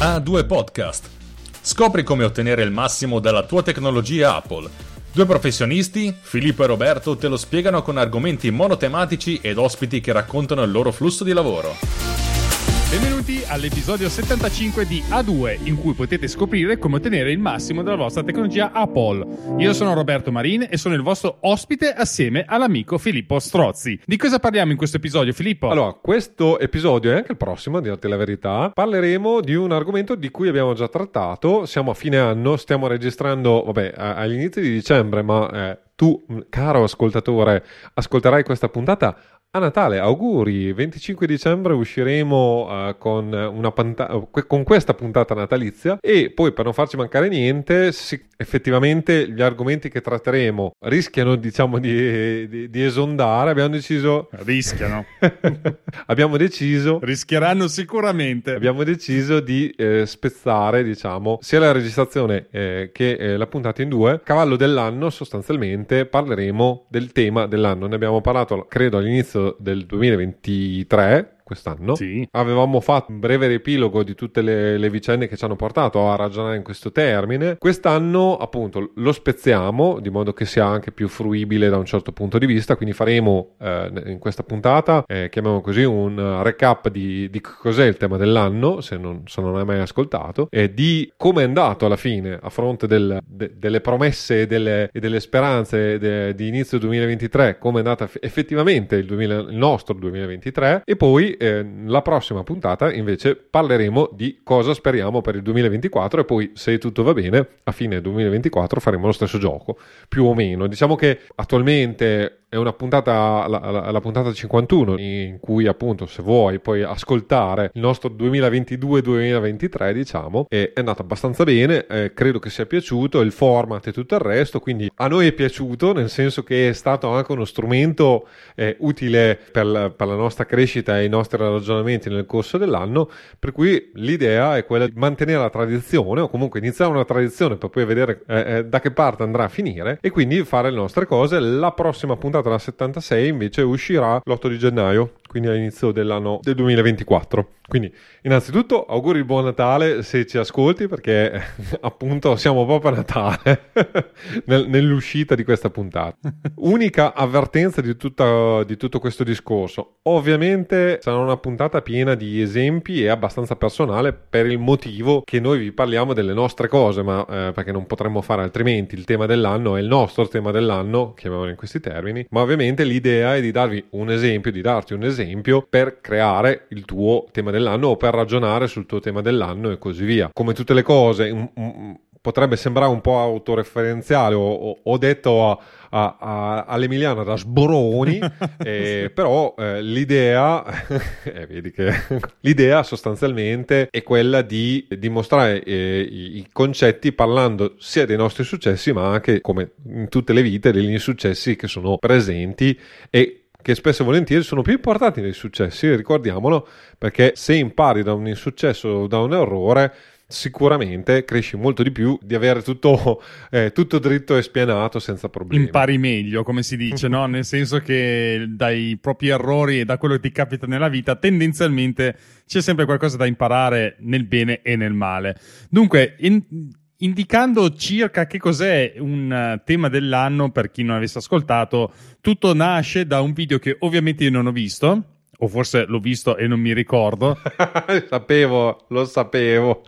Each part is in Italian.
A2 Podcast. Scopri come ottenere il massimo dalla tua tecnologia Apple. Due professionisti, Filippo e Roberto, te lo spiegano con argomenti monotematici ed ospiti che raccontano il loro flusso di lavoro. Benvenuti all'episodio 75 di A2, in cui potete scoprire come ottenere il massimo della vostra tecnologia Apple. Io sono Roberto Marin e sono il vostro ospite assieme all'amico Filippo Strozzi. Di cosa parliamo in questo episodio, Filippo? Allora, questo episodio e anche il prossimo, a dirti la verità, parleremo di un argomento di cui abbiamo già trattato. Siamo a fine anno, stiamo registrando, vabbè, all'inizio di dicembre, ma eh, tu, caro ascoltatore, ascolterai questa puntata a Natale, auguri! 25 dicembre usciremo uh, con, panta- con, questa puntata natalizia e poi per non farci mancare niente, si- effettivamente gli argomenti che tratteremo rischiano diciamo di, di, di esondare, abbiamo deciso... Rischiano. abbiamo deciso... Rischieranno sicuramente. Abbiamo deciso di eh, spezzare diciamo sia la registrazione eh, che eh, la puntata in due. Cavallo dell'anno sostanzialmente parleremo del tema dell'anno, ne abbiamo parlato credo all'inizio del 2023 quest'anno. Sì. Avevamo fatto un breve riepilogo di tutte le, le, vicende che ci hanno portato a ragionare in questo termine. Quest'anno, appunto, lo spezziamo di modo che sia anche più fruibile da un certo punto di vista. Quindi faremo eh, in questa puntata, eh, chiamiamo così, un recap di, di, cos'è il tema dell'anno, se non, se non hai mai ascoltato, e di come è andato alla fine a fronte del, de, delle promesse e delle, e delle speranze de, di inizio 2023, come è andata effettivamente il, 2000, il nostro 2023, e poi eh, la prossima puntata invece parleremo di cosa speriamo per il 2024 e poi se tutto va bene a fine 2024 faremo lo stesso gioco, più o meno. Diciamo che attualmente è una puntata, la, la, la, puntata 51, in cui appunto se vuoi puoi ascoltare il nostro 2022-2023, diciamo, è andata abbastanza bene, eh, credo che sia piaciuto, il format e tutto il resto, quindi a noi è piaciuto, nel senso che è stato anche uno strumento eh, utile per la, per la nostra crescita e i nostri ragionamenti nel corso dell'anno, per cui l'idea è quella di mantenere la tradizione o comunque iniziare una tradizione per poi vedere eh, eh da che parte andrà a finire e quindi fare le nostre cose. La prossima puntata puntata, la 76, invece uscirà l'8 di gennaio, quindi all'inizio dell'anno del 2024. Quindi, innanzitutto, auguri buon Natale se ci ascolti, perché appunto siamo proprio a Natale nell'uscita di questa puntata. Unica avvertenza di, tutta, di tutto questo discorso. Ovviamente sarà una puntata piena di esempi e abbastanza personale per il motivo che noi vi parliamo delle nostre cose, ma eh, perché non potremmo fare altrimenti. Il tema dell'anno è il nostro tema dell'anno, chiamiamolo in questi termini, ma ovviamente l'idea è di darvi un esempio, di darti un esempio per creare il tuo tema dell'anno o per ragionare sul tuo tema dell'anno e così via. Come tutte le cose, m- m- potrebbe sembrare un po' autoreferenziale o, o, detto a, a, a, all'Emiliano da sboroni, eh, però eh, l'idea, eh, vedi che l'idea sostanzialmente è quella di dimostrare eh, i, i, concetti parlando sia dei nostri successi ma anche come in tutte le vite degli insuccessi che sono presenti e che spesso e volentieri sono più importanti dei successi, ricordiamolo, perché se impari da un insuccesso o da un errore, sicuramente cresci molto di più di avere tutto, eh, tutto, dritto e spianato senza problemi. Impari meglio, come si dice, no? Nel senso che dai propri errori e da quello che ti capita nella vita, tendenzialmente c'è sempre qualcosa da imparare nel bene e nel male. Dunque, in, indicando circa che cos'è un eh, tema dell'anno per chi non avesse ascoltato, tutto nasce da un video che ovviamente io non ho visto o forse l'ho visto e non mi ricordo. sapevo, lo sapevo.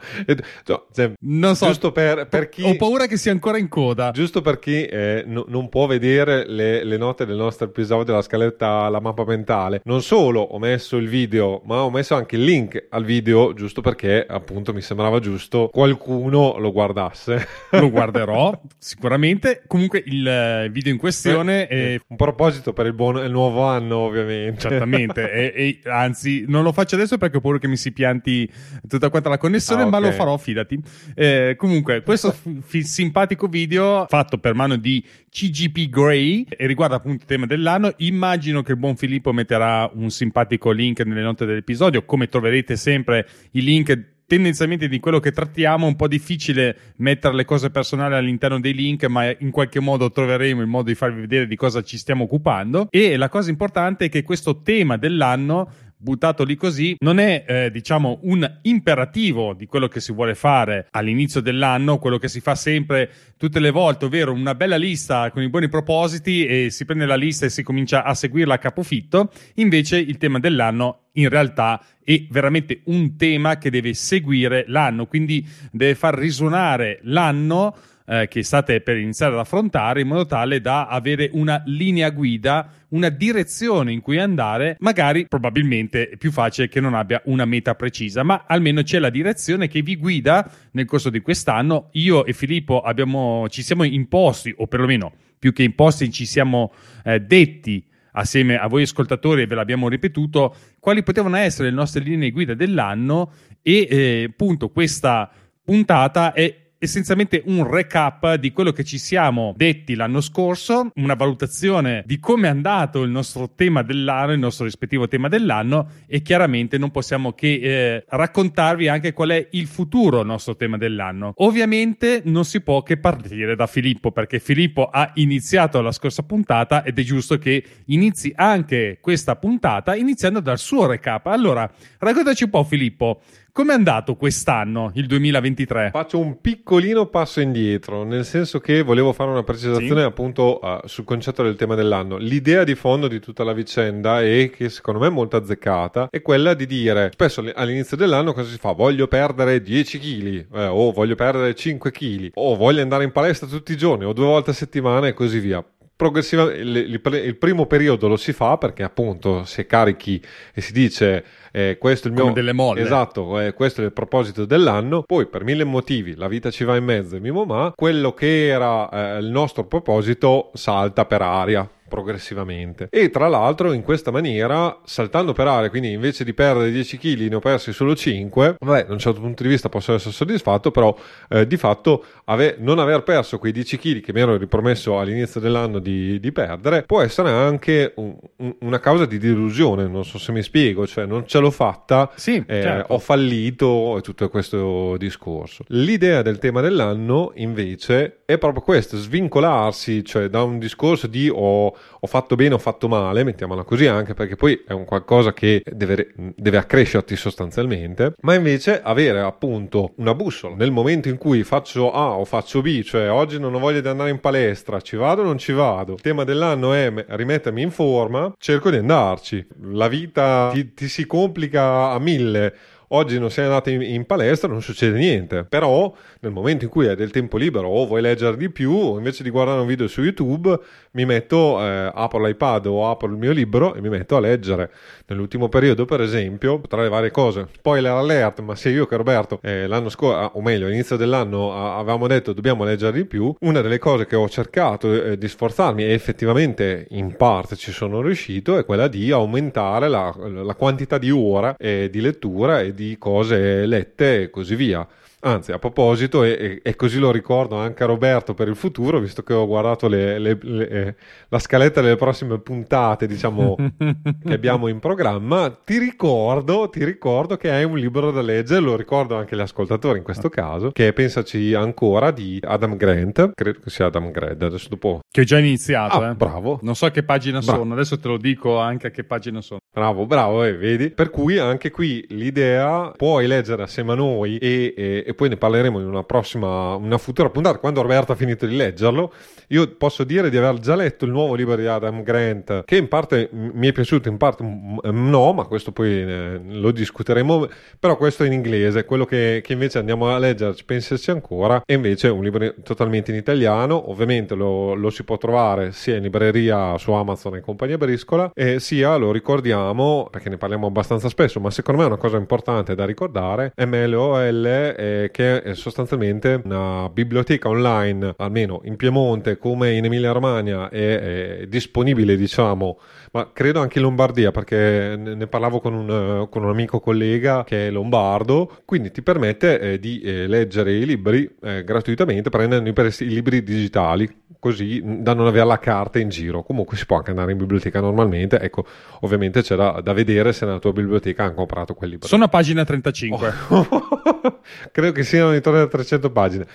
Cioè, non so, giusto per, per, chi... Ho paura che sia ancora in coda. Giusto per chi eh, no, non può vedere le, le, note del nostro episodio, la scaletta, la mappa mentale. Non solo ho messo il video, ma ho messo anche il link al video, giusto perché appunto mi sembrava giusto qualcuno lo guardasse. lo guarderò, sicuramente. Comunque il eh, video in questione eh, è... Un proposito per il, buon, il nuovo anno, ovviamente. Certamente. E, e, anzi, non lo faccio adesso perché ho paura che mi si pianti tutta quanta la connessione, ah, okay. ma lo farò, fidati. Eh, comunque, questo f- simpatico video fatto per mano di CGP Grey e riguarda appunto il tema dell'anno. Immagino che il buon Filippo metterà un simpatico link nelle note dell'episodio, come troverete sempre i link tendenzialmente di quello che trattiamo è un po' difficile mettere le cose personali all'interno dei link, ma in qualche modo troveremo il modo di farvi vedere di cosa ci stiamo occupando. E la cosa importante è che questo tema dell'anno buttato lì così, non è eh, diciamo un imperativo di quello che si vuole fare all'inizio dell'anno, quello che si fa sempre tutte le volte, ovvero una bella lista con i buoni propositi e si prende la lista e si comincia a seguirla a capofitto. Invece il tema dell'anno in realtà è veramente un tema che deve seguire l'anno, quindi deve far risuonare l'anno eh, che state per iniziare ad affrontare in modo tale da avere una linea guida, una direzione in cui andare, magari probabilmente è più facile che non abbia una meta precisa, ma almeno c'è la direzione che vi guida nel corso di quest'anno. Io e Filippo abbiamo, ci siamo imposti, o perlomeno più che imposti, ci siamo eh, detti assieme a voi ascoltatori ve l'abbiamo ripetuto, quali potevano essere le nostre linee guida dell'anno e eh, appunto questa puntata è essenzialmente un recap di quello che ci siamo detti l'anno scorso, una valutazione di come è andato il nostro tema dell'anno, il nostro rispettivo tema dell'anno e chiaramente non possiamo che eh, raccontarvi anche qual è il futuro nostro tema dell'anno. Ovviamente non si può che partire da Filippo perché Filippo ha iniziato la scorsa puntata ed è giusto che inizi anche questa puntata iniziando dal suo recap. Allora, raccontaci un po' Filippo. Com'è andato quest'anno, il 2023? Faccio un piccolino passo indietro, nel senso che volevo fare una precisazione sì. appunto uh, sul concetto del tema dell'anno. L'idea di fondo di tutta la vicenda e che secondo me è molto azzeccata è quella di dire spesso all'inizio dell'anno cosa si fa? Voglio perdere 10 kg eh, o voglio perdere 5 kg o voglio andare in palestra tutti i giorni o due volte a settimana e così via progressivamente il, il, primo periodo lo si fa perché appunto se carichi e si dice eh, questo è il mio Come delle molle. esatto eh, questo è il proposito dell'anno poi per mille motivi la vita ci va in mezzo e mimo ma quello che era eh, il nostro proposito salta per aria progressivamente. E tra l'altro in questa maniera, saltando per aria, quindi invece di perdere 10 kg ne ho persi solo 5, vabbè, da un certo punto di vista posso essere soddisfatto, però eh, di fatto ave- non aver perso quei 10 kg che mi ero ripromesso all'inizio dell'anno di, di perdere può essere anche un, un, una causa di delusione, non so se mi spiego, cioè non ce l'ho fatta, sì, eh, certo. ho fallito e tutto questo discorso. L'idea del tema dell'anno invece è proprio questo, svincolarsi, cioè da un discorso di ho ho fatto bene o fatto male, mettiamola così anche perché poi è un qualcosa che deve, deve accrescerti sostanzialmente, ma invece avere appunto una bussola nel momento in cui faccio A o faccio B, cioè oggi non ho voglia di andare in palestra, ci vado o non ci vado. Il tema dell'anno è rimettermi in forma, cerco di andarci. La vita ti, ti si complica a mille oggi non sei andato in, in, palestra, non succede niente. Però nel momento in cui hai del tempo libero o vuoi leggere di più, invece di guardare un video su YouTube, mi metto, eh, apro l'iPad o apro il mio libro e mi metto a leggere. Nell'ultimo periodo, per esempio, tra le varie cose, spoiler alert, ma sia io che Roberto eh, l'anno scorso, ah, o meglio, all'inizio dell'anno ah, avevamo detto dobbiamo leggere di più, una delle cose che ho cercato eh, di sforzarmi e effettivamente in parte ci sono riuscito è quella di aumentare la, la quantità di ore eh, di lettura e di cose lette e così via. Anzi, a proposito, e, e, così lo ricordo anche a Roberto per il futuro, visto che ho guardato le, le, le, eh, la scaletta delle prossime puntate, diciamo, che abbiamo in programma, ti ricordo, ti ricordo che hai un libro da leggere, lo ricordo anche agli ascoltatori in questo caso, che è Pensaci ancora di Adam Grant, credo che sia Adam Grant, adesso dopo... Che ho già iniziato, ah, eh. bravo. Non so a che pagina bravo. sono, adesso te lo dico anche a che pagina sono. Bravo, bravo, eh, vedi? Per cui anche qui l'idea puoi leggere assieme a noi e, e e poi ne parleremo in una prossima, una futura puntata, quando Roberto ha finito di leggerlo. Io posso dire di aver già letto il nuovo libro di Adam Grant, che in parte mi è piaciuto, in parte no, ma questo poi eh, lo discuteremo, però questo è in inglese, quello che, che invece andiamo a leggere, penserci ancora, è invece un libro totalmente in italiano, ovviamente lo, lo si può trovare sia in libreria su Amazon e compagnia briscola, e sia, lo ricordiamo, perché ne parliamo abbastanza spesso, ma secondo me è una cosa importante da ricordare, MLOL è che è sostanzialmente una biblioteca online, almeno in Piemonte come in Emilia Romagna, è, è disponibile, diciamo, ma credo anche in Lombardia perché ne parlavo con un, con un amico collega che è lombardo, quindi ti permette eh, di eh, leggere i libri eh, gratuitamente prendendo i, i libri digitali così da non avere la carta in giro. Comunque si può anche andare in biblioteca normalmente. Ecco, ovviamente c'è da, da vedere se nella tua biblioteca hanno comprato quel libro. Sono a pagina 35. Oh. Credo che siano intorno a 300 pagine.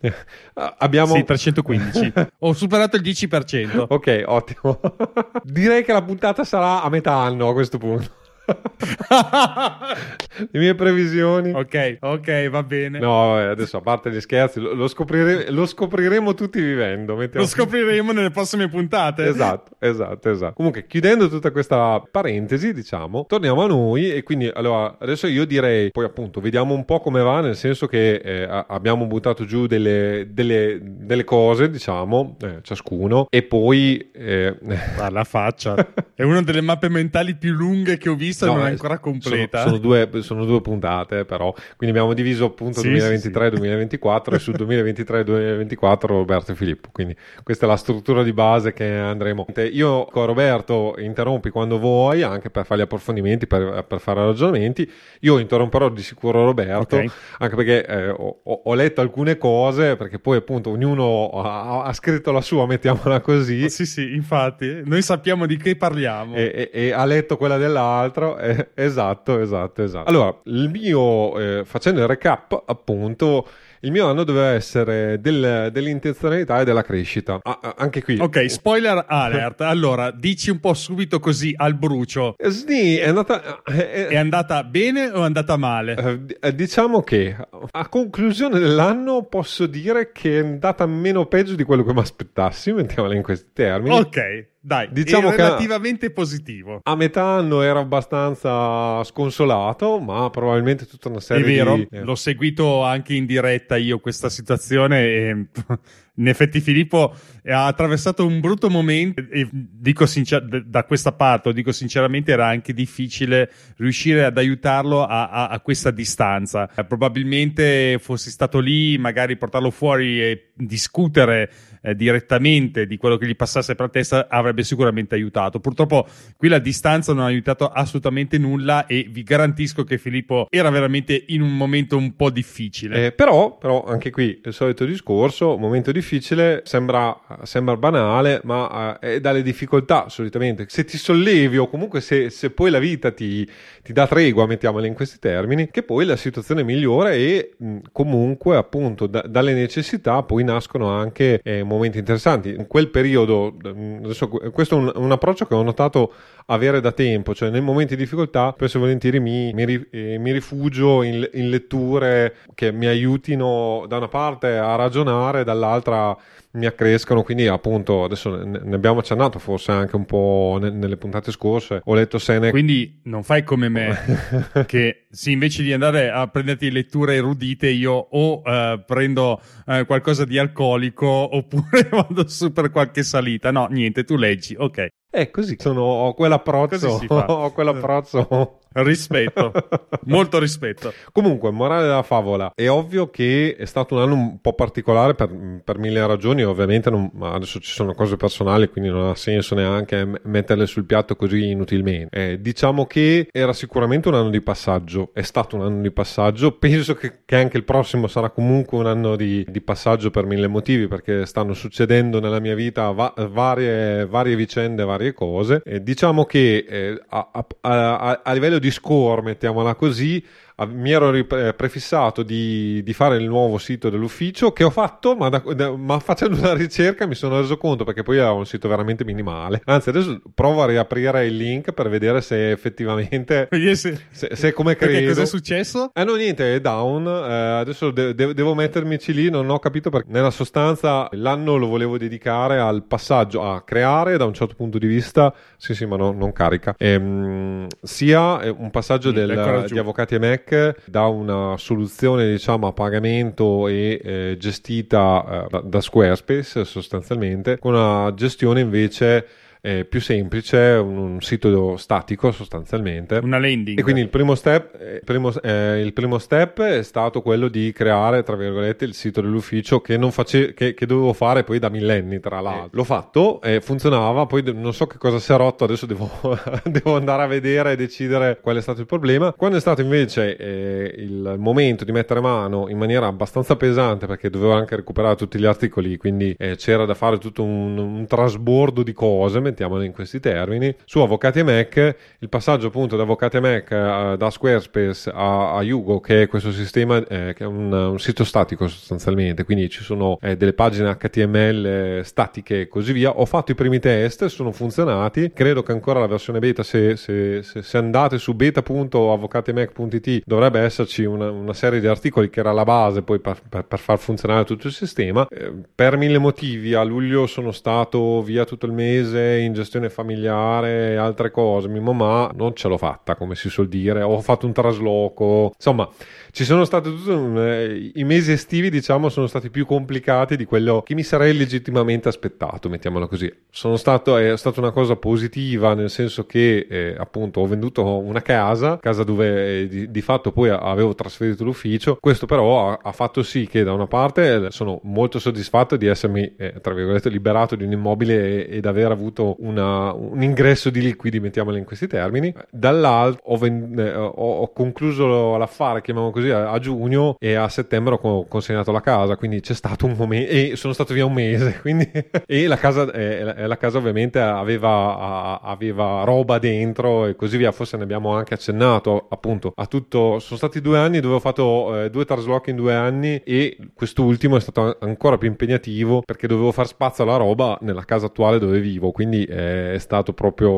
Abbiamo... Sì, 315. Ho superato il 10%. ok, ottimo. Direi che la puntata sarà a metà anno a questo punto. Le mie previsioni. Ok, ok, va bene. No, adesso a parte gli scherzi, lo, lo, scopriremo, lo scopriremo tutti vivendo. Mettiamo. Lo scopriremo nelle prossime puntate. Esatto, esatto, esatto. Comunque, chiudendo tutta questa parentesi, diciamo, torniamo a noi e quindi allora adesso io direi, poi appunto, vediamo un po' come va, nel senso che eh, abbiamo buttato giù delle, delle, delle cose, diciamo, eh, ciascuno, e poi... Eh... la faccia. È una delle mappe mentali più lunghe che ho visto no, e non è ancora completa. Sono, sono, due, sono, due, puntate, però. Quindi abbiamo diviso appunto sì, 2023-2024 sì, sì. e sul 2023-2024 Roberto e Filippo. Quindi questa è la struttura di base che andremo. Io con Roberto interrompi quando vuoi, anche per fare gli approfondimenti, per, per fare ragionamenti. Io interromperò di sicuro Roberto, okay. anche perché eh, ho, ho, letto alcune cose, perché poi appunto ognuno ha, ha scritto la sua, mettiamola così. Sì, sì, infatti, noi sappiamo di che parliamo. E, e, e ha letto quella dell'altro. Eh, esatto, esatto, esatto. Allora, il mio, eh, facendo il recap, appunto il mio anno doveva essere del, dell'intenzionalità e della crescita. Ah, anche qui. Ok, spoiler alert. allora, dici un po' subito così al brucio. Eh, sì, è andata. Eh, eh, è andata bene o è andata male? Eh, diciamo che a conclusione dell'anno posso dire che è andata meno peggio di quello che mi aspettassi, mettiamola in questi termini. Ok. Dai, diciamo relativamente positivo. A metà anno ero abbastanza sconsolato, ma probabilmente tutta una serie di... È vero, di... l'ho seguito anche in diretta io questa situazione e in effetti Filippo ha attraversato un brutto momento e dico sincer- da questa parte, dico sinceramente, era anche difficile riuscire ad aiutarlo a, a, a questa distanza. Eh, probabilmente fossi stato lì, magari portarlo fuori e discutere eh, direttamente di quello che gli passasse per la testa avrebbe sicuramente aiutato. Purtroppo qui la distanza non ha aiutato assolutamente nulla e vi garantisco che Filippo era veramente in un momento un po' difficile. Eh, però, però anche qui il solito discorso, momento difficile, sembra, sembra banale, ma eh, è dalle difficoltà solitamente. Se ti sollevi o comunque se, se poi la vita ti, ti dà tregua, mettiamola in questi termini, che poi la situazione migliora e mh, comunque appunto da, dalle necessità poi nascono anche eh, momenti interessanti. In quel periodo, adesso, questo è un, un, approccio che ho notato avere da tempo, cioè nei momenti di difficoltà spesso e volentieri mi, mi, eh, mi rifugio in, in letture che mi aiutino da una parte a ragionare, dall'altra mi accrescono. Quindi, appunto, adesso ne abbiamo accennato forse anche un po' nelle puntate scorse. Ho letto Seneca. Quindi non fai come me, che sì, invece di andare a prenderti letture erudite, io o uh, prendo uh, qualcosa di alcolico oppure vado su per qualche salita. No, niente, tu leggi, ok. È così, sono, ho quell'approccio, ho quell'approccio Rispetto, molto rispetto. Comunque, morale della favola, è ovvio che è stato un anno un po' particolare per, per mille ragioni, ovviamente non, adesso ci sono cose personali, quindi non ha senso neanche metterle sul piatto così inutilmente. Eh, diciamo che era sicuramente un anno di passaggio, è stato un anno di passaggio, penso che, che anche il prossimo sarà comunque un anno di, di, passaggio per mille motivi, perché stanno succedendo nella mia vita va, varie, varie vicende, varie cose. Eh, diciamo che eh, a, a, a, a livello di di score, mettiamola così, mi ero rip- prefissato di, di, fare il nuovo sito dell'ufficio che ho fatto, ma, da, da, ma, facendo una ricerca mi sono reso conto perché poi era un sito veramente minimale. Anzi, adesso provo a riaprire il link per vedere se effettivamente se, se, se come credo. Cosa è successo? Eh no, niente, è down. Eh, adesso de- de- devo mettermici lì, non ho capito perché. Nella sostanza, l'anno lo volevo dedicare al passaggio a creare da un certo punto di vista. Sì, sì, ma no, non carica. Ehm, sia un passaggio del, di Avvocati e Mac da una soluzione diciamo a pagamento e eh, gestita eh, da, da Squarespace sostanzialmente con una gestione invece eh, più semplice, un, un, sito statico sostanzialmente. Una landing. E quindi il primo, step, eh, primo, eh, il primo step è stato quello di creare, tra virgolette, il sito dell'ufficio che, non face, che, che dovevo fare poi da millenni, tra l'altro. L'ho fatto, e funzionava, poi non so che cosa si è rotto, adesso devo, devo, andare a vedere e decidere qual è stato il problema. Quando è stato invece eh, il momento di mettere mano in maniera abbastanza pesante, perché dovevo anche recuperare tutti gli articoli, quindi eh, c'era da fare tutto un, un trasbordo di cose, mettiamolo in questi termini. Su Avvocati Mac, il passaggio appunto da Avvocati Mac uh, da Squarespace a, a Yugo, che è questo sistema eh, che è un, un, sito statico sostanzialmente, quindi ci sono eh, delle pagine HTML statiche e così via. Ho fatto i primi test, sono funzionati. Credo che ancora la versione beta, se, se, se, se andate su beta.avvocatimac.it, dovrebbe esserci una, una, serie di articoli che era la base poi per, per, per far funzionare tutto il sistema. Eh, per mille motivi a luglio sono stato via tutto il mese in gestione familiare e altre cose, mia mamma non ce l'ho fatta come si suol dire, ho fatto un trasloco, insomma ci sono stati eh, i mesi estivi diciamo sono stati più complicati di quello che mi sarei legittimamente aspettato, mettiamolo così. Sono stato, è stata una cosa positiva nel senso che eh, appunto ho venduto una casa, casa dove eh, di, di, fatto poi avevo trasferito l'ufficio, questo però ha, ha, fatto sì che da una parte sono molto soddisfatto di essermi eh, tra virgolette liberato di un immobile ed aver avuto una, un ingresso di liquidi, mettiamolo in questi termini, dall'altro ho, ven- eh, ho, ho concluso l'affare, chiamiamolo così, a, a, giugno e a settembre ho consegnato la casa, quindi c'è stato un momento e sono stato via un mese, quindi e la casa, eh, la casa ovviamente aveva, aveva roba dentro e così via, forse ne abbiamo anche accennato appunto a tutto, sono stati due anni dove ho fatto eh, due traslochi in due anni e quest'ultimo è stato ancora più impegnativo perché dovevo far spazio alla roba nella casa attuale dove vivo, quindi è stato proprio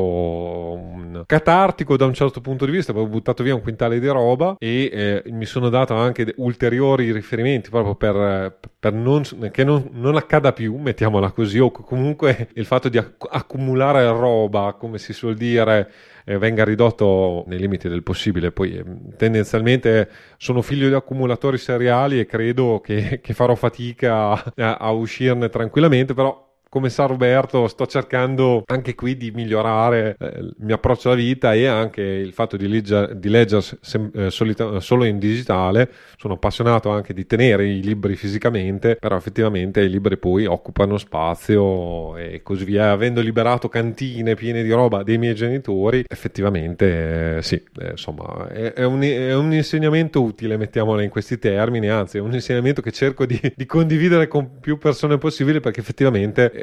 un catartico da un certo punto di vista, avevo buttato via un quintale di roba e eh, mi sono dato anche ulteriori riferimenti proprio per, per non, che non, non, accada più, mettiamola così, o comunque il fatto di acc- accumulare roba, come si suol dire, eh, venga ridotto nei limiti del possibile. Poi eh, tendenzialmente sono figlio di accumulatori seriali e credo che, che farò fatica a, a uscirne tranquillamente, però come San Roberto sto cercando anche qui di migliorare eh, il mio approccio alla vita e anche il fatto di, legger, di leggere sem- eh, solita- solo in digitale. Sono appassionato anche di tenere i libri fisicamente, però effettivamente i libri poi occupano spazio e così via. Avendo liberato cantine piene di roba dei miei genitori, effettivamente eh, sì, eh, insomma, è, è, un, è, un, insegnamento utile, mettiamolo in questi termini, anzi è un insegnamento che cerco di, di condividere con più persone possibile perché effettivamente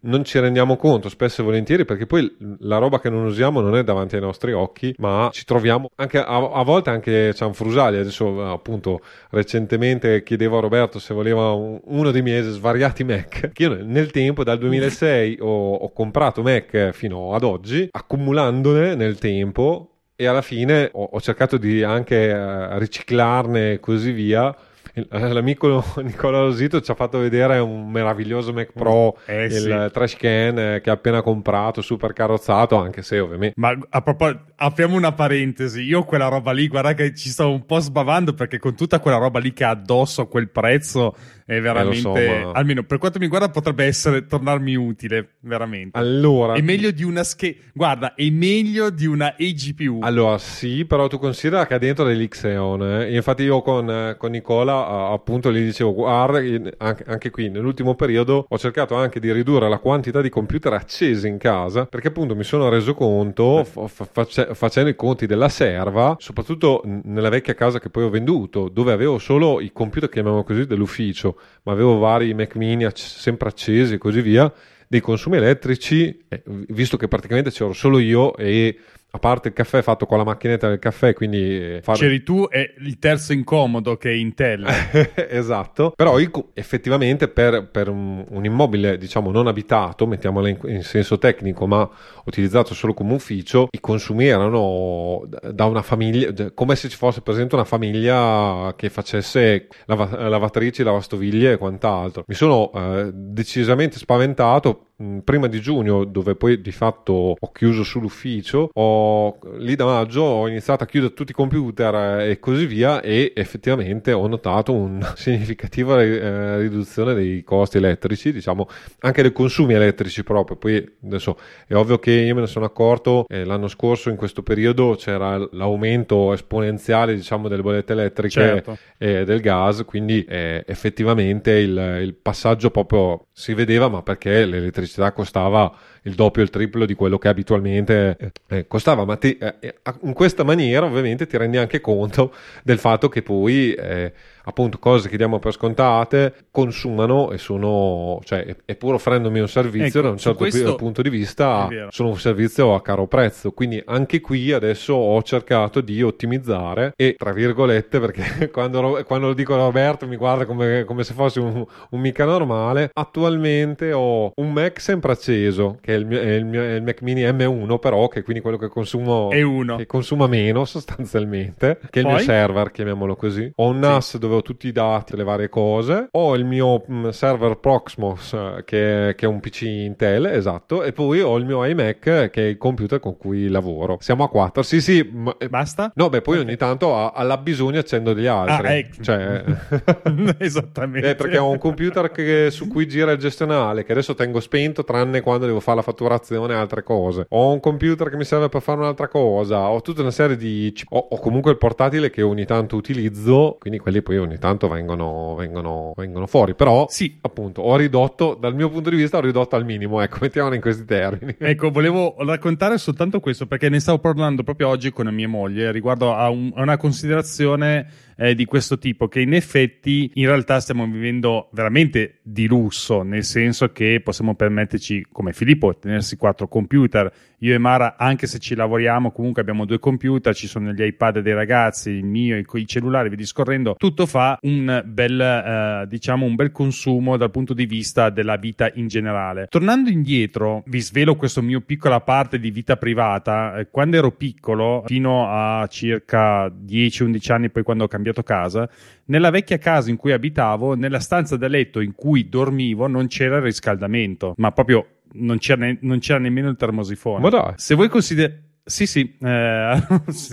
non ci rendiamo conto spesso e volentieri perché poi la roba che non usiamo non è davanti ai nostri occhi, ma ci troviamo anche a, a volte anche cianfrusaglie. Adesso, appunto, recentemente chiedevo a Roberto se voleva un, uno dei miei svariati Mac. Che io nel tempo, dal 2006, ho, ho comprato Mac fino ad oggi, accumulandone nel tempo e alla fine ho, ho cercato di anche uh, riciclarne e così via l'amico Nicola Rosito ci ha fatto vedere un meraviglioso Mac Pro, eh, il sì. trash can eh, che ha appena comprato, super carrozzato, anche se ovviamente... Ma a proposito, apriamo una parentesi, io quella roba lì, guarda che ci sto un po' sbavando perché con tutta quella roba lì che ha addosso a quel prezzo è veramente, eh, so, ma... almeno per quanto mi guarda, potrebbe essere tornarmi utile, veramente. Allora, è meglio di una scheda, guarda, è meglio di una eGPU. Allora, sì, però tu considera che ha dentro degli Xeon, eh? infatti io con, eh, con Nicola appunto gli dicevo, guarda, anche, qui nell'ultimo periodo ho cercato anche di ridurre la quantità di computer accesi in casa, perché appunto mi sono reso conto, f- face- facendo i conti della serva, soprattutto nella vecchia casa che poi ho venduto, dove avevo solo i computer, chiamiamo così, dell'ufficio, ma avevo vari Mac mini ac- sempre accesi e così via, dei consumi elettrici, eh, visto che praticamente c'ero solo io e a parte il caffè fatto con la macchinetta del caffè, quindi... Eh, far... C'eri tu e il terzo incomodo che è Intel. esatto, però effettivamente per, per un, un, immobile, diciamo, non abitato, mettiamolo in, in, senso tecnico, ma utilizzato solo come ufficio, i consumi erano da una famiglia, come se ci fosse presente una famiglia che facesse lav- lavatrici, lavastoviglie e quant'altro. Mi sono eh, decisamente spaventato prima di giugno, dove poi di fatto ho chiuso sull'ufficio, ho, lì da maggio ho iniziato a chiudere tutti i computer e così via e effettivamente ho notato una significativa eh, riduzione dei costi elettrici, diciamo anche dei consumi elettrici proprio. Poi adesso è ovvio che io me ne sono accorto eh, l'anno scorso in questo periodo c'era l'aumento esponenziale diciamo delle bollette elettriche certo. e del gas, quindi eh, effettivamente il, il passaggio proprio si vedeva, ma perché l'elettricità costava il doppio, il triplo di quello che abitualmente eh, costava, ma ti, eh, in questa maniera ovviamente ti rendi anche conto del fatto che poi eh, appunto cose che diamo per scontate consumano e sono, cioè, è pur offrendomi un servizio ecco, da un certo punto di vista, sono un servizio a caro prezzo. Quindi anche qui adesso ho cercato di ottimizzare e tra virgolette, perché quando, quando lo dico a Roberto mi guarda come, come se fosse un, un, mica normale, attualmente ho un Mac sempre acceso, che è il, mio, è il, mio, è il Mac mini M1, però che è quindi quello che consumo è uno. che consuma meno sostanzialmente, che è Poi? il mio server, chiamiamolo così. Ho un NAS sì. dove ho tutti i dati, le varie cose. Ho il mio mh, mm, server Proxmos, eh, che, che, è un PC Intel, esatto, e poi ho il mio iMac, che è il computer con cui lavoro. Siamo a quattro. Sì, sì. Ma, eh, Basta? No, beh, poi okay. ogni tanto alla bisogno accendo degli altri. Ah, ecco. Cioè... Esattamente. Eh, perché ho un computer che, su cui gira il gestionale, che adesso tengo spento, tranne quando devo fare la fatturazione e altre cose. Ho un computer che mi serve per fare un'altra cosa. Ho tutta una serie di... Ho, ho comunque il portatile che ogni tanto utilizzo, quindi quelli poi ogni tanto vengono, vengono, vengono fuori. Però, sì, appunto, ho ridotto, dal mio punto di vista, ho ridotto al minimo, ecco, mettiamola in questi termini. Ecco, volevo raccontare soltanto questo, perché ne stavo parlando proprio oggi con mia moglie riguardo a, un, a una considerazione eh, di questo tipo che in effetti in realtà stiamo vivendo veramente di lusso, nel senso che possiamo permetterci, come Filippo, tenersi quattro computer. Io e Mara, anche se ci lavoriamo, comunque abbiamo due computer, ci sono gli iPad dei ragazzi, il mio, i, i cellulari, vi discorrendo, tutto fa un bel, eh, diciamo, un bel consumo dal punto di vista della vita in generale. Tornando indietro, vi svelo questa mia piccola parte di vita privata. Eh, quando ero piccolo, fino a circa 10-11 anni, poi quando ho cambiato casa, nella vecchia casa in cui abitavo, nella stanza da letto in cui dormivo, non c'era il riscaldamento, ma proprio non c'era, ne- non c'era nemmeno il termosifone. Ma dai. Se voi considerate sì, sì, eh,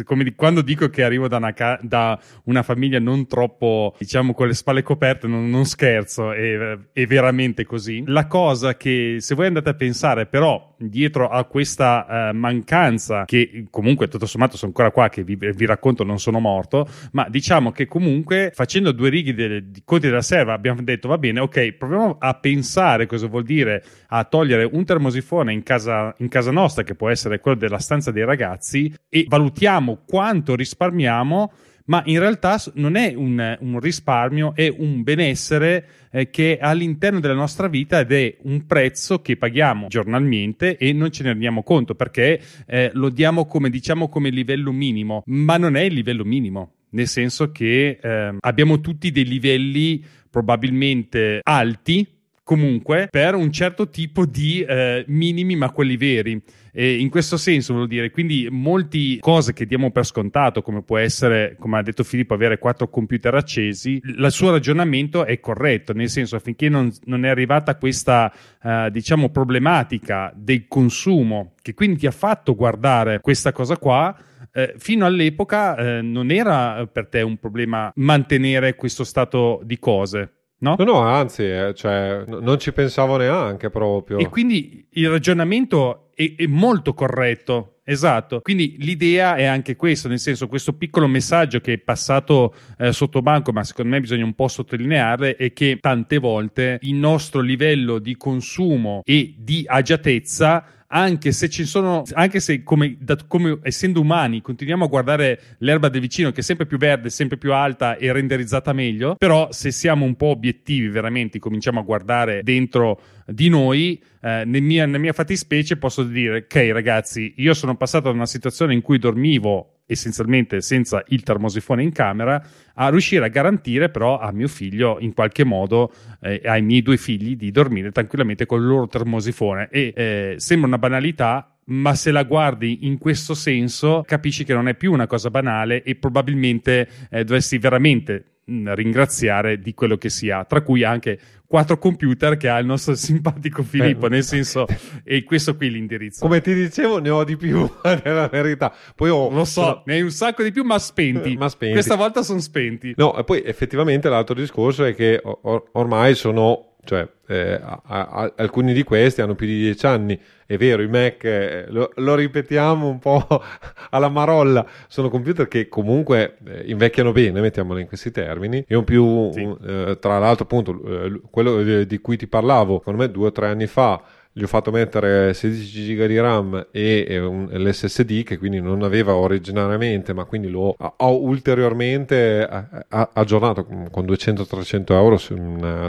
quando dico che arrivo da una, ca- da una, famiglia non troppo, diciamo, con le spalle coperte, non, non scherzo, è, è, veramente così. La cosa che, se voi andate a pensare, però, dietro a questa uh, mancanza, che comunque tutto sommato sono ancora qua, che vi, vi, racconto, non sono morto, ma diciamo che comunque facendo due righe di, di conti della serva abbiamo detto, va bene, ok, proviamo a pensare cosa vuol dire a togliere un termosifone in casa, in casa nostra, che può essere quello della stanza di dei ragazzi e valutiamo quanto risparmiamo ma in realtà non è un, un risparmio, è un benessere eh, che è all'interno della nostra vita ed è un prezzo che paghiamo giornalmente e non ce ne rendiamo conto perché eh, lo diamo come diciamo come livello minimo, ma non è il livello minimo, nel senso che eh, abbiamo tutti dei livelli probabilmente alti comunque per un certo tipo di eh, minimi ma quelli veri e in questo senso vuol dire quindi molte cose che diamo per scontato come può essere come ha detto Filippo avere quattro computer accesi il suo ragionamento è corretto nel senso affinché non, non è arrivata questa eh, diciamo problematica del consumo che quindi ti ha fatto guardare questa cosa qua eh, fino all'epoca eh, non era per te un problema mantenere questo stato di cose No? No, no, anzi, eh, cioè, n- non ci pensavo neanche proprio. E quindi il ragionamento è, è, molto corretto. Esatto, quindi l'idea è anche questo, nel senso questo piccolo messaggio che è passato eh, sotto banco, ma secondo me bisogna un po' sottolineare, è che tante volte il nostro livello di consumo e di agiatezza anche se ci sono, anche se come, da, come, essendo umani continuiamo a guardare l'erba del vicino che è sempre più verde, sempre più alta e renderizzata meglio, però se siamo un po' obiettivi veramente, cominciamo a guardare dentro di noi, eh, nel mia, nella mia fattispecie posso dire, ok ragazzi, io sono passato da una situazione in cui dormivo essenzialmente senza il termosifone in camera, a riuscire a garantire però a mio figlio in qualche modo, eh, ai miei due figli, di dormire tranquillamente con il loro termosifone. E eh, sembra una banalità, ma se la guardi in questo senso capisci che non è più una cosa banale e probabilmente eh, dovresti veramente ringraziare di quello che si ha, tra cui anche quattro computer che ha il nostro simpatico Filippo, nel senso, e questo qui l'indirizzo. Come ti dicevo, ne ho di più, nella verità. Poi ho, Lo so, sono... ne hai un sacco di più, ma spenti. ma spenti. Questa volta sono spenti. No, e poi effettivamente l'altro discorso è che or- ormai sono cioè eh, a, a, alcuni di questi hanno più di dieci anni, è vero, i Mac, eh, lo, lo, ripetiamo un po' alla marolla, sono computer che comunque eh, invecchiano bene, mettiamolo in questi termini, e un più, sì. un, eh, tra l'altro appunto, eh, quello di cui ti parlavo, secondo me due o tre anni fa, gli ho fatto mettere 16 giga di RAM e, un, l'SSD che quindi non aveva originariamente ma quindi lo ho ulteriormente aggiornato con 200-300 euro se,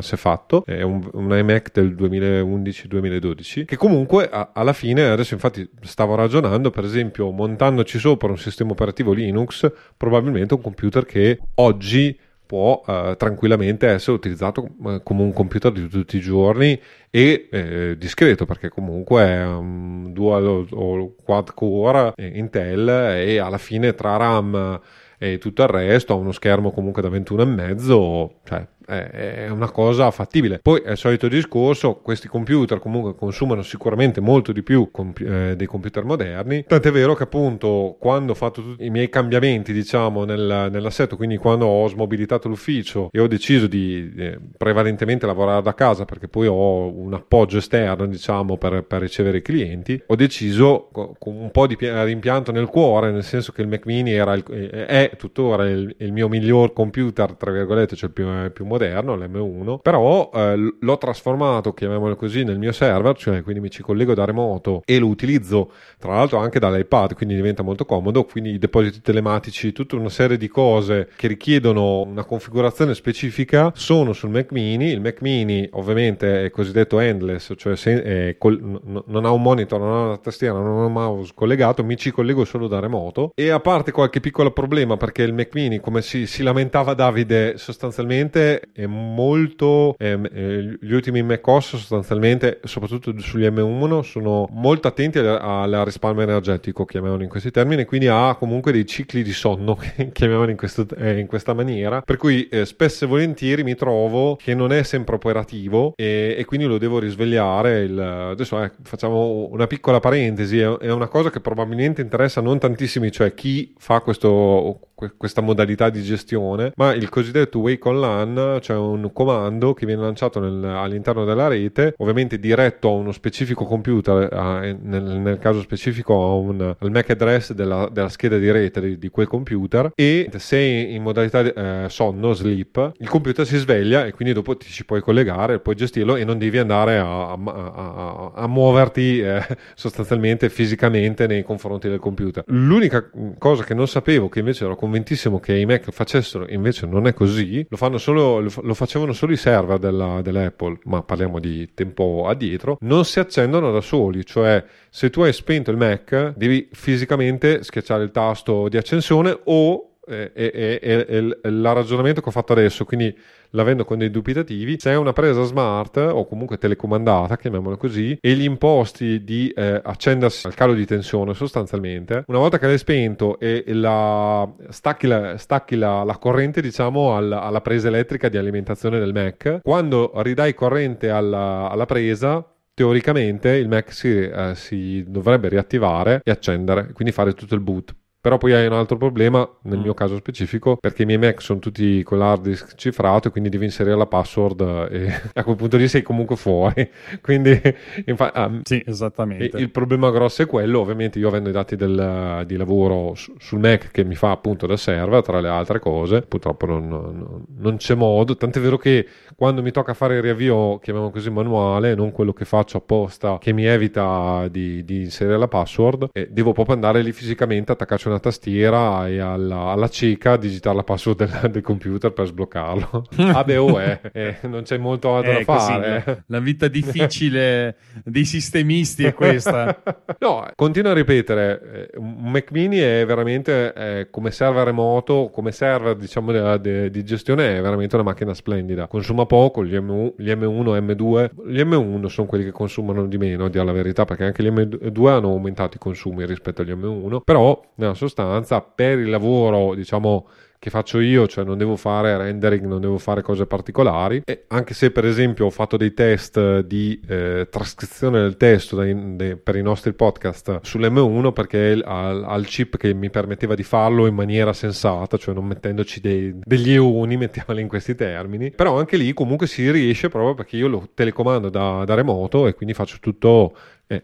se fatto. È un, un iMac del 2011-2012 che comunque a, alla fine adesso infatti stavo ragionando per esempio montandoci sopra un sistema operativo Linux probabilmente un computer che oggi può eh, tranquillamente essere utilizzato eh, come un computer di tutti i giorni e eh, discreto perché comunque è un dual o quad core Intel e alla fine tra RAM e tutto il resto ha uno schermo comunque da 21,5 cioè è una cosa fattibile. Poi è il solito discorso, questi computer comunque consumano sicuramente molto di più comp- eh, dei computer moderni, tant'è vero che appunto quando ho fatto tutti i miei cambiamenti diciamo nel, nell'assetto, quindi quando ho smobilitato l'ufficio e ho deciso di eh, prevalentemente lavorare da casa perché poi ho un appoggio esterno diciamo per, per ricevere i clienti, ho deciso con un po' di rimpianto nel cuore, nel senso che il Mac mini era il, è tuttora il, il, mio miglior computer, tra virgolette, cioè il più, più moderno moderno, l'M1, però eh, l'ho trasformato, chiamiamolo così, nel mio server, cioè quindi mi ci collego da remoto e lo utilizzo tra l'altro anche dall'iPad, quindi diventa molto comodo, quindi i depositi telematici, tutta una serie di cose che richiedono una configurazione specifica sono sul Mac mini, il Mac mini ovviamente è cosiddetto endless, cioè se, col, non ha un monitor, non ha una tastiera, non ha un mouse collegato, mi ci collego solo da remoto. E a parte qualche piccolo problema perché il Mac mini, come si, si lamentava Davide, sostanzialmente è molto ehm, eh, gli ultimi macOS sostanzialmente soprattutto sugli M1 sono molto attenti al risparmio energetico chiamiamolo in questi termini quindi ha comunque dei cicli di sonno chiamiamolo in, questo, eh, in, questa maniera. Per cui eh, spesso e volentieri mi trovo che non è sempre operativo e, e quindi lo devo risvegliare il, adesso eh, facciamo una piccola parentesi è, è una cosa che probabilmente interessa non tantissimi cioè chi fa questo questa modalità di gestione, ma il cosiddetto wake on LAN, cioè un comando che viene lanciato nel, all'interno della rete, ovviamente diretto a uno specifico computer, a, nel, nel, caso specifico un, al MAC address della, della scheda di rete di, di, quel computer e se in modalità eh, sonno, sleep, il computer si sveglia e quindi dopo ti ci puoi collegare, puoi gestirlo e non devi andare a, a, a, muoverti eh, sostanzialmente fisicamente nei confronti del computer. L'unica cosa che non sapevo, che invece ero convintissimo che i Mac facessero, invece non è così, lo, solo, lo facevano solo i server della, dell'Apple, ma parliamo di tempo addietro, non si accendono da soli, cioè se tu hai spento il Mac devi fisicamente schiacciare il tasto di accensione o è, è, è, è il ragionamento che ho fatto adesso, quindi l'avendo con dei dubitativi, se è una presa smart o comunque telecomandata, chiamiamola così, e gli imposti di eh, accendersi al calo di tensione sostanzialmente, una volta che l'hai spento e la, stacchi, la, stacchi la, la corrente diciamo alla, alla, presa elettrica di alimentazione del Mac, quando ridai corrente alla, alla presa teoricamente il Mac si, eh, si, dovrebbe riattivare e accendere, quindi fare tutto il boot. Però poi hai un altro problema, nel mm. mio caso specifico, perché i miei Mac sono tutti con l'hard disk cifrato e quindi devi inserire la password e a quel punto lì sei comunque fuori. quindi, infa- um, sì, esattamente. Il problema grosso è quello, ovviamente io avendo i dati del, di lavoro su, sul Mac che mi fa appunto da server, tra le altre cose, purtroppo non, non, non c'è modo, tant'è vero che quando mi tocca fare il riavvio, chiamiamolo così, manuale, non quello che faccio apposta, che mi evita di, di inserire la password, eh, devo proprio andare lì fisicamente, attaccarci una tastiera e alla, alla cieca digitare la password del, del, computer per sbloccarlo. Vabbè, ah, oh, eh, eh, non c'è molto altro da fare. Così, la vita difficile dei sistemisti è questa. no, continuo a ripetere, eh, un Mac mini è veramente eh, come server remoto, come server diciamo di, di gestione è veramente una macchina splendida. Consuma poco, gli, M1, gli M1, M2, gli M1 sono quelli che consumano di meno, a dire la verità, perché anche gli M2 hanno aumentato i consumi rispetto agli M1, però nella sostanza per il lavoro, diciamo, che faccio io, cioè non devo fare rendering, non devo fare cose particolari. E anche se, per esempio, ho fatto dei test di eh, trascrizione del testo dei, dei, per i nostri podcast sull'M1 perché ha il chip che mi permetteva di farlo in maniera sensata, cioè non mettendoci dei, degli eoni, mettiamoli in questi termini. Però anche lì comunque si riesce proprio perché io lo telecomando da, da remoto e quindi faccio tutto eh,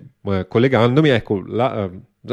collegandomi. Ecco, la, eh,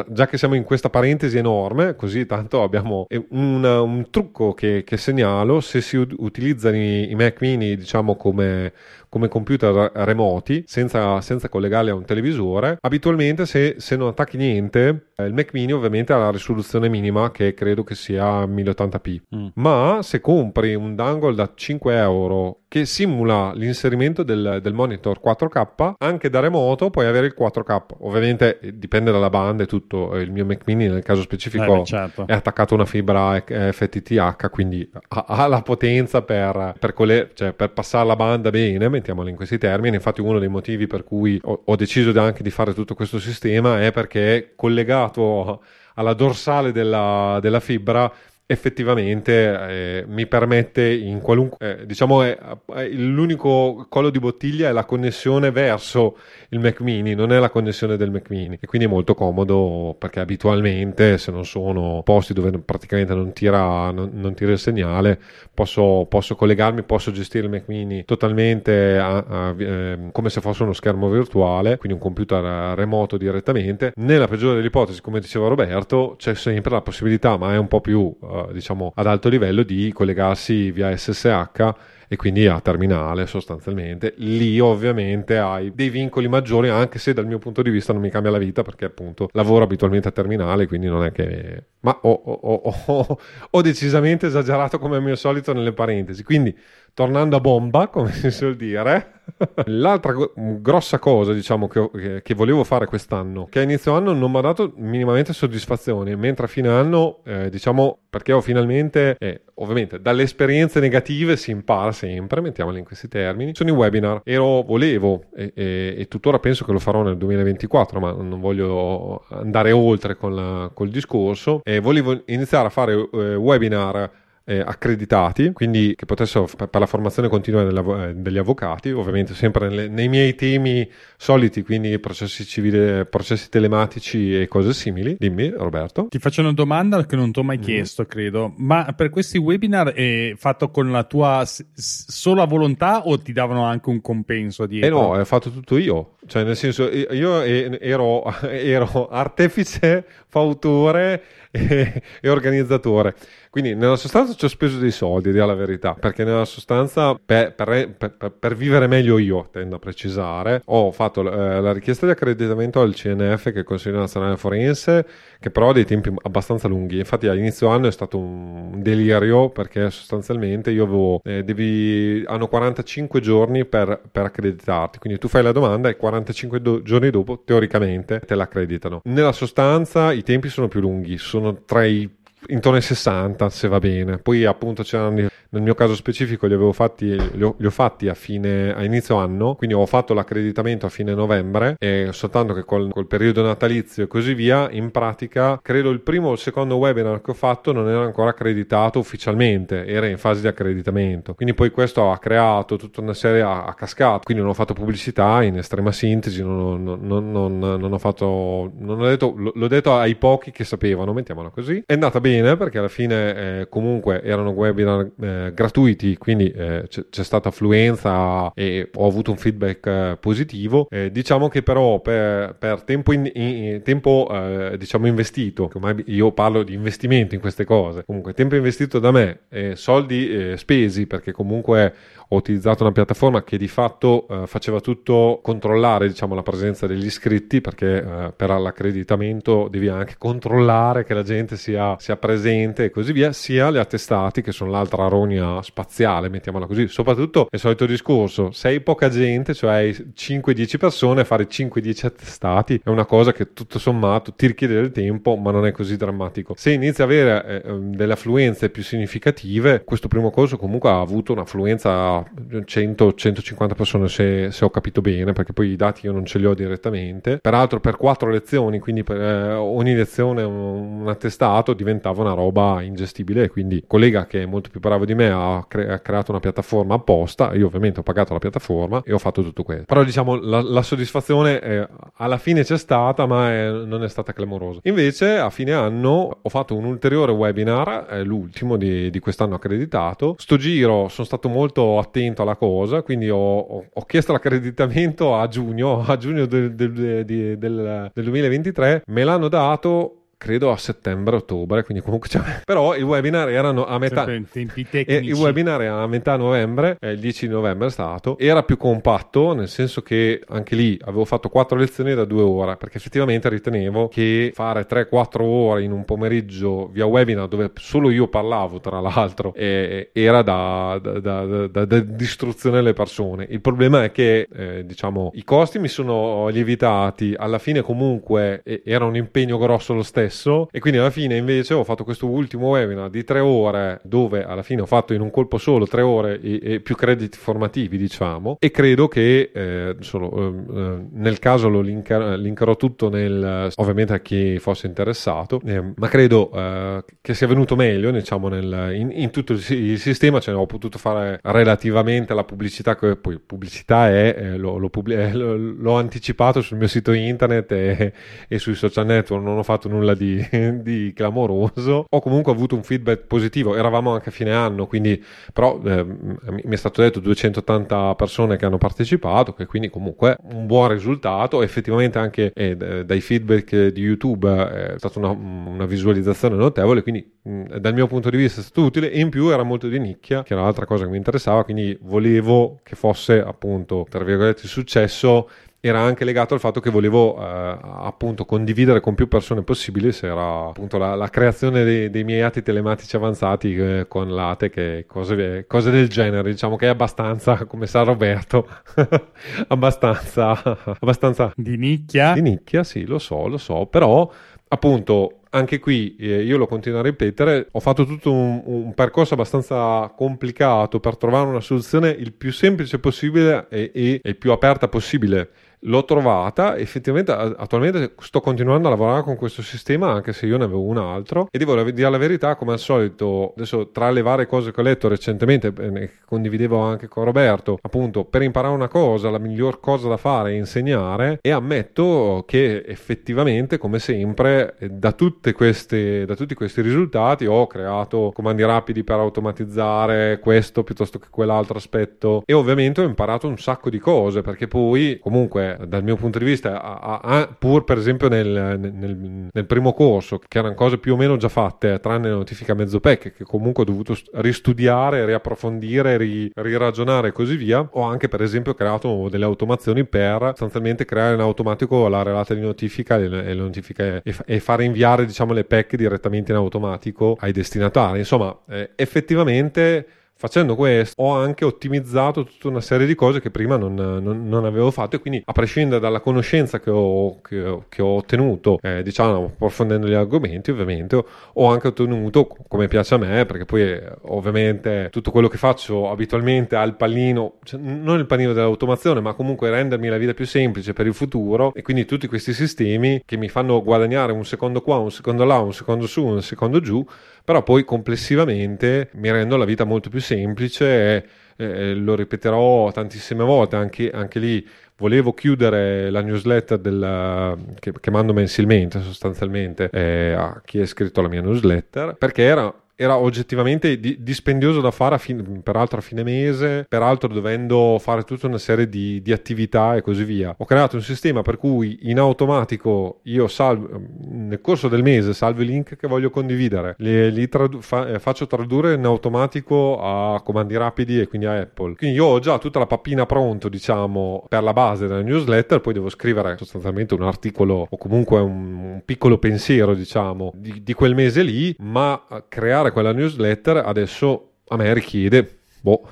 già, che siamo in questa parentesi enorme, così tanto abbiamo un, un trucco che, che, segnalo, se si utilizzano i, i Mac mini diciamo come come computer remoti senza, senza collegarli a un televisore. Abitualmente se, se non attacchi niente, eh, il Mac mini ovviamente ha la risoluzione minima che credo che sia 1080p. Mm. Ma se compri un dangle da 5 euro che simula l'inserimento del, del, monitor 4K, anche da remoto puoi avere il 4K. Ovviamente eh, dipende dalla banda e tutto. Il mio Mac mini nel caso specifico eh, certo. è attaccato a una fibra FTTH, quindi ha, ha la potenza per, per, colle- cioè per passare la banda bene mettiamolo in questi termini. Infatti, uno dei motivi per cui ho, ho deciso anche di fare tutto questo sistema è perché è collegato alla dorsale della, della fibra effettivamente eh, mi permette in qualunque eh, diciamo è, è, l'unico collo di bottiglia è la connessione verso il Mac mini non è la connessione del Mac mini. E quindi è molto comodo perché abitualmente se non sono posti dove praticamente non tira, non, non tira il segnale posso, posso, collegarmi posso gestire il Mac mini totalmente a, a, eh, come se fosse uno schermo virtuale quindi un computer remoto direttamente. Nella peggiore delle ipotesi come diceva Roberto c'è sempre la possibilità ma è un po' più uh, diciamo ad alto livello di collegarsi via SSH e quindi a terminale sostanzialmente. Lì ovviamente hai dei vincoli maggiori, anche se dal mio punto di vista non mi cambia la vita perché appunto lavoro abitualmente a terminale, quindi non è che... Ma ho, ho, ho, ho decisamente esagerato come al mio solito nelle parentesi. Quindi tornando a bomba, come si suol dire, l'altra grossa cosa, diciamo, che, che, volevo fare quest'anno, che a inizio anno non mi ha dato minimamente soddisfazione, mentre a fine anno, eh, diciamo, perché ho finalmente, eh, ovviamente, dalle esperienze negative si impara sempre, mettiamole in questi termini, sono i webinar. Ero, volevo, e, e, e tuttora penso che lo farò nel 2024, ma non voglio andare oltre con la, col discorso, e volevo iniziare a fare eh, webinar eh, accreditati, quindi che potessero per, per la formazione continua della, eh, degli avvocati, ovviamente sempre nelle, nei miei temi soliti, quindi processi civili, processi telematici e cose simili. Dimmi, Roberto. Ti faccio una domanda che non ti ho mai mm. chiesto, credo, ma per questi webinar è fatto con la tua s- sola volontà o ti davano anche un compenso dietro? Eh no, è fatto tutto io, cioè nel senso io ero, ero artefice, fautore e, e organizzatore. Quindi nella sostanza ci ho speso dei soldi, dire la verità, perché nella sostanza per, per, per, per vivere meglio io, tendo a precisare, ho fatto eh, la richiesta di accreditamento al CNF, che è il Consiglio Nazionale Forense, che però ha dei tempi abbastanza lunghi. Infatti all'inizio anno è stato un delirio perché sostanzialmente io avevo, eh, devi, hanno 45 giorni per, per, accreditarti, quindi tu fai la domanda e 45 do- giorni dopo teoricamente te l'accreditano. Nella sostanza i tempi sono più lunghi, sono tra i intorno ai 60 se va bene. Poi appunto c'erano nel mio caso specifico li avevo fatti li ho, li ho fatti a fine a inizio anno quindi ho fatto l'accreditamento a fine novembre e soltanto che col, col periodo natalizio e così via in pratica credo il primo o il secondo webinar che ho fatto non era ancora accreditato ufficialmente era in fase di accreditamento. Quindi poi questo ha creato tutta una serie a, a cascata quindi non ho fatto pubblicità in estrema sintesi non, non, non, non ho fatto non ho detto l'ho detto ai pochi che sapevano mettiamola così. È andata bene perché alla fine eh, comunque erano webinar eh, gratuiti, quindi eh, c- c'è stata affluenza e ho avuto un feedback eh, positivo. Eh, diciamo che però per, per tempo, in, in, tempo eh, diciamo investito, io parlo di investimento in queste cose, comunque tempo investito da me, soldi spesi perché comunque ho utilizzato una piattaforma che di fatto eh, faceva tutto controllare diciamo, la presenza degli iscritti perché eh, per l'accreditamento devi anche controllare che la gente sia, sia, presente e così via, sia gli attestati che sono l'altra rogna spaziale, mettiamola così. Soprattutto il solito discorso, sei poca gente, cioè hai 5-10 persone, fare 5-10 attestati è una cosa che tutto sommato ti richiede del tempo, ma non è così drammatico. Se inizi a avere eh, ehm, delle affluenze più significative, questo primo corso comunque ha avuto un'affluenza 100-150 persone se, se, ho capito bene, perché poi i dati io non ce li ho direttamente. Peraltro per quattro lezioni, quindi per eh, ogni lezione un, un, attestato diventava una roba ingestibile, quindi un collega che è molto più bravo di me ha, cre- ha, creato una piattaforma apposta, io ovviamente ho pagato la piattaforma e ho fatto tutto questo. Però diciamo la, la soddisfazione eh, alla fine c'è stata, ma è, non è stata clamorosa. Invece a fine anno ho fatto un ulteriore webinar, eh, l'ultimo di, di quest'anno accreditato. Sto giro sono stato molto attivo attento alla cosa, quindi ho, ho, ho chiesto l'accreditamento a giugno, a giugno del, del, del, del 2023, me l'hanno dato credo a settembre-ottobre, quindi comunque cioè, però i webinar erano a metà tempi tecnici. il webinar era a metà novembre, eh, il 10 novembre è stato, era più compatto, nel senso che anche lì avevo fatto quattro lezioni da due ore, perché effettivamente ritenevo che fare 3-4 ore in un pomeriggio via webinar dove solo io parlavo, tra l'altro, eh, era da, da, da, da, distruzione alle persone. Il problema è che, eh, diciamo, i costi mi sono lievitati, alla fine comunque era un impegno grosso lo stesso stesso e quindi alla fine invece ho fatto questo ultimo webinar di tre ore dove alla fine ho fatto in un colpo solo tre ore e, e più crediti formativi diciamo. E credo che eh, solo, eh, nel caso lo linker, linkerò tutto nel, ovviamente a chi fosse interessato eh, ma credo eh, che sia venuto meglio diciamo nel, in, in, tutto il, sistema. Ne ho potuto fare relativamente alla pubblicità che poi pubblicità è eh, l'ho, l'ho, eh, l'ho, anticipato sul mio sito internet e, e sui social network. Non ho fatto nulla di di, di, clamoroso. Ho comunque avuto un feedback positivo. Eravamo anche a fine anno, quindi però eh, mi è stato detto 280 persone che hanno partecipato, che quindi comunque un buon risultato. Effettivamente anche eh, dai feedback di YouTube eh, è stata una, una visualizzazione notevole, quindi mh, dal mio punto di vista è stato utile e in più era molto di nicchia, che era l'altra cosa che mi interessava, quindi volevo che fosse appunto, tra virgolette, successo era anche legato al fatto che volevo eh, appunto condividere con più persone possibili se era appunto la, la creazione dei, dei, miei atti telematici avanzati eh, con l'ATE che cose, cose, del genere. Diciamo che è abbastanza come sa Roberto abbastanza abbastanza di nicchia. Di nicchia sì lo so lo so. Però appunto anche qui eh, io lo continuo a ripetere, ho fatto tutto un, un, percorso abbastanza complicato per trovare una soluzione il più semplice possibile e, e il più aperta possibile l'ho trovata, effettivamente attualmente sto continuando a lavorare con questo sistema anche se io ne avevo un altro e devo dire la verità come al solito, adesso tra le varie cose che ho letto recentemente, ne condividevo anche con Roberto, appunto per imparare una cosa la miglior cosa da fare è insegnare e ammetto che effettivamente come sempre da, tutte queste, da tutti questi risultati ho creato comandi rapidi per automatizzare questo piuttosto che quell'altro aspetto e ovviamente ho imparato un sacco di cose perché poi comunque dal mio punto di vista, a, a, pur per esempio nel, nel, nel, primo corso, che erano cose più o meno già fatte, tranne la notifica mezzo pack, che comunque ho dovuto ristudiare, riapprofondire, ri, riragionare e così via, ho anche per esempio creato delle automazioni per sostanzialmente creare in automatico la relata di notifica e, le, notifiche e, e, fare inviare diciamo le pack direttamente in automatico ai destinatari. Insomma, eh, effettivamente Facendo questo ho anche ottimizzato tutta una serie di cose che prima non, non, non avevo fatto e quindi a prescindere dalla conoscenza che ho, che, che ho ottenuto, eh, diciamo approfondendo gli argomenti ovviamente, ho anche ottenuto come piace a me perché poi ovviamente tutto quello che faccio abitualmente ha pallino, cioè, non il pallino dell'automazione ma comunque rendermi la vita più semplice per il futuro e quindi tutti questi sistemi che mi fanno guadagnare un secondo qua, un secondo là, un secondo su, un secondo giù però poi complessivamente mi rendo la vita molto più semplice eh, lo ripeterò tantissime volte, anche, anche, lì volevo chiudere la newsletter del, che, che mando mensilmente sostanzialmente eh, a chi è iscritto alla mia newsletter perché era era oggettivamente di, dispendioso da fare, a fin, peraltro a fine mese, peraltro dovendo fare tutta una serie di, di, attività e così via. Ho creato un sistema per cui in automatico io salvo, nel corso del mese salvo i link che voglio condividere, li, li tradu- fa, eh, faccio tradurre in automatico a comandi rapidi e quindi a Apple. Quindi io ho già tutta la pappina pronto, diciamo, per la base della newsletter, poi devo scrivere sostanzialmente un articolo o comunque un, un piccolo pensiero, diciamo, di, di quel mese lì, ma creare quella newsletter adesso a me richiede, boh,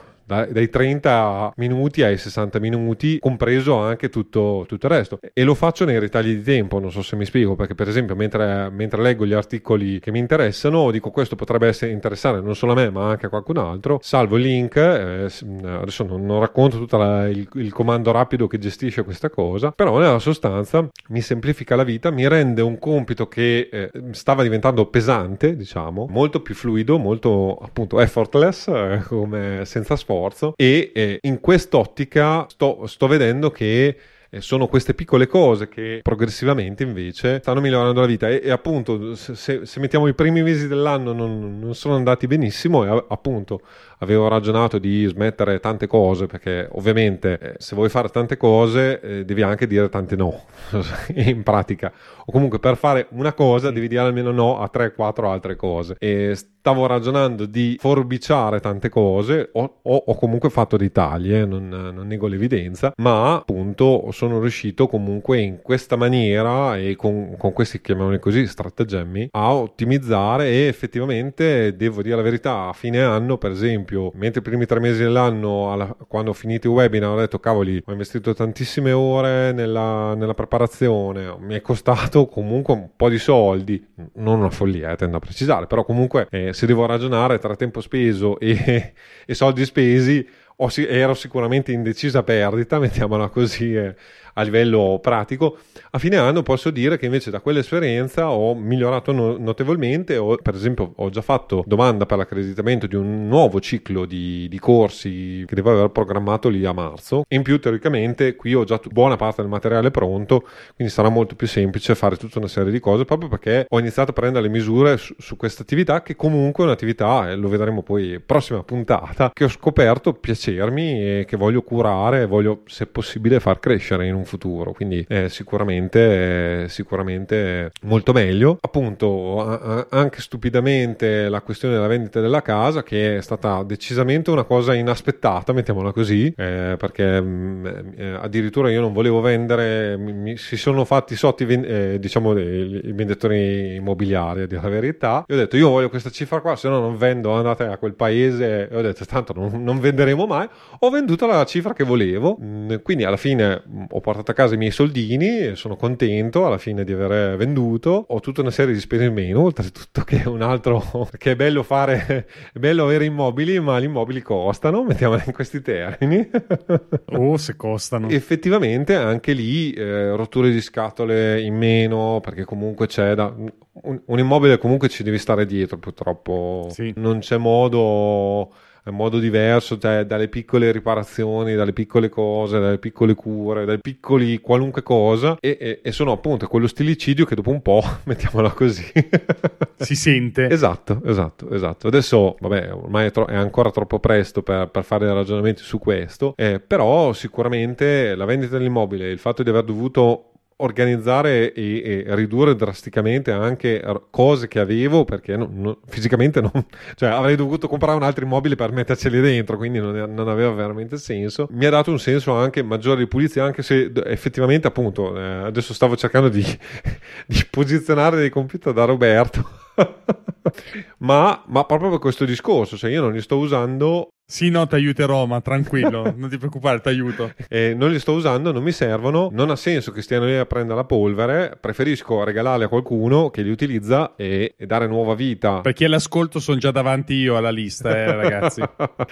dai 30 minuti ai 60 minuti, compreso anche tutto, tutto, il resto. E lo faccio nei ritagli di tempo, non so se mi spiego, perché per esempio mentre, mentre leggo gli articoli che mi interessano, dico questo potrebbe essere interessare non solo a me ma anche a qualcun altro, salvo il link, eh, adesso non, non racconto tutto il, il, comando rapido che gestisce questa cosa, però nella sostanza mi semplifica la vita, mi rende un compito che eh, stava diventando pesante, diciamo, molto più fluido, molto appunto effortless, eh, come senza sforzo e eh, in quest'ottica sto, sto vedendo che eh, sono queste piccole cose che progressivamente invece stanno migliorando la vita. E, e appunto se, se, mettiamo i primi mesi dell'anno non, non sono andati benissimo e appunto avevo ragionato di smettere tante cose perché ovviamente eh, se vuoi fare tante cose eh, devi anche dire tante no in pratica. O comunque per fare una cosa devi dire almeno no a 3-4 altre cose. E stavo ragionando di forbiciare tante cose o, o, o comunque fatto dei tagli eh, non, non, nego l'evidenza ma appunto sono riuscito comunque in questa maniera e con, con questi chiamiamoli così stratagemmi a ottimizzare e effettivamente devo dire la verità a fine anno per esempio esempio, mentre i primi tre mesi dell'anno, alla, quando ho finito i webinar, ho detto cavoli, ho investito tantissime ore nella, nella preparazione, mi è costato comunque un po' di soldi, non una follia, eh, tendo a precisare, però comunque eh, se devo ragionare tra tempo speso e, e soldi spesi, ero sicuramente in decisa perdita, mettiamola così. Eh a livello pratico, a fine anno posso dire che invece da quell'esperienza ho migliorato no- notevolmente. Ho, per esempio, ho già fatto domanda per l'accreditamento di un nuovo ciclo di, di corsi che devo aver programmato lì a marzo. In più, teoricamente, qui ho già t- buona parte del materiale pronto, quindi sarà molto più semplice fare tutta una serie di cose proprio perché ho iniziato a prendere le misure su, su questa attività che comunque è un'attività, e lo vedremo poi prossima puntata, che ho scoperto piacermi e che voglio curare e voglio, se possibile, far crescere in un un futuro, quindi è sicuramente, sicuramente molto meglio. Appunto, anche stupidamente la questione della vendita della casa, che è stata decisamente una cosa inaspettata, mettiamola così, eh, perché mh, mm, eh, addirittura io non volevo vendere, mi, si sono fatti sotto i, eh, diciamo, i, venditori immobiliari, a dire la verità. E ho detto, io voglio questa cifra qua, se no non vendo, andate a quel paese. E ho detto, tanto non, non venderemo mai. Ho venduto la cifra che volevo, mm, quindi alla fine mm, ho portato a casa i miei soldini, sono contento alla fine di aver venduto, ho tutta una serie di spese in meno, oltretutto che è un altro, che è bello fare, è bello avere immobili, ma gli immobili costano, mettiamola in questi termini. oh, se costano. Effettivamente anche lì eh, rotture di scatole in meno, perché comunque c'è da... Un, un immobile comunque ci devi stare dietro, purtroppo sì. non c'è modo modo diverso, cioè dalle piccole riparazioni, dalle piccole cose, dalle piccole cure, dai piccoli qualunque cosa e, e, e sono appunto quello stilicidio che dopo un po', mettiamola così, si sente. Esatto, esatto, esatto. Adesso, vabbè, ormai è, tro- è ancora troppo presto per, per, fare ragionamenti su questo, eh, però sicuramente la vendita dell'immobile, il fatto di aver dovuto organizzare e, e, ridurre drasticamente anche cose che avevo perché non, non, fisicamente non, cioè avrei dovuto comprare un altro immobile per metterceli dentro quindi non, non, aveva veramente senso. Mi ha dato un senso anche maggiore di pulizia anche se effettivamente appunto eh, adesso stavo cercando di, di posizionare dei computer da Roberto ma, ma proprio per questo discorso cioè io non li sto usando sì, no, ti aiuterò, ma tranquillo, non ti preoccupare, ti aiuto. Eh, non li sto usando, non mi servono, non ha senso che stiano lì a prendere la polvere, preferisco regalarli a qualcuno che li utilizza e, e dare nuova vita. Perché all'ascolto sono già davanti io alla lista, eh, ragazzi.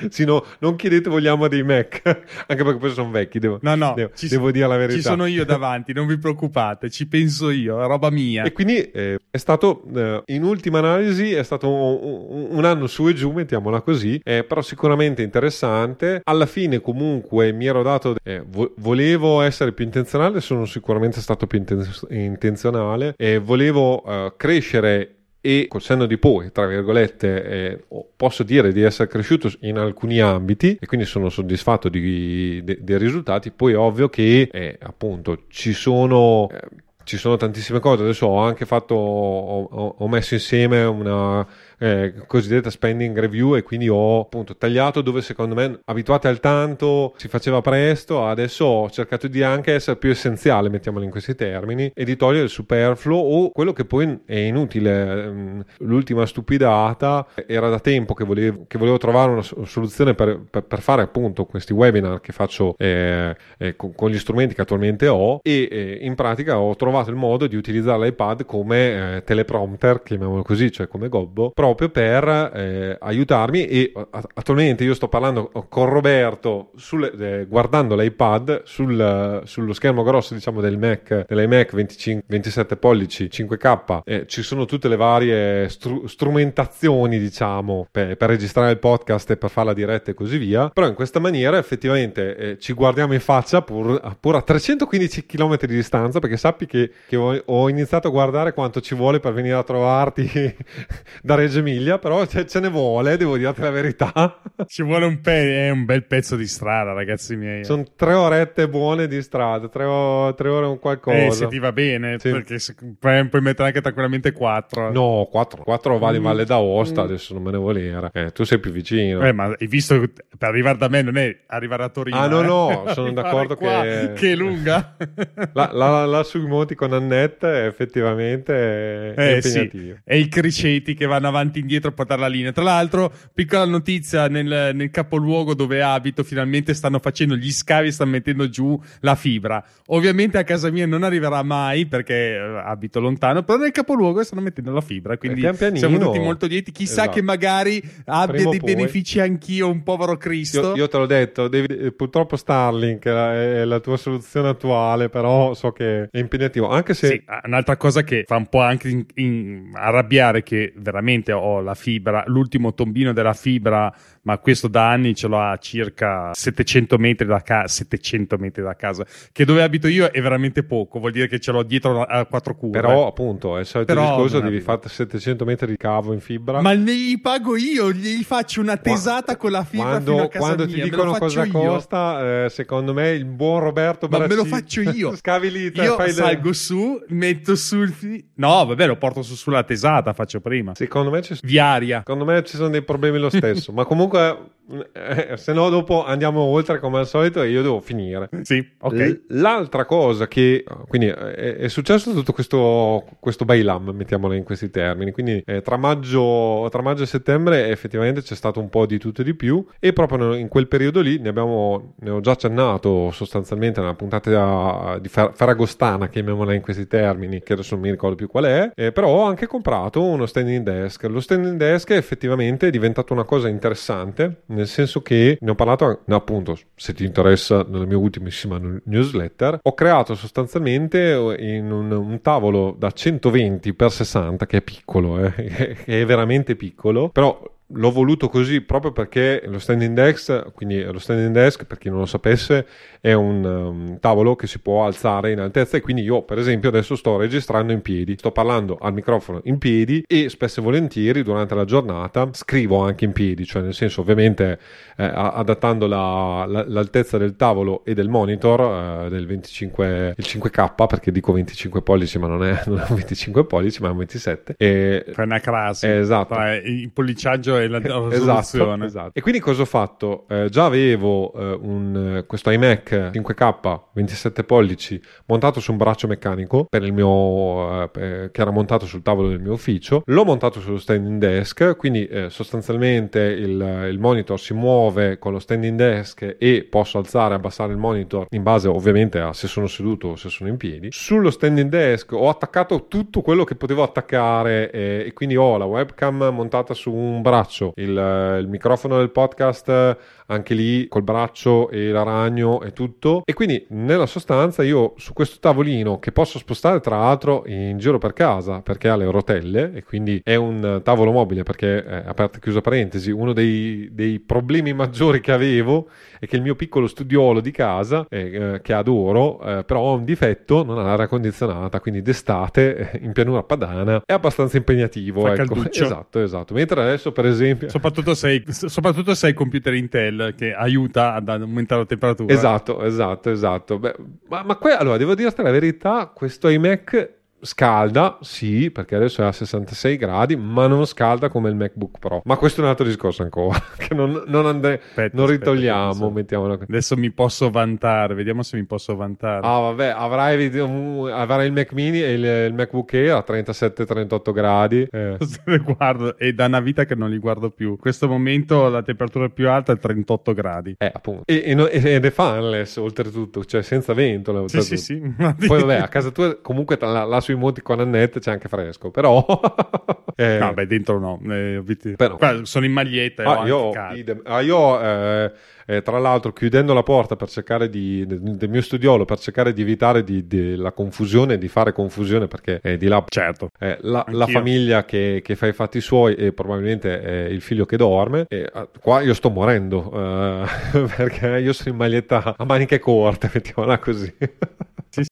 sì, no, non chiedete vogliamo dei Mac, anche perché poi sono vecchi, devo, no, no, devo, devo dire la verità. Ci sono io davanti, non vi preoccupate, ci penso io, è roba mia. E quindi eh, è stato, eh, in ultima analisi, è stato un, un, anno su e giù, mettiamola così, eh, però sicuramente interessante. Alla fine, comunque, mi ero dato. Eh, vo- volevo essere più intenzionale, sono sicuramente stato più inten- intenzionale. E volevo uh, crescere e col senno di poi, tra virgolette, eh, posso dire di essere cresciuto in alcuni ambiti e quindi sono soddisfatto di, de, dei risultati. Poi è ovvio che eh, appunto ci sono. Eh, ci sono tantissime cose. Adesso ho anche fatto, ho, ho messo insieme una eh, cosiddetta spending review e quindi ho appunto tagliato dove secondo me abituati al tanto si faceva presto, adesso ho cercato di anche essere più essenziale, mettiamolo in questi termini, e di togliere il superfluo o quello che poi è inutile. Ehm, l'ultima stupidata era da tempo che volevo, che volevo trovare una soluzione per, per, per, fare appunto questi webinar che faccio eh, eh, con, con, gli strumenti che attualmente ho e eh, in pratica ho trovato il modo di utilizzare l'iPad come eh, teleprompter, chiamiamolo così, cioè come gobbo, però proprio per eh, aiutarmi e attualmente io sto parlando con Roberto sul, eh, guardando l'iPad sul, sullo schermo grosso diciamo del Mac dell'iMac 25, 27 pollici 5K eh, ci sono tutte le varie stru- strumentazioni diciamo per, per, registrare il podcast e per fare la diretta e così via. Però in questa maniera effettivamente eh, ci guardiamo in faccia pur, pur, a 315 km di distanza perché sappi che, che ho, ho, iniziato a guardare quanto ci vuole per venire a trovarti da Reggio Emilia però ce, ce ne vuole devo dirti la verità ci vuole un, pe- è un bel pezzo di strada ragazzi miei sono tre orette buone di strada tre, o- tre ore un qualcosa eh se ti va bene sì. perché se, puoi, mettere anche tranquillamente 4 no 4 4 va di Valle d'Aosta mm. adesso non me ne volere eh, tu sei più vicino eh ma hai visto che per arrivare da me non è arrivare a Torino ah no eh? no sono d'accordo che che è lunga la, la, la sui monti con Annette effettivamente è, eh, impegnativo sì. e i criceti che vanno avanti e indietro a portare la linea. Tra l'altro piccola notizia nel, nel capoluogo dove abito finalmente stanno facendo gli scavi stanno mettendo giù la fibra. Ovviamente a casa mia non arriverà mai perché eh, abito lontano però nel capoluogo stanno mettendo la fibra quindi siamo tutti molto lieti. Chissà esatto. che magari abbia Prima dei benefici anch'io un povero Cristo. Io, io te l'ho detto devi, eh, purtroppo Starlink è la tua soluzione attuale però so che è impegnativo anche se sì, un'altra cosa che fa un po' anche in, in, arrabbiare che veramente ho la fibra l'ultimo tombino della fibra ma questo da anni ce l'ho a circa 700 metri da casa 700 metri da casa. Che dove abito io è veramente poco vuol dire che ce l'ho dietro a quattro curve però appunto è il solito Però, discorso devi fare 700 metri di cavo in fibra. Ma li pago io gli faccio una tesata Qua, con la fibra quando, quando ti dicono cosa io. costa eh, secondo me il buon Roberto ma me lo faccio io. scavi lì io salgo le... su metto sul fi... no vabbè lo porto su sulla tesata faccio prima. Secondo me c'è viaria. secondo me ci sono dei problemi lo stesso ma comunque eh, se no dopo andiamo oltre come al solito e io devo finire. Sì, ok. L- l'altra cosa che quindi è, è successo tutto questo, questo bailam, mettiamola in questi termini, quindi eh, tra, maggio, tra maggio e settembre effettivamente c'è stato un po' di tutto e di più e proprio in quel periodo lì ne, abbiamo, ne ho già accennato sostanzialmente nella puntata di Fer- Ferragostana, chiamiamola in questi termini, che adesso non mi ricordo più qual è, eh, però ho anche comprato uno standing desk. Lo standing desk è effettivamente diventato una cosa interessante nel senso che ne ho parlato appunto, se ti interessa, nella mia ultimissima newsletter. Ho creato sostanzialmente un, un tavolo da 120 x 60, che è piccolo, eh, è veramente piccolo, però l'ho voluto così proprio perché lo standing desk, quindi lo standing desk, per chi non lo sapesse, è un um, tavolo che si può alzare in altezza e quindi io, per esempio, adesso sto registrando in piedi, sto parlando al microfono in piedi e spesso e volentieri durante la giornata scrivo anche in piedi, cioè nel senso ovviamente eh, adattando la, la, l'altezza del tavolo e del monitor eh, del 25 il 5K perché dico 25 pollici ma non è, non è un 25 pollici ma è un 27 e fai una crasi. Esatto. Il polliciaggio e la esatto, risoluzione esatto, esatto. e quindi cosa ho fatto? Eh, già avevo eh, un, questo iMac 5K 27 pollici montato su un braccio meccanico per il mio eh, che era montato sul tavolo del mio ufficio l'ho montato sullo standing desk quindi eh, sostanzialmente il, il monitor si muove con lo standing desk e posso alzare e abbassare il monitor in base ovviamente a se sono seduto o se sono in piedi. Sullo standing desk ho attaccato tutto quello che potevo attaccare e quindi ho la webcam montata su un braccio, il, il microfono del podcast anche lì col braccio e la ragno e tutto. E quindi nella sostanza io su questo tavolino che posso spostare tra l'altro in giro per casa perché ha le rotelle e quindi è un tavolo mobile perché, eh, aperta e chiusa parentesi, uno dei, dei, problemi maggiori che avevo è che il mio piccolo studiolo di casa, eh, eh che adoro, eh, però ha un difetto, non ha l'aria condizionata, quindi d'estate eh, in pianura padana è abbastanza impegnativo. Ecco. Esatto, esatto. Mentre adesso per esempio... Soprattutto se hai computer Intel che aiuta ad aumentare la temperatura. Esatto, esatto, esatto. Beh, ma, ma que- allora devo dirti la verità, questo iMac Scalda, sì, perché adesso è a 66 gradi, ma non scalda come il MacBook Pro. Ma questo è un altro discorso ancora, che non, non, andre- aspetta, non ritogliamo, aspetta, mettiamolo Adesso mi posso vantare, vediamo se mi posso vantare. Ah, vabbè, avrai, avrai il Mac mini e il, il MacBook Air a 37-38 gradi. Eh. guardo, è da una vita che non li guardo più. In questo momento la temperatura più alta è 38 gradi. Eh, appunto. E, e, ed è fanless, oltretutto, cioè senza vento. Sì, sì, sì. Poi vabbè, a casa tua comunque la, la sui monti con Annette c'è anche fresco, però... eh, no, beh, dentro no. Eh, però... Sono in maglietta ah, io, ah, io eh, eh, tra l'altro, chiudendo la porta per cercare di, del mio studiolo per cercare di evitare di, di, la confusione, di fare confusione, perché è di là certo. è la, la, famiglia che, che, fa i fatti suoi e probabilmente è il figlio che dorme. E, uh, qua io sto morendo uh, perché io sono in maglietta a maniche corte, mettiamola così.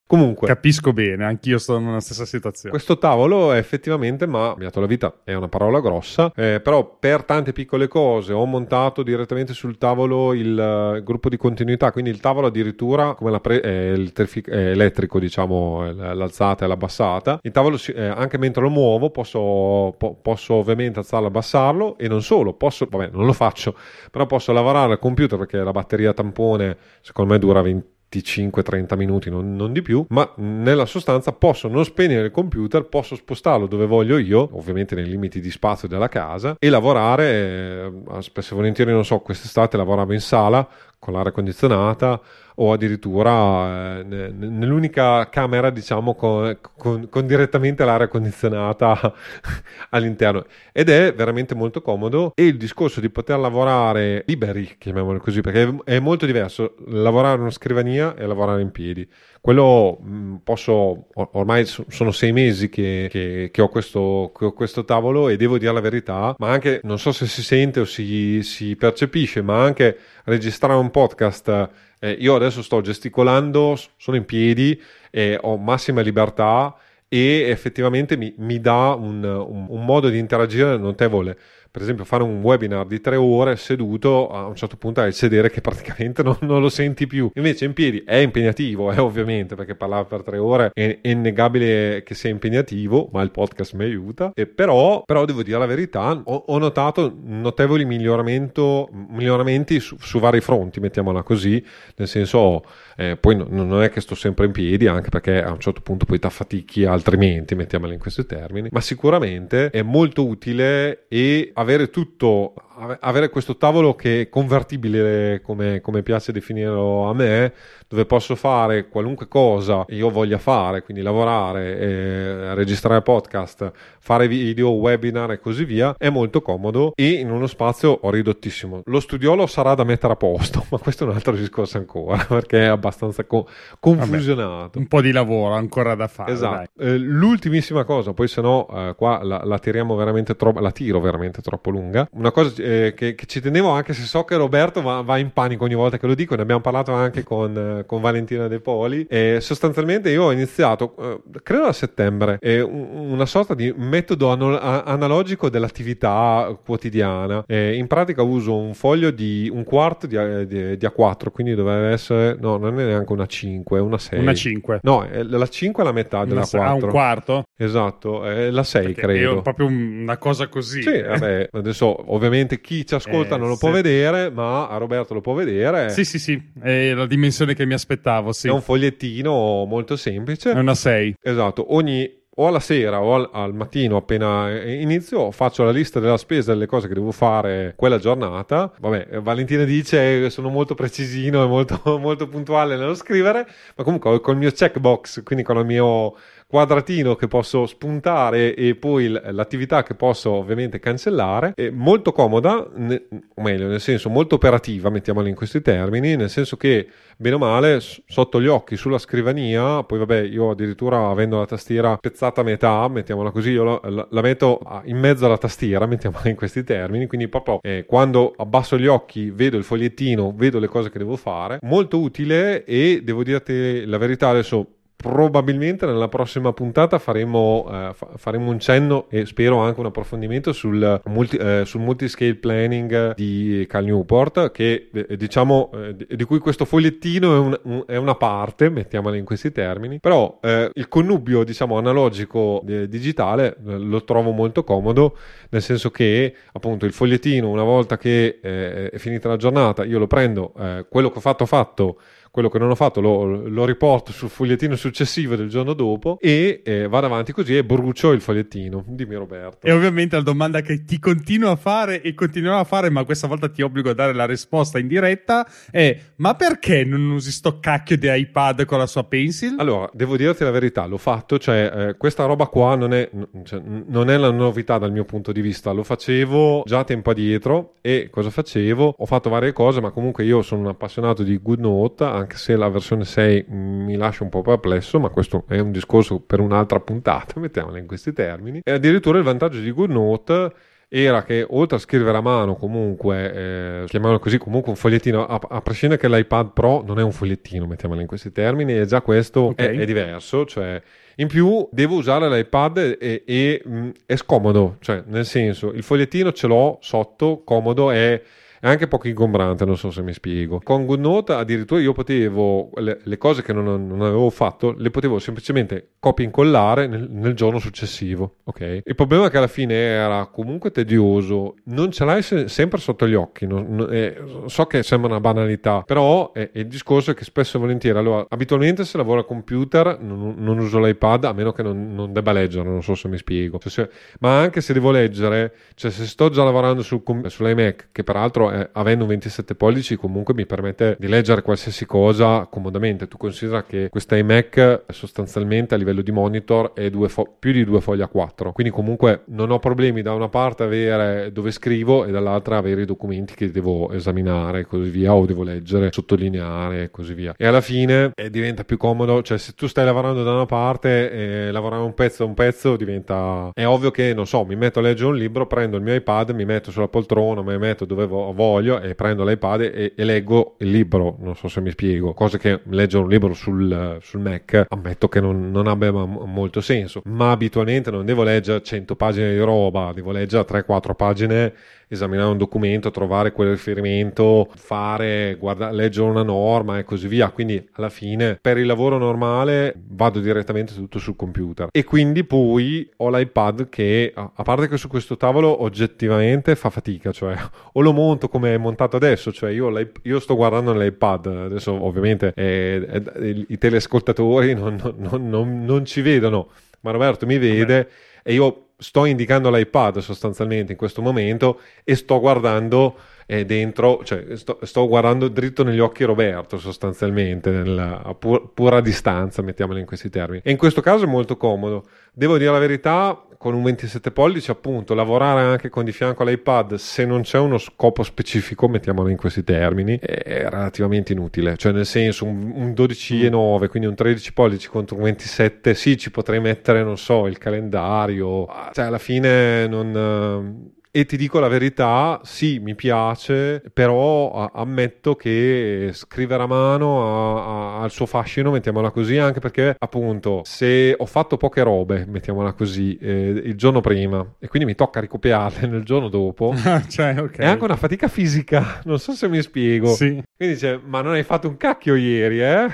Comunque, capisco bene, anch'io sto nella stessa situazione. Questo tavolo effettivamente mi ha cambiato la vita, è una parola grossa, eh, però per tante piccole cose ho montato direttamente sul tavolo il uh, gruppo di continuità, quindi il tavolo addirittura come pre- eh, il terfi- eh, elettrico, diciamo, l'alzata e l'abbassata. Il tavolo si- eh, anche mentre lo muovo posso, po- posso ovviamente alzarlo e abbassarlo e non solo, posso, vabbè non lo faccio, però posso lavorare al computer perché la batteria tampone secondo me dura 20 25-30 minuti, non, non, di più, ma nella sostanza posso non spegnere il computer, posso spostarlo dove voglio io, ovviamente nei limiti di spazio della casa, e lavorare, eh, spesso e volentieri, non so, quest'estate lavoravo in sala con l'aria condizionata o addirittura eh, nell'unica camera diciamo con, con, con, direttamente l'aria condizionata all'interno. Ed è veramente molto comodo. E il discorso di poter lavorare liberi chiamiamolo così perché è molto diverso. Lavorare una scrivania e lavorare in piedi. Quello mm, posso ormai sono sei mesi che, che, che, ho questo, che, ho questo, tavolo e devo dire la verità ma anche non so se si sente o si, si percepisce ma anche registrare un podcast eh, io adesso sto gesticolando, sono in piedi, eh, ho massima libertà e effettivamente mi, mi dà un, un, un, modo di interagire notevole per esempio fare un webinar di tre ore seduto a un certo punto hai il sedere che praticamente non, non, lo senti più. Invece in piedi è impegnativo eh, ovviamente perché parlare per tre ore è, è, innegabile che sia impegnativo ma il podcast mi aiuta. E però, però devo dire la verità ho, ho notato notevoli miglioramenti su, su, vari fronti mettiamola così. Nel senso eh, poi no, non è che sto sempre in piedi anche perché a un certo punto poi ti affatichi altrimenti mettiamola in questi termini. Ma sicuramente è molto utile e tutto avere questo tavolo che è convertibile come, come, piace definirlo a me dove posso fare qualunque cosa io voglia fare quindi lavorare eh, registrare podcast fare video webinar e così via è molto comodo e in uno spazio ridottissimo. Lo studiolo sarà da mettere a posto ma questo è un altro discorso ancora perché è abbastanza co- confusionato. Vabbè, un po' di lavoro ancora da fare esatto. eh, l'ultimissima cosa poi se no eh, qua la, la tiriamo veramente troppo la tiro veramente troppo lunga. Una cosa eh, che, che, ci tenevo anche se so che Roberto va, va, in panico ogni volta che lo dico, ne abbiamo parlato anche con, eh, con Valentina De Poli e sostanzialmente io ho iniziato, eh, credo a settembre, una sorta di metodo an- analogico dell'attività quotidiana. in pratica uso un foglio di un quarto di, di, di, A4, quindi dovrebbe essere, no, non è neanche una 5, è una 6. Una 5. No, la 5 è la metà della una, 4. Ah, un quarto? Esatto, è la 6 Perché credo. È proprio una cosa così. Sì, vabbè, adesso ovviamente chi ci ascolta eh, non lo sì. può vedere, ma a Roberto lo può vedere. Sì, sì, sì, è la dimensione che mi aspettavo, sì. È un fogliettino molto semplice. È una 6. Esatto, ogni o alla sera o al, al, mattino appena inizio faccio la lista della spesa delle cose che devo fare quella giornata vabbè Valentina dice che sono molto precisino e molto, molto puntuale nello scrivere ma comunque col mio checkbox quindi con il mio quadratino che posso spuntare e poi l'attività che posso ovviamente cancellare. È molto comoda, o meglio, nel senso molto operativa, mettiamola in questi termini, nel senso che bene o male sotto gli occhi sulla scrivania, poi vabbè, io addirittura avendo la tastiera pezzata a metà, mettiamola così, io la, la metto in mezzo alla tastiera, mettiamola in questi termini, quindi proprio eh, quando abbasso gli occhi vedo il fogliettino, vedo le cose che devo fare, molto utile e devo dirti la verità adesso probabilmente nella prossima puntata faremo, eh, fa- faremo, un cenno e spero anche un approfondimento sul, multi, eh, sul multiscale planning di Cal Newport che eh, diciamo eh, di cui questo fogliettino è, un, un, è, una parte mettiamola in questi termini però eh, il connubio diciamo analogico eh, digitale lo trovo molto comodo nel senso che appunto il fogliettino una volta che è finita la giornata io lo prendo quello che ho fatto fatto quello che non ho fatto lo, lo riporto sul fogliettino successivo del giorno dopo e eh, vado avanti così e brucio il fogliettino. Dimmi Roberto. E ovviamente la domanda che ti continuo a fare e continuerò a fare, ma questa volta ti obbligo a dare la risposta in diretta, è ma perché non usi sto cacchio di iPad con la sua pencil? Allora, devo dirti la verità, l'ho fatto, cioè eh, questa roba qua non è, cioè, non è la novità dal mio punto di vista, lo facevo già tempo addietro e cosa facevo? Ho fatto varie cose, ma comunque io sono un appassionato di GoodNote, anche se la versione 6 mi lascia un po' perplesso, ma questo è un discorso per un'altra puntata, mettiamola in questi termini. E addirittura il vantaggio di GoodNote era che oltre a scrivere a mano comunque, eh, chiamiamolo così, comunque un fogliettino, a, a, prescindere che l'iPad Pro non è un fogliettino, mettiamolo in questi termini, e già questo okay. è, è, diverso, cioè in più devo usare l'iPad e, e mh, è scomodo, cioè nel senso il fogliettino ce l'ho sotto, comodo, è è anche poco ingombrante, non so se mi spiego. Con GoodNote addirittura io potevo, le, le cose che non, non, avevo fatto, le potevo semplicemente copia e incollare nel, nel, giorno successivo, ok? Il problema è che alla fine era comunque tedioso, non ce l'hai se, sempre sotto gli occhi, non, eh, so che sembra una banalità, però eh, il discorso è che spesso e volentieri, allora, abitualmente se lavoro al computer non, non uso l'iPad a meno che non, debba leggere, non so se mi spiego, cioè, se, ma anche se devo leggere, cioè se sto già lavorando sul, sull'iMac, che peraltro eh, avendo 27 pollici comunque mi permette di leggere qualsiasi cosa comodamente. Tu considera che questa iMac sostanzialmente a livello di monitor è fo- più di due foglie a 4, quindi comunque non ho problemi da una parte avere dove scrivo e dall'altra avere i documenti che devo esaminare e così via o devo leggere, sottolineare e così via. E alla fine eh, diventa più comodo, cioè se tu stai lavorando da una parte e lavorare un pezzo a un pezzo diventa... È ovvio che, non so, mi metto a leggere un libro, prendo il mio iPad, mi metto sulla poltrona, mi metto dove voglio e prendo l'iPad e, e, leggo il libro, non so se mi spiego, cose che leggere un libro sul, sul Mac ammetto che non, non abbia molto senso, ma abitualmente non devo leggere 100 pagine di roba, devo leggere 3-4 pagine esaminare un documento, trovare quel riferimento, fare, guarda, leggere una norma e così via. Quindi alla fine per il lavoro normale vado direttamente tutto sul computer. E quindi poi ho l'iPad che, a parte che su questo tavolo oggettivamente fa fatica, cioè o lo monto come è montato adesso, cioè io, io sto guardando l'iPad, adesso ovviamente eh, eh, i telescoltatori non, non, non, non, ci vedono, ma Roberto mi vede Vabbè. e io sto indicando l'iPad sostanzialmente in questo momento e sto guardando eh, dentro, cioè sto, sto, guardando dritto negli occhi Roberto sostanzialmente, nella, a pur, pura distanza, mettiamolo in questi termini. E in questo caso è molto comodo. Devo dire la verità, con un 27 pollici, appunto, lavorare anche con di fianco l'iPad se non c'è uno scopo specifico, mettiamolo in questi termini, è relativamente inutile. Cioè, nel senso, un, un 12,9, mm. quindi un 13 pollici contro un 27, sì, ci potrei mettere, non so, il calendario. Cioè, alla fine non e ti dico la verità, sì, mi piace, però ammetto che scrivere a mano ha, il suo fascino, mettiamola così, anche perché appunto se ho fatto poche robe, mettiamola così, eh, il giorno prima e quindi mi tocca ricopiarle nel giorno dopo, cioè, okay. è anche una fatica fisica, non so se mi spiego. Sì. Quindi dice, ma non hai fatto un cacchio ieri, eh?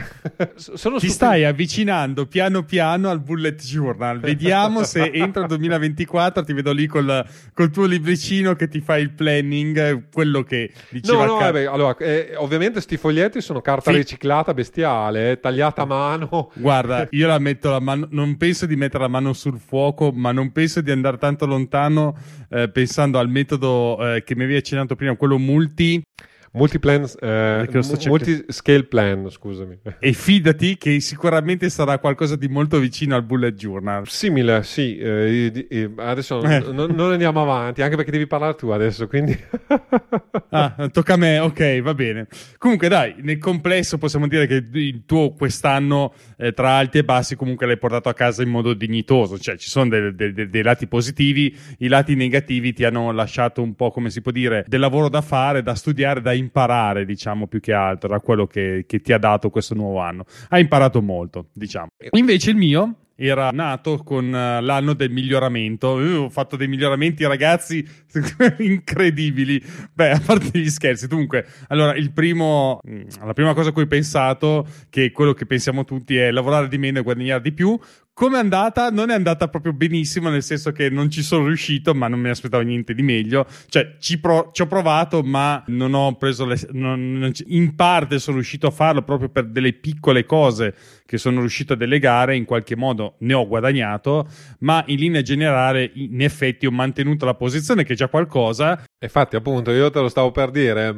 Sono Ti stai avvicinando piano piano al bullet journal, vediamo se entro il 2024 ti vedo lì col, col tuo libro libricino che ti fa il planning, quello che diceva. No, no, vabbè, allora, eh, ovviamente sti foglietti sono carta sì. riciclata bestiale, tagliata a mano. Guarda, io la metto la mano, non penso di mettere la mano sul fuoco, ma non penso di andare tanto lontano eh, pensando al metodo eh, che mi avevi accennato prima, quello multi Multiplan, eh, multi-scale plan, scusami. E fidati che sicuramente sarà qualcosa di molto vicino al bullet journal. Simile, sì. Eh, eh, adesso non, non, andiamo avanti, anche perché devi parlare tu adesso, quindi... ah, tocca a me, ok, va bene. Comunque dai, nel complesso possiamo dire che il tuo quest'anno, eh, tra alti e bassi, comunque l'hai portato a casa in modo dignitoso. Cioè, ci sono dei, dei, dei lati positivi, i lati negativi ti hanno lasciato un po', come si può dire, del lavoro da fare, da studiare, da imparare, diciamo, più che altro da quello che, che ti ha dato questo nuovo anno. Hai imparato molto, diciamo. Invece il mio era nato con uh, l'anno del miglioramento. Io ho fatto dei miglioramenti, ragazzi, incredibili. Beh, a parte gli scherzi. Dunque, allora, il primo, mm, la prima cosa a cui ho pensato, che quello che pensiamo tutti, è lavorare di meno e guadagnare di più. Come è andata? Non è andata proprio benissimo, nel senso che non ci sono riuscito, ma non mi aspettavo niente di meglio. Cioè, ci, pro- ci ho provato, ma non ho preso le. Non, non c- in parte sono riuscito a farlo proprio per delle piccole cose che sono riuscito a delegare. In qualche modo ne ho guadagnato, ma in linea generale, in effetti, ho mantenuto la posizione, che è già qualcosa. Infatti, appunto, io te lo stavo per dire.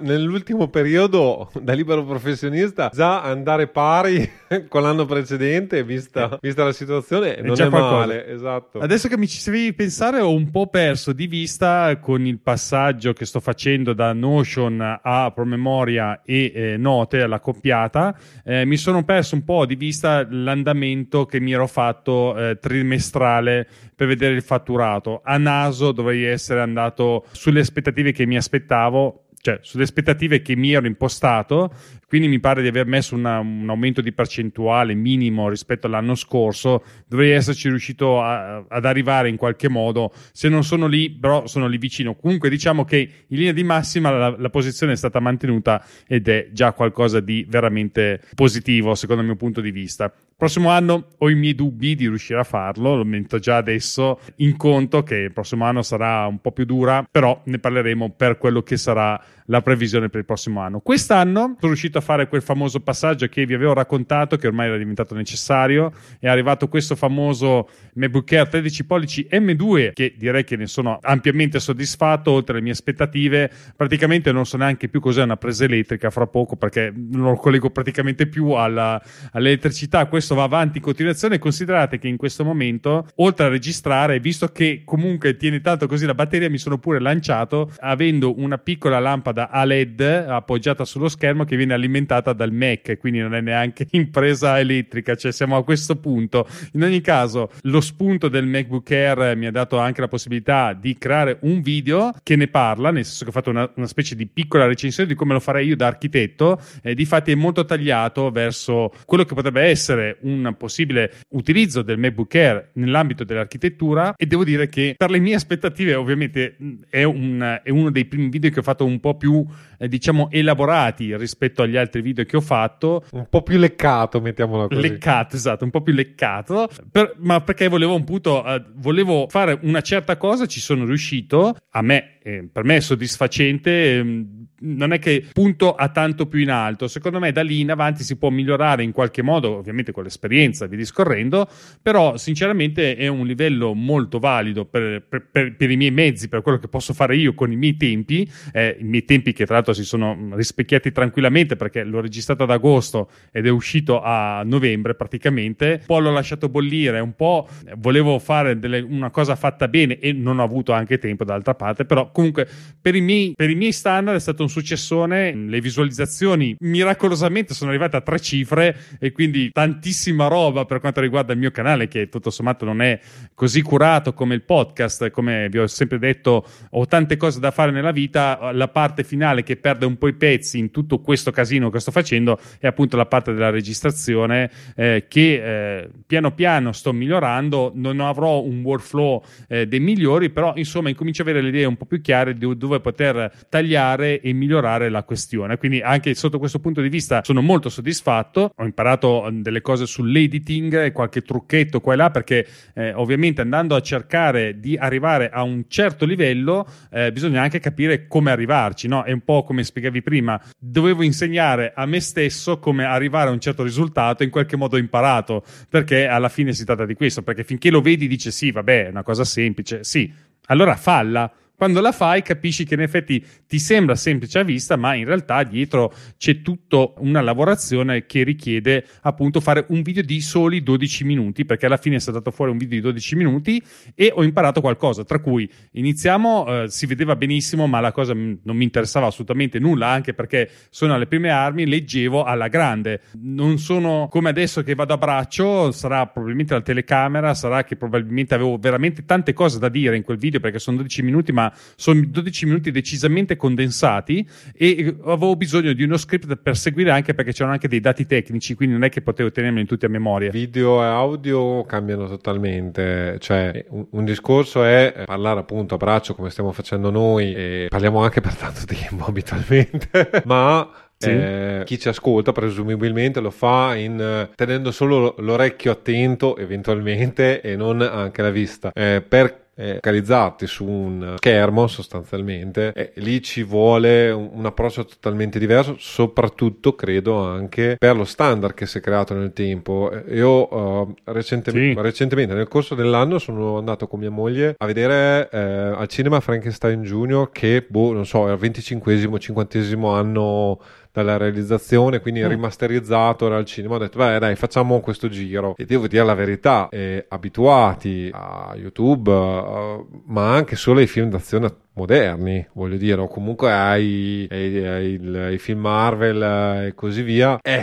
Nell'ultimo periodo, da libero professionista, già andare pari con l'anno precedente, vista vista la situazione, è non è qualcosa. male. Esatto. Adesso che mi ci devi pensare, ho un po' perso di vista con il passaggio che sto facendo da Notion a Promemoria e eh, Note alla coppiata. Eh, mi sono perso un po' di vista l'andamento che mi ero fatto eh, trimestrale per vedere il fatturato. A naso dovrei essere andato sulle aspettative che mi aspettavo cioè sulle aspettative che mi ero impostato, quindi mi pare di aver messo una, un aumento di percentuale minimo rispetto all'anno scorso, dovrei esserci riuscito a, ad arrivare in qualche modo, se non sono lì, però sono lì vicino. Comunque diciamo che in linea di massima la, la posizione è stata mantenuta ed è già qualcosa di veramente positivo secondo il mio punto di vista. Prossimo anno ho i miei dubbi di riuscire a farlo, lo metto già adesso in conto che il prossimo anno sarà un po' più dura, però ne parleremo per quello che sarà la previsione per il prossimo anno. Quest'anno sono riuscito a fare quel famoso passaggio che vi avevo raccontato, che ormai era diventato necessario. È arrivato questo famoso MacBook Air 13 pollici M2, che direi che ne sono ampiamente soddisfatto, oltre le mie aspettative. Praticamente non so neanche più cos'è una presa elettrica fra poco, perché non lo collego praticamente più alla, all'elettricità. Questo va avanti in continuazione. Considerate che in questo momento, oltre a registrare, visto che comunque tiene tanto così la batteria, mi sono pure lanciato avendo una piccola lampada lampada a LED appoggiata sullo schermo che viene alimentata dal Mac, quindi non è neanche in presa elettrica, cioè siamo a questo punto. In ogni caso, lo spunto del MacBook Air mi ha dato anche la possibilità di creare un video che ne parla, nel senso che ho fatto una, una specie di piccola recensione di come lo farei io da architetto, e di fatti è molto tagliato verso quello che potrebbe essere un possibile utilizzo del MacBook Air nell'ambito dell'architettura e devo dire che per le mie aspettative ovviamente è, un, è uno dei primi video che ho fatto un po' più più eh, diciamo elaborati rispetto agli altri video che ho fatto. Un po' più leccato mettiamola così. Leccato esatto un po' più leccato. Per, ma perché volevo un punto uh, volevo fare una certa cosa ci sono riuscito. A me eh, per me è soddisfacente eh, non è che punto a tanto più in alto secondo me da lì in avanti si può migliorare in qualche modo ovviamente con l'esperienza vi discorrendo però sinceramente è un livello molto valido per, per, per, per i miei mezzi per quello che posso fare io con i miei tempi eh, i miei tempi che tra l'altro si sono rispecchiati tranquillamente perché l'ho registrato ad agosto ed è uscito a novembre praticamente. Un po' l'ho lasciato bollire, un po' volevo fare delle, una cosa fatta bene e non ho avuto anche tempo d'altra parte, però comunque per i, miei, per i miei standard è stato un successone. Le visualizzazioni miracolosamente sono arrivate a tre cifre e quindi tantissima roba per quanto riguarda il mio canale che tutto sommato non è così curato come il podcast, come vi ho sempre detto, ho tante cose da fare nella vita, la parte finale che perde un po' i pezzi in tutto questo casino che sto facendo è appunto la parte della registrazione eh, che eh, piano piano sto migliorando, non avrò un workflow eh, dei migliori, però insomma incomincio ad avere le idee un po' più chiare di dove poter tagliare e migliorare la questione. Quindi anche sotto questo punto di vista sono molto soddisfatto, ho imparato delle cose sull'editing qualche trucchetto qua e là perché eh, ovviamente andando a cercare di arrivare a un certo livello eh, bisogna anche capire come arrivarci, no? È un po' come spiegavi prima, dovevo insegnare a me stesso come arrivare a un certo risultato in qualche modo ho imparato, perché alla fine si tratta di questo, perché finché lo vedi dice sì, vabbè, è una cosa semplice, sì, allora falla quando la fai capisci che in effetti ti sembra semplice a vista, ma in realtà dietro c'è tutta una lavorazione che richiede appunto fare un video di soli 12 minuti, perché alla fine è saltato fuori un video di 12 minuti e ho imparato qualcosa, tra cui iniziamo, eh, si vedeva benissimo, ma la cosa non mi interessava assolutamente nulla, anche perché sono alle prime armi, leggevo alla grande. Non sono come adesso che vado a braccio, sarà probabilmente la telecamera, sarà che probabilmente avevo veramente tante cose da dire in quel video, perché sono 12 minuti, ma sono 12 minuti decisamente condensati e avevo bisogno di uno script per seguire anche perché c'erano anche dei dati tecnici, quindi non è che potevo tenerli tutti a memoria. Video e audio cambiano totalmente, cioè un, un discorso è parlare appunto a braccio come stiamo facendo noi e parliamo anche per tanto tempo abitualmente, ma Sì. Eh, chi ci ascolta presumibilmente lo fa in, tenendo solo l'orecchio attento eventualmente e non anche la vista. Eh, per eh, focalizzarti su un schermo sostanzialmente e lì ci vuole un, un, approccio totalmente diverso soprattutto credo anche per lo standard che si è creato nel tempo io uh, recente- sì. recentemente nel corso dell'anno sono andato con mia moglie a vedere eh, al cinema Frankenstein Junior che boh non so è il 25esimo 50 anno dalla realizzazione, quindi mm. rimasterizzato era al cinema. Ho detto, beh, dai, facciamo questo giro. E devo dire la verità, eh, abituati a YouTube, uh, ma anche solo ai film d'azione moderni, voglio dire, o comunque ai, ai, ai, ai film Marvel e così via. Eh,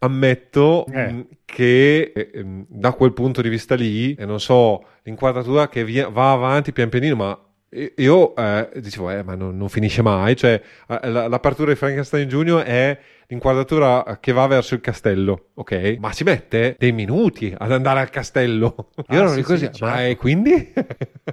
ammetto eh. Mm, che eh, ehm, da quel punto di vista lì, e non so, l'inquadratura che via, va avanti pian pianino, ma io eh, dicevo, eh, ma non, non, finisce mai. Cioè, eh, l'apertura di Frankenstein Junior è l'inquadratura che va verso il castello, ok? Ma si mette dei minuti ad andare al castello. Io ah, non sì, così, sì, ma certo. quindi?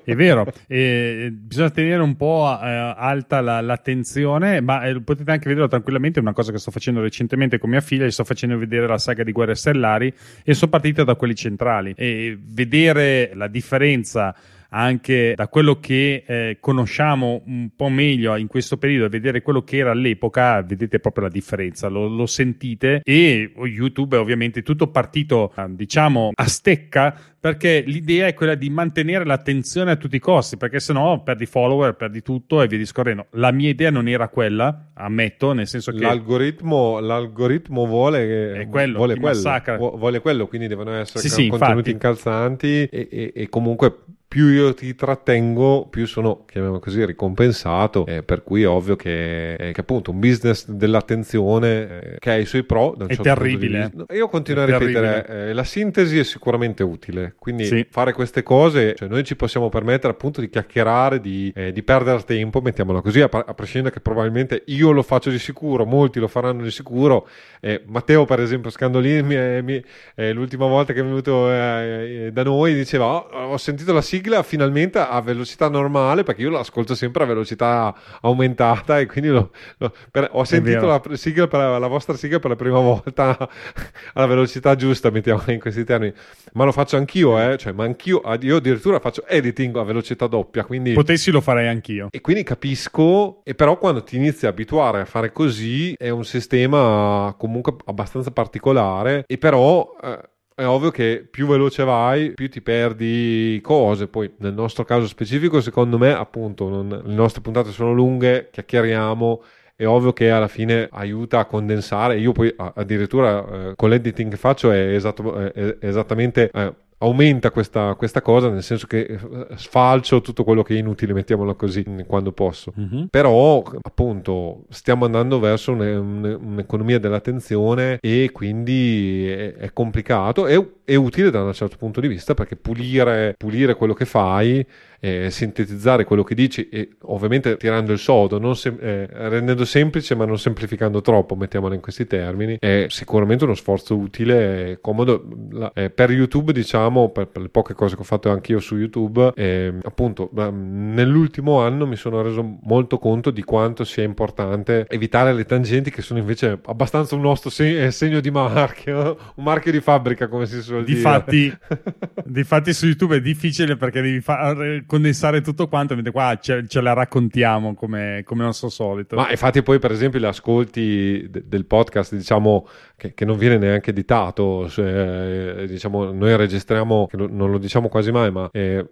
è vero, e bisogna tenere un po' eh, alta la, l'attenzione, ma eh, potete anche vederlo tranquillamente. È una cosa che sto facendo recentemente con mia figlia. Gli sto facendo vedere la saga di Guerre Stellari e sono partita da quelli centrali. E vedere la differenza anche da quello che eh, conosciamo un po' meglio in questo periodo e vedere quello che era all'epoca, vedete proprio la differenza, lo, lo sentite e YouTube è ovviamente tutto partito eh, diciamo a stecca perché l'idea è quella di mantenere l'attenzione a tutti i costi, perché sennò perdi follower, perdi tutto e via discorrendo. La mia idea non era quella, ammetto, nel senso che l'algoritmo, l'algoritmo vuole, è quello, vuole, quello, vuole quello, quindi devono essere sì, contenuti sì, incalzanti e, e, e comunque più io ti trattengo, più sono, chiamiamolo così, ricompensato. Eh, per cui è ovvio che, eh, che, appunto un business dell'attenzione eh, che ha i suoi pro. Da un è certo terribile. Io continuo a ripetere, eh, la sintesi è sicuramente utile. Quindi sì. fare queste cose, cioè noi ci possiamo permettere appunto di chiacchierare, di, eh, di perdere tempo, mettiamola così, a, a, prescindere che probabilmente io lo faccio di sicuro, molti lo faranno di sicuro. Eh, Matteo, per esempio, Scandolini, mi, mi, l'ultima volta che è venuto da noi, diceva: oh, Ho sentito la sigla sigla finalmente a velocità normale perché io l'ascolto sempre a velocità aumentata e quindi lo, lo, per, ho sentito la, sigla per, la vostra sigla per la prima volta alla velocità giusta, mettiamola in questi termini. Ma lo faccio anch'io, eh? cioè, ma anch'io, io addirittura faccio editing a velocità doppia. Quindi... Potessi lo farei anch'io. E quindi capisco, e però quando ti inizi a abituare a fare così è un sistema comunque abbastanza particolare e però... Eh, è ovvio che più veloce vai, più ti perdi cose. Poi, nel nostro caso specifico, secondo me, appunto, non, le nostre puntate sono lunghe, chiacchieriamo. È ovvio che alla fine aiuta a condensare. Io poi addirittura eh, con l'editing che faccio è, esatto, è esattamente eh, aumenta questa, questa, cosa, nel senso che eh, sfalcio tutto quello che è inutile, mettiamolo così, quando posso. Mm-hmm. Però, appunto, stiamo andando verso un, un, un'economia dell'attenzione e quindi è, è complicato. È, è, utile da un certo punto di vista perché pulire, pulire quello che fai eh, sintetizzare quello che dici e ovviamente tirando il sodo, sem- eh, rendendo semplice ma non semplificando troppo, mettiamolo in questi termini, è sicuramente uno sforzo utile e comodo. La, eh, per YouTube, diciamo, per, per, le poche cose che ho fatto anch'io su YouTube, eh, appunto, nell'ultimo anno mi sono reso molto conto di quanto sia importante evitare le tangenti che sono invece abbastanza un nostro segno, eh, segno di marchio, un marchio di fabbrica, come si suol difatti, dire. Difatti, su YouTube è difficile perché devi fare condensare tutto quanto, mentre qua ce, ce la raccontiamo come, come nostro solito. Ma infatti poi per esempio gli ascolti de- del podcast, diciamo, che, che, non viene neanche editato, cioè, diciamo, noi registriamo, non lo diciamo quasi mai, ma eh,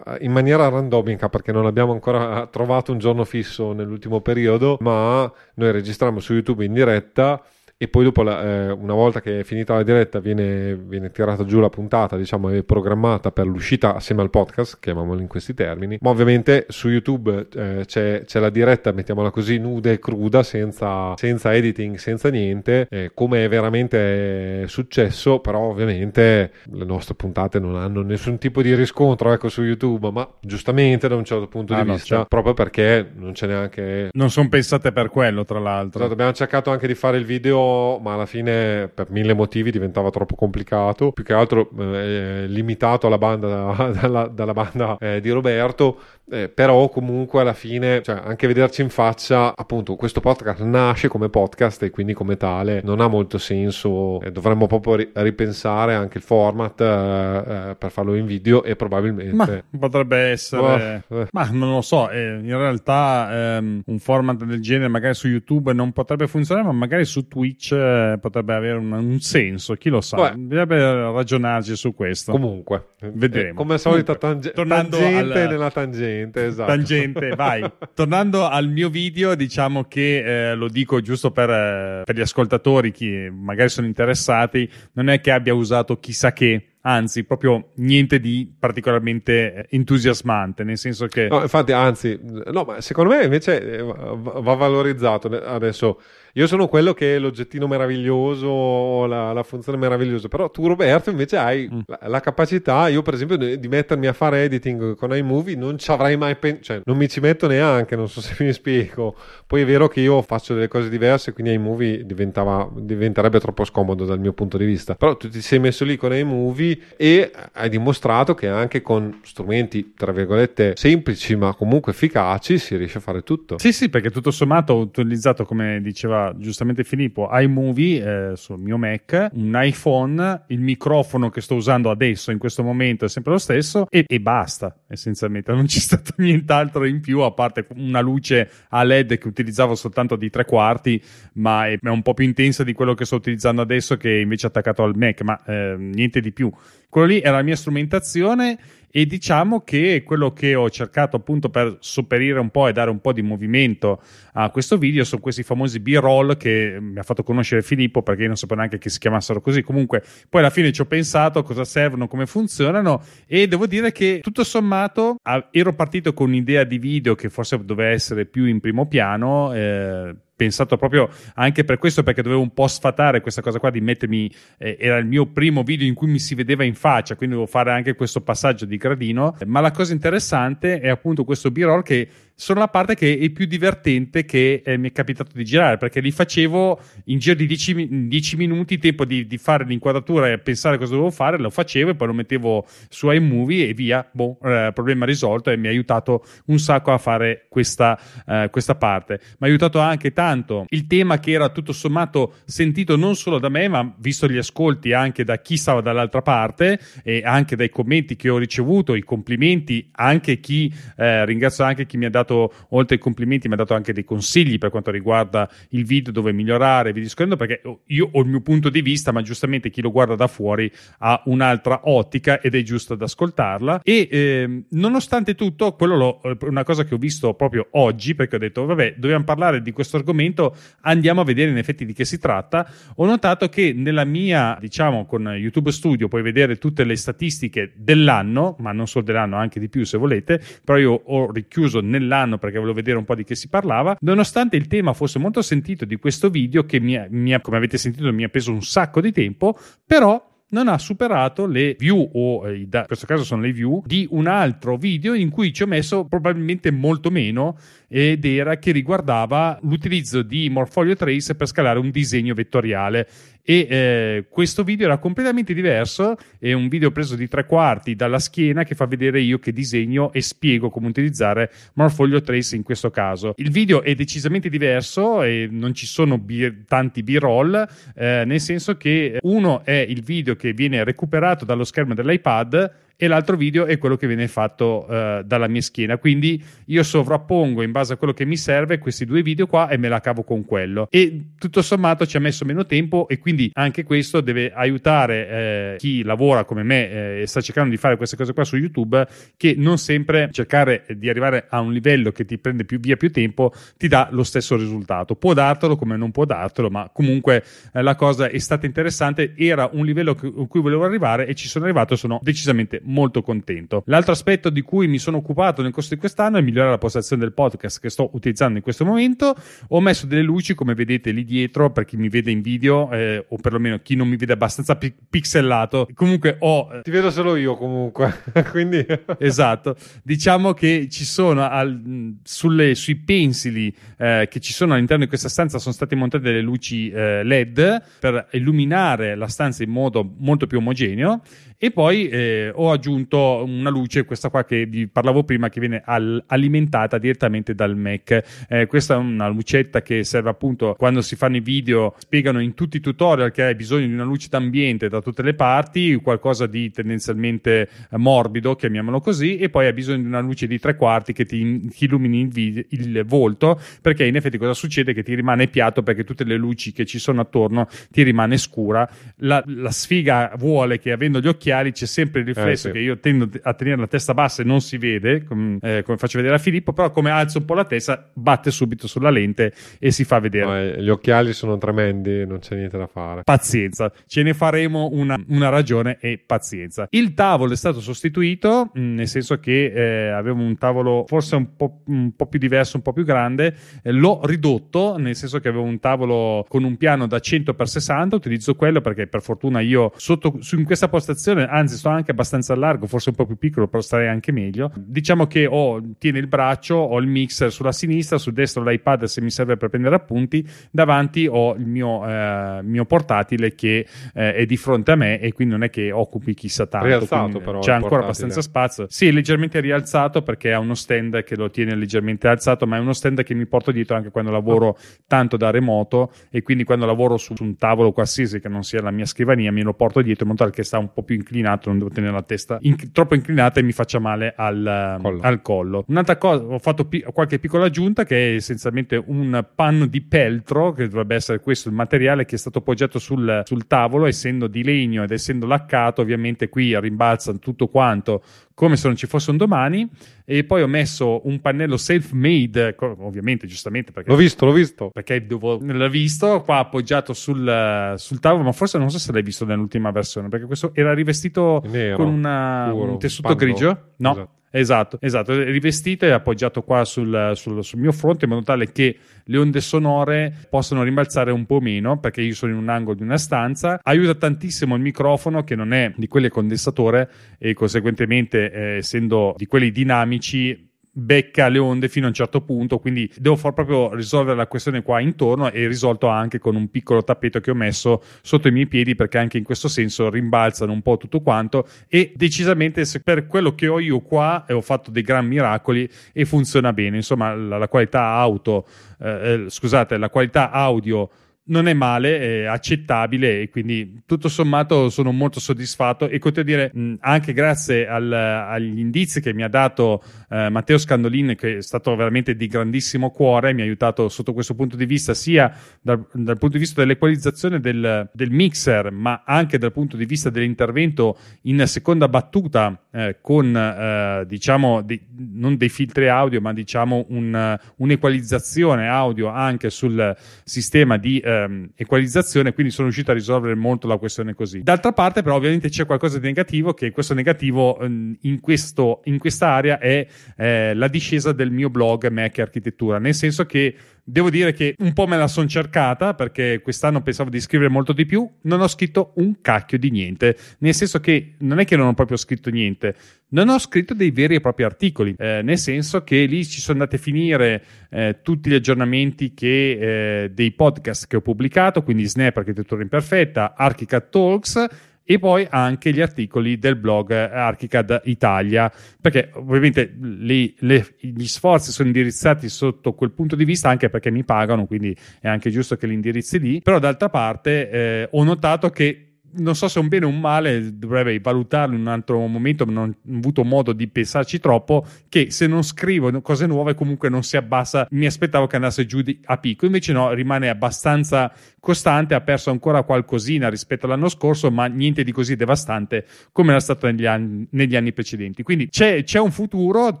in maniera randomica perché non abbiamo ancora trovato un giorno fisso nell'ultimo periodo, ma noi registriamo su YouTube in diretta e poi dopo la, eh, una volta che è finita la diretta viene, viene, tirata giù la puntata diciamo è programmata per l'uscita assieme al podcast chiamiamolo in questi termini. Ma ovviamente su youtube eh, c'è, c'è, la diretta mettiamola così nuda e cruda senza, senza editing senza niente. Eh, come è veramente successo però ovviamente le nostre puntate non hanno nessun tipo di riscontro ecco su youtube ma giustamente da un certo punto ah, di no, vista certo. proprio perché non c'è neanche non sono pensate per quello tra l'altro. Esatto, abbiamo cercato anche di fare il video ma alla fine per mille motivi diventava troppo complicato. Più che altro eh, limitato alla banda, dalla, dalla banda eh, di Roberto. Eh, però comunque alla fine, cioè, anche vederci in faccia, appunto, questo podcast nasce come podcast e quindi come tale non ha molto senso. Eh, dovremmo proprio ripensare anche il format eh, per farlo in video e probabilmente... Ma potrebbe essere... Oh, ma non lo so, in realtà ehm, un format del genere magari su YouTube non potrebbe funzionare, ma magari su Twitch eh, potrebbe avere un, un, senso, chi lo sa. Bisognerebbe ragionarci su questo. Comunque, vedremo. come al solito, tange- tangente al... nella tangente, esatto. Tangente, vai. Tornando al mio video, diciamo che eh, lo dico giusto per, eh, per gli ascoltatori, chi magari sono interessati, non è che abbia usato chissà che anzi, proprio niente di particolarmente eh, entusiasmante, nel senso che... No, infatti, anzi, no, ma secondo me invece eh, va valorizzato adesso io sono quello che è l'oggettino meraviglioso, la, la funzione meravigliosa, però tu Roberto invece hai mm. la, la, capacità, io per esempio di mettermi a fare editing con iMovie non ci avrei mai pensato, cioè non mi ci metto neanche, non so se mi spiego. Poi è vero che io faccio delle cose diverse, quindi iMovie diventerebbe troppo scomodo dal mio punto di vista. Però tu ti sei messo lì con iMovie e hai dimostrato che anche con strumenti, tra virgolette, semplici ma comunque efficaci si riesce a fare tutto. Sì, sì, perché tutto sommato ho utilizzato, come diceva giustamente Filippo, iMovie eh, sul mio Mac, un iPhone, il microfono che sto usando adesso in questo momento è sempre lo stesso e, e basta essenzialmente, non c'è stato nient'altro in più a parte una luce a LED che utilizzavo soltanto di tre quarti, ma è, è un po' più intensa di quello che sto utilizzando adesso che invece è attaccato al Mac, ma eh, niente di più. Quello lì era la mia strumentazione e diciamo che quello che ho cercato appunto per sopperire un po' e dare un po' di movimento a questo video sono questi famosi B-roll che mi ha fatto conoscere Filippo perché io non sapevo neanche che si chiamassero così. Comunque poi alla fine ci ho pensato cosa servono come funzionano e devo dire che tutto sommato ero partito con un'idea di video che forse doveva essere più in primo piano eh, pensato proprio anche per questo perché dovevo un po' sfatare questa cosa qua di mettermi eh, era il mio primo video in cui mi si vedeva in faccia quindi dovevo fare anche questo passaggio di gradino. Ma la cosa interessante è appunto questo b-roll che sono la parte che è più divertente che eh, mi è capitato di girare perché li facevo in giro di 10, minuti, tempo di, di, fare l'inquadratura e pensare cosa dovevo fare, lo facevo e poi lo mettevo su iMovie e via, boh, eh, problema risolto e mi ha aiutato un sacco a fare questa, eh, questa parte. Mi ha aiutato anche tanto il tema che era tutto sommato sentito non solo da me, ma visto gli ascolti anche da chi stava dall'altra parte e anche dai commenti che ho ricevuto, i complimenti, anche chi, eh, ringrazio anche chi mi ha dato dato, oltre ai complimenti, mi ha dato anche dei consigli per quanto riguarda il video, dove migliorare, vi discorrendo, perché io ho il mio punto di vista, ma giustamente chi lo guarda da fuori ha un'altra ottica ed è giusto ad ascoltarla. E eh, nonostante tutto, quello è una cosa che ho visto proprio oggi, perché ho detto, vabbè, dobbiamo parlare di questo argomento, andiamo a vedere in effetti di che si tratta. Ho notato che nella mia, diciamo, con YouTube Studio puoi vedere tutte le statistiche dell'anno, ma non solo dell'anno, anche di più se volete, però io ho richiuso nell'anno anno perché volevo vedere un po' di che si parlava, nonostante il tema fosse molto sentito di questo video che mi ha, mi ha, come avete sentito mi ha preso un sacco di tempo, però non ha superato le view o eh, in questo caso sono le view di un altro video in cui ci ho messo probabilmente molto meno ed era che riguardava l'utilizzo di Morpholio Trace per scalare un disegno vettoriale e eh, questo video era completamente diverso. È un video preso di tre quarti dalla schiena che fa vedere io che disegno e spiego come utilizzare Morpholio Trace in questo caso. Il video è decisamente diverso e non ci sono b- tanti b-roll eh, nel senso che uno è il video che viene recuperato dallo schermo dell'iPad e l'altro video è quello che viene fatto uh, dalla mia schiena. Quindi io sovrappongo in base a quello che mi serve questi due video qua e me la cavo con quello. E tutto sommato ci ha messo meno tempo e quindi anche questo deve aiutare eh, chi lavora come me eh, e sta cercando di fare queste cose qua su YouTube che non sempre cercare di arrivare a un livello che ti prende più via più tempo ti dà lo stesso risultato. Può dartelo come non può dartelo, ma comunque eh, la cosa è stata interessante, era un livello a cui volevo arrivare e ci sono arrivato, sono decisamente molto contento. L'altro aspetto di cui mi sono occupato nel corso di quest'anno è migliorare la postazione del podcast che sto utilizzando in questo momento. Ho messo delle luci, come vedete lì dietro, per chi mi vede in video, eh, o perlomeno chi non mi vede abbastanza pi- pixelato. Comunque ho. Eh, Ti vedo solo io, comunque. Quindi. esatto. Diciamo che ci sono al, sulle, sui pensili eh, che ci sono all'interno di questa stanza sono state montate delle luci eh, LED per illuminare la stanza in modo molto più omogeneo e poi eh, ho aggiunto una luce, questa qua che vi parlavo prima, che viene al- alimentata direttamente dal Mac. Eh, questa è una lucetta che serve appunto quando si fanno i video, spiegano in tutti i tutorial che hai bisogno di una luce d'ambiente da tutte le parti, qualcosa di tendenzialmente morbido, chiamiamolo così, e poi hai bisogno di una luce di tre quarti che ti, ti illumini il, video, il volto, perché in effetti cosa succede? Che ti rimane piatto perché tutte le luci che ci sono attorno ti rimane scura. La, la sfiga vuole che avendo gli occhiali occhiali c'è sempre il riflesso eh, sì. che io tendo a tenere la testa bassa e non si vede, com- eh, come faccio vedere a Filippo, però come alzo un po' la testa batte subito sulla lente e si fa vedere. No, eh, gli occhiali sono tremendi, non c'è niente da fare. Pazienza, ce ne faremo una, una ragione e pazienza. Il tavolo è stato sostituito, mh, mm, nel senso che eh, avevo un tavolo forse un po', un po', più diverso, un po' più grande, eh, l'ho ridotto, nel senso che avevo un tavolo con un piano da 100 x 60, utilizzo quello perché per fortuna io sotto, su, in questa postazione anzi sto anche abbastanza largo, forse un po' più piccolo, però starei anche meglio. Diciamo che ho, tiene il braccio, ho il mixer sulla sinistra, sul destro l'iPad se mi serve per prendere appunti, davanti ho il mio, eh, mio portatile che eh, è di fronte a me e quindi non è che occupi chissà tanto. Rialzato però. C'è ancora abbastanza spazio. Sì, è leggermente rialzato perché ha uno stand che lo tiene leggermente alzato, ma è uno stand che mi porto dietro anche quando lavoro tanto da remoto e quindi quando lavoro su, su un tavolo qualsiasi che non sia la mia scrivania me lo porto dietro in modo tale che sta un po' più inclinato inclinato, non devo tenere la testa in, troppo inclinata e mi faccia male al collo. al collo. Un'altra cosa, ho fatto pi- qualche piccola aggiunta che è essenzialmente un panno di peltro, che dovrebbe essere questo il materiale che è stato poggiato sul, sul tavolo, essendo di legno ed essendo laccato, ovviamente qui rimbalza tutto quanto come se non ci fosse un domani e poi ho messo un pannello self-made ovviamente giustamente perché l'ho visto l'ho visto perché devo, l'ho visto qua appoggiato sul, sul, tavolo ma forse non so se l'hai visto nell'ultima versione perché questo era rivestito Nero, con una, puro, un tessuto grigio no esatto. Esatto, esatto, rivestito e appoggiato qua sul, sul, sul, mio fronte in modo tale che le onde sonore possano rimbalzare un po' meno perché io sono in un angolo di una stanza. Aiuta tantissimo il microfono che non è di quelli condensatore e conseguentemente eh, essendo di quelli dinamici becca le onde fino a un certo punto, quindi devo far proprio risolvere la questione qua intorno e risolto anche con un piccolo tappeto che ho messo sotto i miei piedi perché anche in questo senso rimbalzano un po' tutto quanto e decisamente per quello che ho io qua ho fatto dei gran miracoli e funziona bene, insomma la, la qualità auto, eh, eh scusate, la qualità audio non è male, è accettabile e quindi tutto sommato sono molto soddisfatto e continuo a dire anche grazie al, agli indizi che mi ha dato eh, Matteo Scandolin che è stato veramente di grandissimo cuore, mi ha aiutato sotto questo punto di vista sia dal, dal punto di vista dell'equalizzazione del, del, mixer ma anche dal punto di vista dell'intervento in seconda battuta eh, con eh, diciamo dei, non dei filtri audio ma diciamo un, un'equalizzazione audio anche sul sistema di eh, ehm, equalizzazione, quindi sono riuscito a risolvere molto la questione così. D'altra parte, però, ovviamente c'è qualcosa di negativo, che questo negativo ehm, in, questo, in questa area è eh, la discesa del mio blog Mac Architettura, nel senso che Devo dire che un po' me la sono cercata perché quest'anno pensavo di scrivere molto di più, non ho scritto un cacchio di niente, nel senso che non è che non ho proprio scritto niente, non ho scritto dei veri e propri articoli, eh, nel senso che lì ci sono andati a finire eh, tutti gli aggiornamenti che, eh, dei podcast che ho pubblicato, quindi Snap Architettura Imperfetta, Archicad Talks e poi anche gli articoli del blog Archicad Italia, perché ovviamente le, le, gli sforzi sono indirizzati sotto quel punto di vista anche perché mi pagano, quindi è anche giusto che li indirizzi lì, però d'altra parte eh, ho notato che non so se è un bene o un male, dovrei valutarlo in un altro momento, non ho avuto modo di pensarci troppo, che se non scrivo cose nuove comunque non si abbassa, mi aspettavo che andasse giù di, a picco, invece no, rimane abbastanza costante, ha perso ancora qualcosina rispetto all'anno scorso, ma niente di così devastante come era stato negli anni, negli anni precedenti. Quindi c'è, c'è un futuro,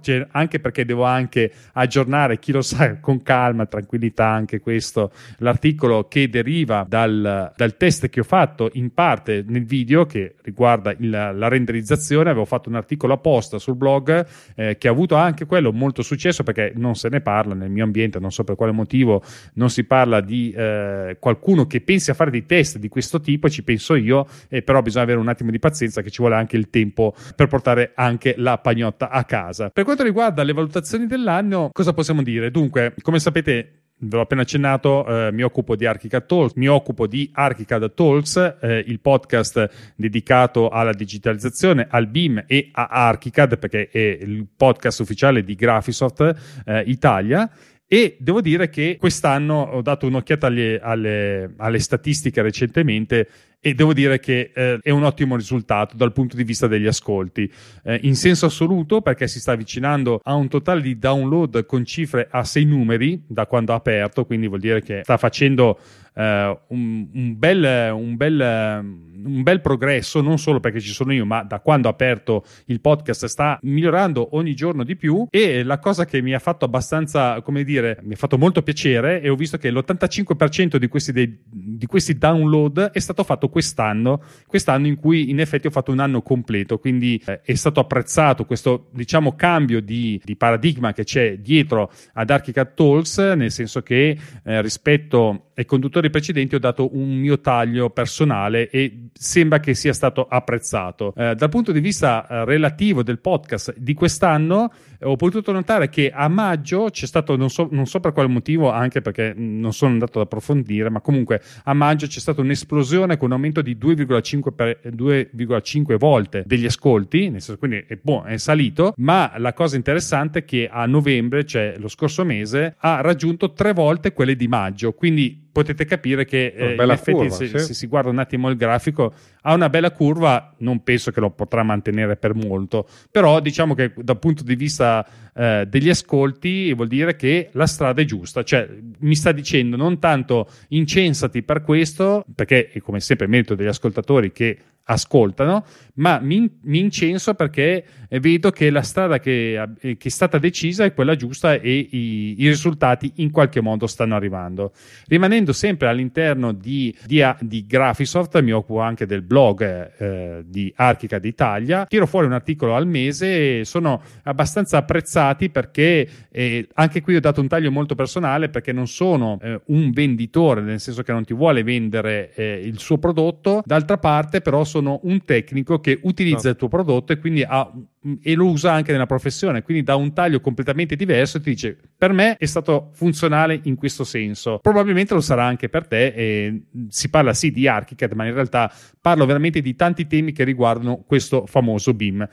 c'è anche perché devo anche aggiornare, chi lo sa, con calma, tranquillità anche questo, l'articolo che deriva dal, dal test che ho fatto in parte nel video che riguarda il, la renderizzazione, avevo fatto un articolo apposta sul blog eh, che ha avuto anche quello molto successo perché non se ne parla nel mio ambiente, non so per quale motivo non si parla di eh, qualcuno che pensi a fare dei test di questo tipo, ci penso io, eh, però bisogna avere un attimo di pazienza che ci vuole anche il tempo per portare anche la pagnotta a casa. Per quanto riguarda le valutazioni dell'anno, cosa possiamo dire? Dunque, come sapete, ve l'ho appena accennato, eh, mi occupo di Archicad Talks, mi occupo di Archicad Talks, eh, il podcast dedicato alla digitalizzazione, al BIM e a Archicad, perché è il podcast ufficiale di Graphisoft eh, Italia. E devo dire che quest'anno ho dato un'occhiata alle, alle, alle statistiche recentemente e devo dire che eh, è un ottimo risultato dal punto di vista degli ascolti. Eh, in senso assoluto, perché si sta avvicinando a un totale di download con cifre a sei numeri da quando ha aperto, quindi vuol dire che sta facendo Uh, un, un, bel, un, bel, un, bel, progresso, non solo perché ci sono io, ma da quando ho aperto il podcast sta migliorando ogni giorno di più. E la cosa che mi ha fatto abbastanza, come dire, mi ha fatto molto piacere, e ho visto che l'85% di questi, dei, di questi download è stato fatto quest'anno, quest'anno in cui in effetti ho fatto un anno completo, quindi eh, è stato apprezzato questo, diciamo, cambio di, di paradigma che c'è dietro ad Archicad Talks, nel senso che eh, rispetto ai conduttori precedenti ho dato un mio taglio personale e sembra che sia stato apprezzato. Eh, dal punto di vista eh, relativo del podcast di quest'anno, ho potuto notare che a maggio c'è stato, non so, non so per quale motivo, anche perché non sono andato ad approfondire, ma comunque a maggio c'è stata un'esplosione con un aumento di 2,5, per, 2,5 volte degli ascolti, nel senso quindi è, buono, è salito, ma la cosa interessante è che a novembre, cioè lo scorso mese, ha raggiunto tre volte quelle di maggio, quindi potete capire che eh, in effetti curva, se, sì. se, si guarda un attimo il grafico ha una bella curva, non penso che lo potrà mantenere per molto, però diciamo che dal punto di vista eh, degli ascolti vuol dire che la strada è giusta, cioè mi sta dicendo non tanto incensati per questo, perché è come sempre merito degli ascoltatori che ascoltano, ma mi, mi incenso perché vedo che la strada che, che, è stata decisa è quella giusta e i, i, risultati in qualche modo stanno arrivando. Rimanendo sempre all'interno di, di, di Graphisoft, mi occupo anche del blog eh, di Archicad Italia, tiro fuori un articolo al mese e sono abbastanza apprezzati perché eh, anche qui ho dato un taglio molto personale perché non sono eh, un venditore, nel senso che non ti vuole vendere eh, il suo prodotto, d'altra parte però sono sono un tecnico che utilizza no. il tuo prodotto e quindi ha e lo usa anche nella professione, quindi dà un taglio completamente diverso e ti dice per me è stato funzionale in questo senso, probabilmente lo sarà anche per te e si parla sì di ArchiCAD ma in realtà parlo veramente di tanti temi che riguardano questo famoso BIM,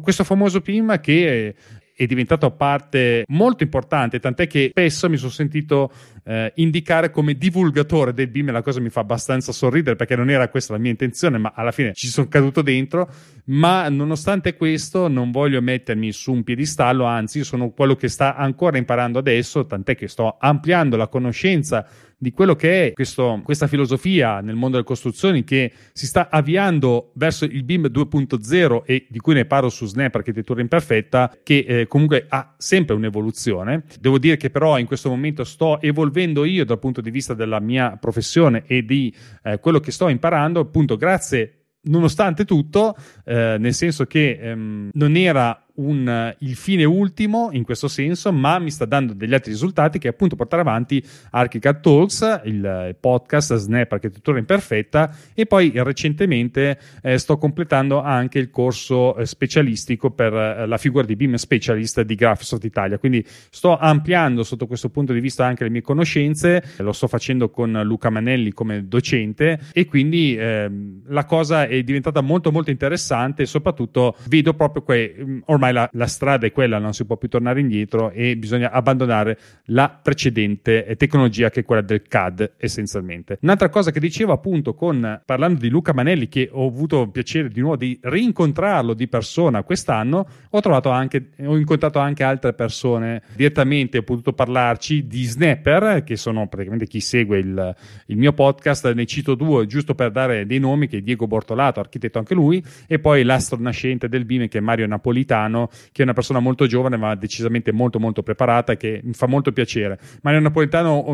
questo famoso BIM che è diventato parte molto importante, tant'è che spesso mi sono sentito eh, indicare come divulgatore del BIM, la cosa mi fa abbastanza sorridere perché non era questa la mia intenzione, ma alla fine ci sono caduto dentro, ma nonostante questo non voglio mettermi su un piedistallo, anzi sono quello che sta ancora imparando adesso, tant'è che sto ampliando la conoscenza di quello che è questo, questa filosofia nel mondo delle costruzioni che si sta avviando verso il BIM 2.0 e di cui ne parlo su Snap Architettura Imperfetta, che eh, comunque ha sempre un'evoluzione. Devo dire che però in questo momento sto evolvendo io dal punto di vista della mia professione e di eh, quello che sto imparando, appunto grazie nonostante tutto, eh, nel senso che ehm, non era un, il fine ultimo in questo senso, ma mi sta dando degli altri risultati che appunto portare avanti Archicad Talks, il podcast Snap Architettura Imperfetta e poi recentemente eh, sto completando anche il corso eh, specialistico per eh, la figura di BIM Specialist di Graphisoft Italia, quindi sto ampliando sotto questo punto di vista anche le mie conoscenze, lo sto facendo con Luca Manelli come docente e quindi ehm, la cosa è diventata molto molto interessante e soprattutto vedo proprio que- ormai ormai la, la, strada è quella, non si può più tornare indietro e bisogna abbandonare la precedente tecnologia che è quella del CAD essenzialmente. Un'altra cosa che dicevo appunto con parlando di Luca Manelli che ho avuto il piacere di nuovo di rincontrarlo di persona quest'anno, ho trovato anche ho incontrato anche altre persone direttamente, ho potuto parlarci di Snapper che sono praticamente chi segue il, il mio podcast, ne cito due giusto per dare dei nomi che è Diego Bortolato, architetto anche lui, e poi l'astro nascente del BIM che è Mario Napolitano Napolitano, che è una persona molto giovane, ma decisamente molto, molto preparata, che mi fa molto piacere. Mario Napolitano,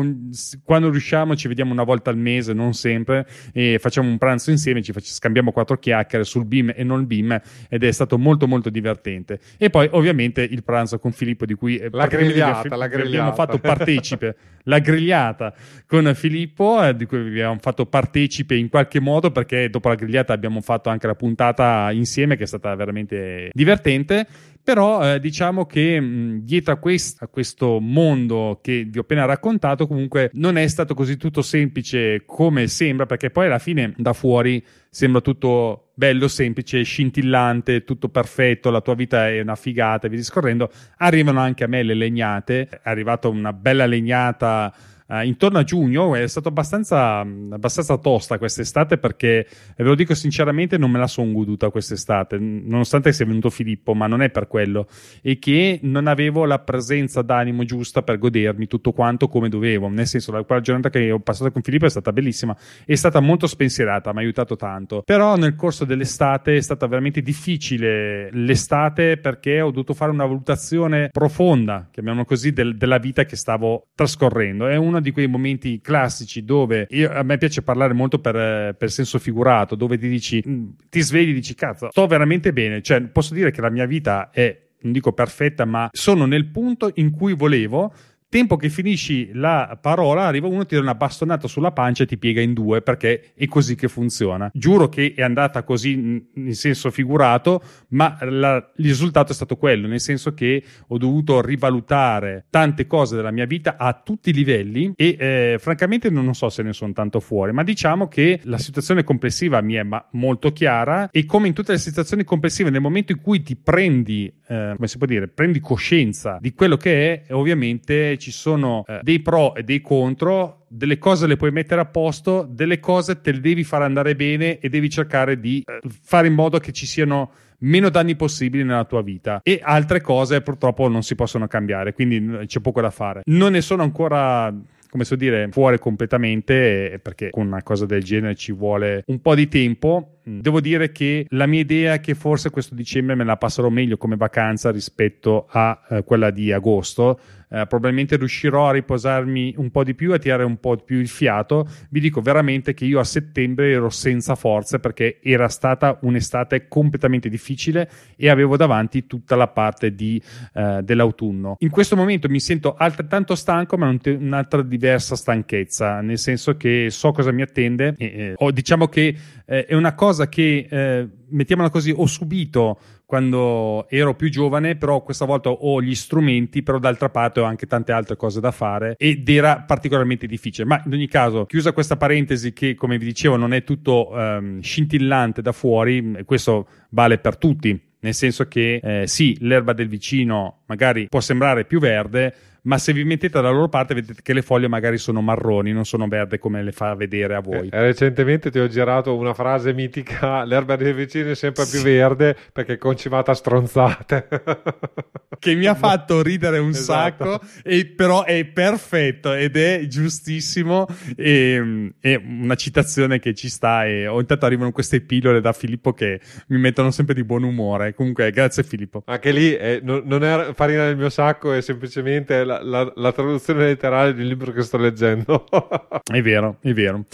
quando riusciamo, ci vediamo una volta al mese, non sempre, e facciamo un pranzo insieme, ci scambiamo quattro chiacchiere sul BIM e non BIM, ed è stato molto, molto divertente. E poi, ovviamente, il pranzo con Filippo, di cui la grigliata, la grigliata. abbiamo fatto partecipe, la grigliata con Filippo, eh, di cui vi abbiamo fatto partecipe in qualche modo, perché dopo la grigliata abbiamo fatto anche la puntata insieme, che è stata veramente divertente. Però eh, diciamo che mh, dietro a, quest- a, questo mondo che vi ho appena raccontato, comunque non è stato così tutto semplice come sembra, perché poi alla fine da fuori sembra tutto bello, semplice, scintillante, tutto perfetto, la tua vita è una figata e via discorrendo. Arrivano anche a me le legnate, è arrivata una bella legnata Uh, intorno a giugno è stata abbastanza, abbastanza tosta quest'estate perché, ve lo dico sinceramente, non me la sono goduta quest'estate, nonostante sia venuto Filippo, ma non è per quello, e che non avevo la presenza d'animo giusta per godermi tutto quanto come dovevo, nel senso la, quella giornata che ho passato con Filippo è stata bellissima, è stata molto spensierata, mi ha aiutato tanto, però nel corso dell'estate è stata veramente difficile l'estate perché ho dovuto fare una valutazione profonda, chiamiamolo così, del, della vita che stavo trascorrendo, è una uno di quei momenti classici dove io, a me piace parlare molto per, per senso figurato, dove ti dici, mm, ti svegli e dici, cazzo, sto veramente bene. Cioè, posso dire che la mia vita è non dico perfetta, ma sono nel punto in cui volevo Tempo che finisci la parola, arriva uno, ti dà una bastonata sulla pancia e ti piega in due perché è così che funziona. Giuro che è andata così in senso figurato, ma la, il risultato è stato quello, nel senso che ho dovuto rivalutare tante cose della mia vita a tutti i livelli e eh, francamente non so se ne sono tanto fuori, ma diciamo che la situazione complessiva mi è molto chiara e come in tutte le situazioni complessive, nel momento in cui ti prendi, eh, come si può dire, prendi coscienza di quello che è, ovviamente ci sono eh, dei pro e dei contro, delle cose le puoi mettere a posto, delle cose te le devi fare andare bene e devi cercare di eh, fare in modo che ci siano meno danni possibili nella tua vita e altre cose purtroppo non si possono cambiare, quindi c'è poco da fare. Non ne sono ancora come so dire, fuori completamente perché con una cosa del genere ci vuole un po' di tempo. Devo dire che la mia idea è che forse questo dicembre me la passerò meglio come vacanza rispetto a eh, quella di agosto, eh, probabilmente riuscirò a riposarmi un po' di più, a tirare un po' di più il fiato. Vi dico veramente che io a settembre ero senza forze perché era stata un'estate completamente difficile e avevo davanti tutta la parte di, eh, dell'autunno. In questo momento mi sento altrettanto stanco, ma te- un'altra diversa stanchezza, nel senso che so cosa mi attende. E, eh, diciamo che eh, è una cosa che, eh, mettiamola così, ho subito quando ero più giovane, però questa volta ho gli strumenti, però d'altra parte ho anche tante altre cose da fare ed era particolarmente difficile. Ma in ogni caso, chiusa questa parentesi che, come vi dicevo, non è tutto um, scintillante da fuori, questo vale per tutti, nel senso che eh, sì, l'erba del vicino magari può sembrare più verde, ma se vi mettete dalla loro parte vedete che le foglie magari sono marroni, non sono verde come le fa vedere a voi. Eh, recentemente ti ho girato una frase mitica, l'erba dei vicini è sempre più verde perché è concimata stronzate. che mi ha fatto ridere un esatto. sacco, e, però è perfetto ed è giustissimo e, è una citazione che ci sta e ogni tanto arrivano queste pillole da Filippo che mi mettono sempre di buon umore. Comunque grazie Filippo. Anche lì eh, non, non è farina del mio sacco, è semplicemente la, la, la, traduzione letterale del libro che sto leggendo. è vero, è vero.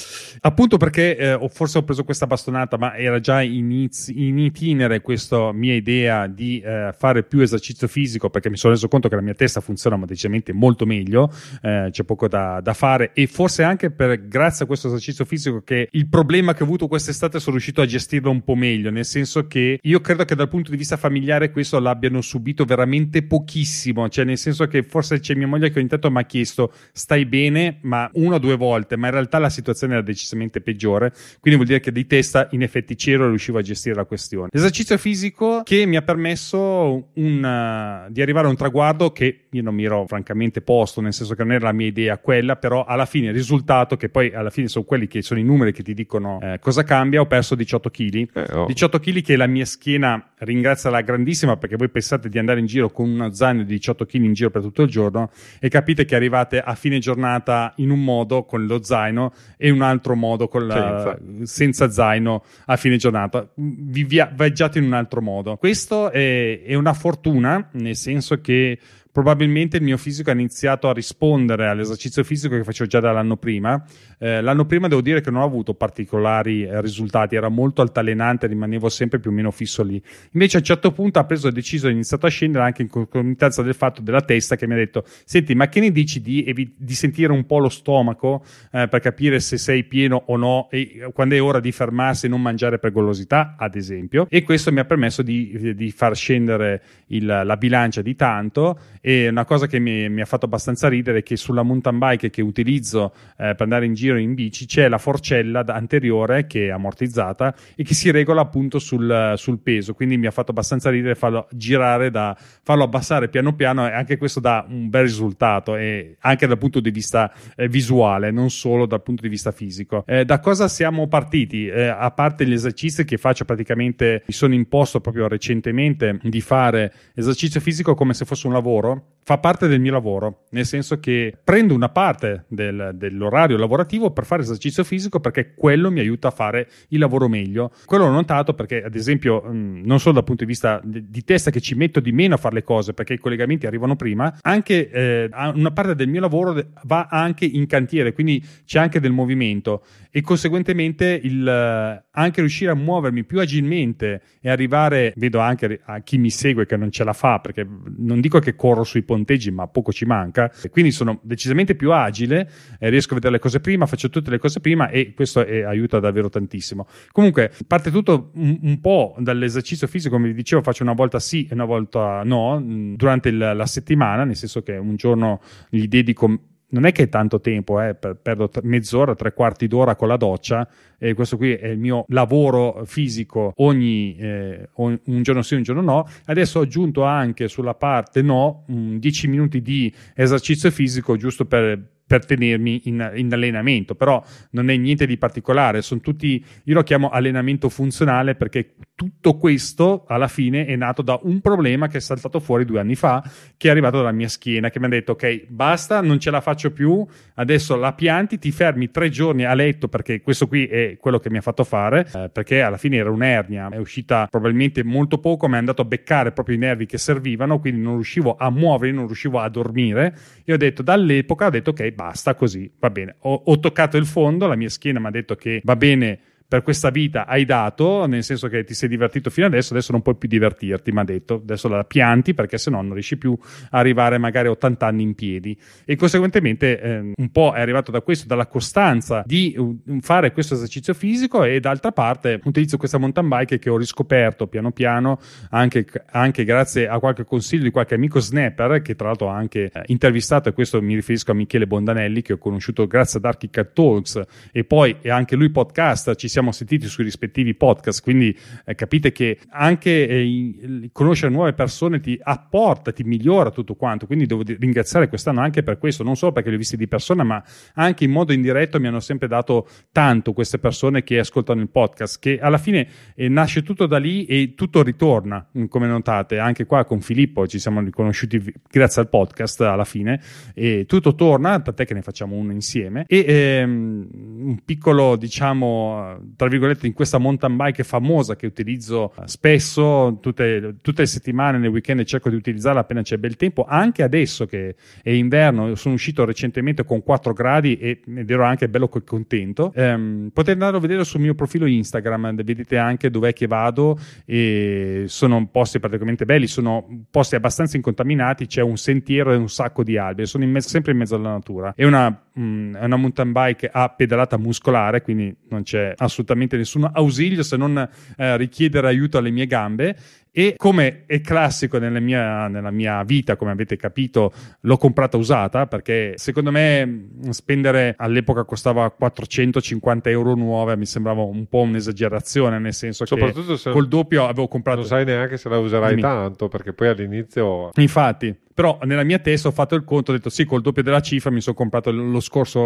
Appunto perché eh, forse ho preso questa bastonata, ma era già in, in itinere questa mia idea di eh, fare più esercizio fisico, perché mi sono reso conto che la mia testa funziona decisamente molto meglio, eh, c'è poco da, da, fare e forse anche per, grazie a questo esercizio fisico che il problema che ho avuto quest'estate sono riuscito a gestirlo un po' meglio, nel senso che io credo che dal punto di vista familiare questo l'abbiano subito veramente pochissimo, cioè nel senso che forse c'è mia moglie che ogni tanto mi ha chiesto stai bene, ma una o due volte, ma in realtà la situazione era decisamente peggiore, quindi vuol dire che di testa in effetti c'ero e riuscivo a gestire la questione. L'esercizio fisico che mi ha permesso un, uh, di arrivare a un traguardo che io non mi ero francamente posto, nel senso che non era la mia idea quella, però alla fine il risultato, che poi alla fine sono quelli che sono i numeri che ti dicono eh, cosa cambia, ho perso 18 kg. Eh, oh. 18 kg che la mia schiena ringrazia la grandissima perché voi pensate di andare in giro con uno zaino di 18 kg in giro per tutto il giorno e capite che arrivate a fine giornata in un modo con lo zaino e un altro modo la, senza. senza. zaino a fine giornata. Vi viaggiate in un altro modo. Questo è, è una fortuna, nel senso che probabilmente il mio fisico ha iniziato a rispondere all'esercizio fisico che facevo già dall'anno prima. Eh, l'anno prima devo dire che non ho avuto particolari eh, risultati, era molto altalenante, rimanevo sempre più o meno fisso lì. Invece a un certo punto ha preso, deciso, ha iniziato a scendere anche in concomitanza del fatto della testa che mi ha detto, senti, ma che ne dici di, di sentire un po' lo stomaco eh, per capire se sei pieno o no e quando è ora di fermarsi e non mangiare per golosità, ad esempio. E questo mi ha permesso di, di far scendere il, la bilancia di tanto e una cosa che mi, mi, ha fatto abbastanza ridere è che sulla mountain bike che utilizzo eh, per andare in giro in bici c'è la forcella anteriore che è ammortizzata e che si regola appunto sul, sul peso. Quindi mi ha fatto abbastanza ridere farlo girare, da, farlo abbassare piano piano e anche questo dà un bel risultato e anche dal punto di vista eh, visuale, non solo dal punto di vista fisico. Eh, da cosa siamo partiti? Eh, a parte gli esercizi che faccio praticamente, mi sono imposto proprio recentemente di fare esercizio fisico come se fosse un lavoro fa parte del mio lavoro, nel senso che prendo una parte del, dell'orario lavorativo per fare esercizio fisico perché quello mi aiuta a fare il lavoro meglio. Quello l'ho notato perché, ad esempio, mm, non solo dal punto di vista di testa che ci metto di meno a fare le cose perché i collegamenti arrivano prima, anche eh, una parte del mio lavoro va anche in cantiere, quindi c'è anche del movimento e conseguentemente il, anche riuscire a muovermi più agilmente e arrivare, vedo anche a chi mi segue che non ce la fa perché non dico che corro corro sui ponteggi, ma poco ci manca. Quindi sono decisamente più agile, eh, riesco a vedere le cose prima, faccio tutte le cose prima e questo è, aiuta davvero tantissimo. Comunque, parte tutto un, un, po' dall'esercizio fisico, come vi dicevo, faccio una volta sì e una volta no mm, durante il, la settimana, nel senso che un giorno gli dedico non è che è tanto tempo, eh, perdo mezz'ora, tre quarti d'ora con la doccia e questo qui è il mio lavoro fisico ogni eh, un giorno sì, un giorno no. Adesso ho aggiunto anche sulla parte no 10 minuti di esercizio fisico giusto per per tenermi in, in, allenamento, però non è niente di particolare, sono tutti, io lo chiamo allenamento funzionale perché tutto questo alla fine è nato da un problema che è saltato fuori due anni fa, che è arrivato dalla mia schiena, che mi ha detto ok, basta, non ce la faccio più, adesso la pianti, ti fermi tre giorni a letto perché questo qui è quello che mi ha fatto fare, eh, perché alla fine era un'ernia, è uscita probabilmente molto poco, mi è andato a beccare proprio i nervi che servivano, quindi non riuscivo a muovere, non riuscivo a dormire e ho detto dall'epoca, ho detto ok, basta così, va bene. Ho, ho toccato il fondo, la mia schiena mi ha detto che va bene per questa vita hai dato, nel senso che ti sei divertito fino adesso, adesso non puoi più divertirti, mi ha detto, adesso la pianti perché se no non riesci più a arrivare magari a 80 anni in piedi. E conseguentemente eh, un po' è arrivato da questo, dalla costanza di uh, fare questo esercizio fisico e d'altra parte utilizzo questa mountain bike che ho riscoperto piano piano, anche, anche grazie a qualche consiglio di qualche amico snapper che tra l'altro ha anche eh, intervistato e questo mi riferisco a Michele Bondanelli che ho conosciuto grazie ad Archicad Talks e poi è anche lui podcast, ci siamo siamo sentiti sui rispettivi podcast, quindi eh, capite che anche eh, conoscere nuove persone ti apporta, ti migliora tutto quanto, quindi devo ringraziare quest'anno anche per questo, non solo perché li ho visti di persona, ma anche in modo indiretto mi hanno sempre dato tanto queste persone che ascoltano il podcast, che alla fine eh, nasce tutto da lì e tutto ritorna, mm, come notate, anche qua con Filippo ci siamo riconosciuti grazie al podcast alla fine, e tutto torna, tant'è che ne facciamo uno insieme, e ehm, un piccolo, diciamo, tra virgolette, in questa mountain bike famosa che utilizzo spesso, tutte, tutte le settimane, nel weekend cerco di utilizzarla appena c'è bel tempo, anche adesso che è inverno, sono uscito recentemente con 4 gradi e, ed ero anche bello contento. Um, potete andare a vedere sul mio profilo Instagram, vedete anche dov'è che vado e sono posti praticamente belli, sono posti abbastanza incontaminati, c'è un sentiero e un sacco di alberi, sono in mezzo, sempre in mezzo alla natura. È una, mm, è una mountain bike a pedalata muscolare, quindi non c'è assolutamente nessun ausilio se non eh, richiedere aiuto alle mie gambe e come è classico nella mia, nella mia vita, come avete capito, l'ho comprata usata perché secondo me spendere all'epoca costava 450 euro nuove mi sembrava un po' un'esagerazione, nel senso Soprattutto che col doppio avevo comprato... Non sai neanche se la userai Dimmi. tanto perché poi all'inizio... Infatti, però nella mia testa ho fatto il conto, ho detto sì, col doppio della cifra mi sono comprato lo scorso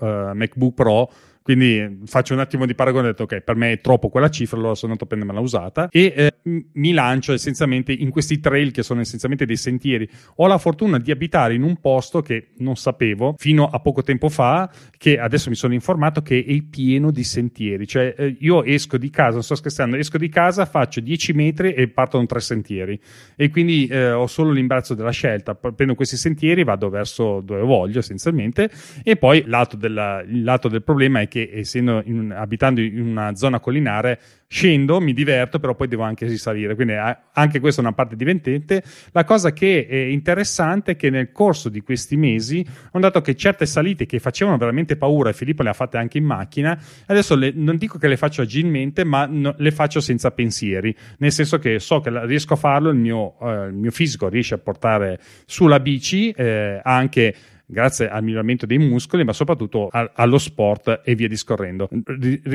uh, MacBook Pro quindi faccio un attimo di paragone, ho detto ok, per me è troppo quella cifra, allora sono andato a prendermela usata e eh, mi lancio essenzialmente in questi trail che sono essenzialmente dei sentieri. Ho la fortuna di abitare in un posto che non sapevo fino a poco tempo fa, che adesso mi sono informato che è pieno di sentieri. Cioè eh, io esco di casa, non sto scherzando, esco di casa, faccio 10 metri e partono tre sentieri e quindi eh, ho solo l'imbarazzo della scelta. Prendo questi sentieri, vado verso dove voglio essenzialmente e poi lato della, il lato del problema è che che essendo in, abitando in una zona collinare scendo, mi diverto, però poi devo anche risalire, quindi eh, anche questa è una parte divertente. La cosa che è interessante è che nel corso di questi mesi ho notato che certe salite che facevano veramente paura, e Filippo le ha fatte anche in macchina, adesso le, non dico che le faccio agilmente, ma no, le faccio senza pensieri, nel senso che so che riesco a farlo, il mio, uh, il mio fisico riesce a portare sulla bici eh, anche grazie al miglioramento dei muscoli, ma soprattutto a, allo sport e via discorrendo.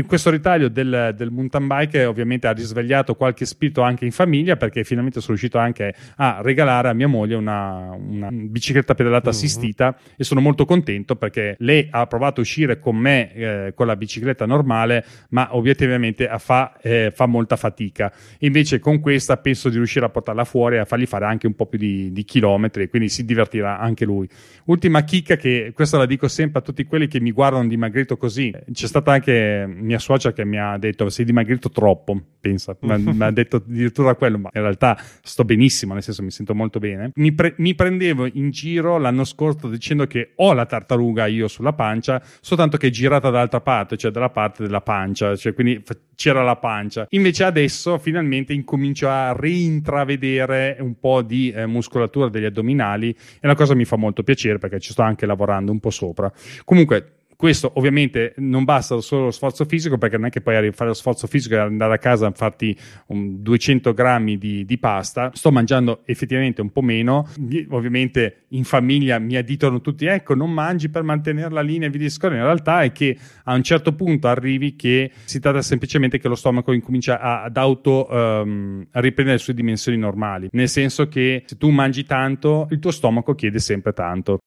Questo ritaglio del, del, mountain bike ovviamente ha risvegliato qualche spirito anche in famiglia perché finalmente sono riuscito anche a regalare a mia moglie una, una bicicletta pedalata uh-huh. assistita e sono molto contento perché lei ha provato a uscire con me eh, con la bicicletta normale, ma obiettivamente fa, eh, fa, molta fatica. Invece con questa penso di riuscire a portarla fuori e a fargli fare anche un po' più di, di chilometri, quindi si divertirà anche lui. Ultima una chicca che questa la dico sempre a tutti quelli che mi guardano dimagrito così. C'è stata anche mia suocera che mi ha detto sei dimagrito troppo, pensa, mi ha detto addirittura quello, ma in realtà sto benissimo, nel senso mi sento molto bene. Mi, pre- mi, prendevo in giro l'anno scorso dicendo che ho la tartaruga io sulla pancia, soltanto che è girata dall'altra parte, cioè dalla parte della pancia, cioè quindi c'era la pancia. Invece adesso finalmente incomincio a rintravedere un po' di eh, muscolatura degli addominali e la cosa mi fa molto piacere perché ci sto anche lavorando un po' sopra. Comunque questo ovviamente non basta solo lo sforzo fisico perché non è che puoi fare lo sforzo fisico e andare a casa a farti un 200 grammi di, di, pasta. Sto mangiando effettivamente un po' meno. Ovviamente in famiglia mi additano tutti, ecco, non mangi per mantenere la linea e vi discorre. In realtà è che a un certo punto arrivi che si tratta semplicemente che lo stomaco incomincia ad auto um, a riprendere le sue dimensioni normali. Nel senso che se tu mangi tanto, il tuo stomaco chiede sempre tanto.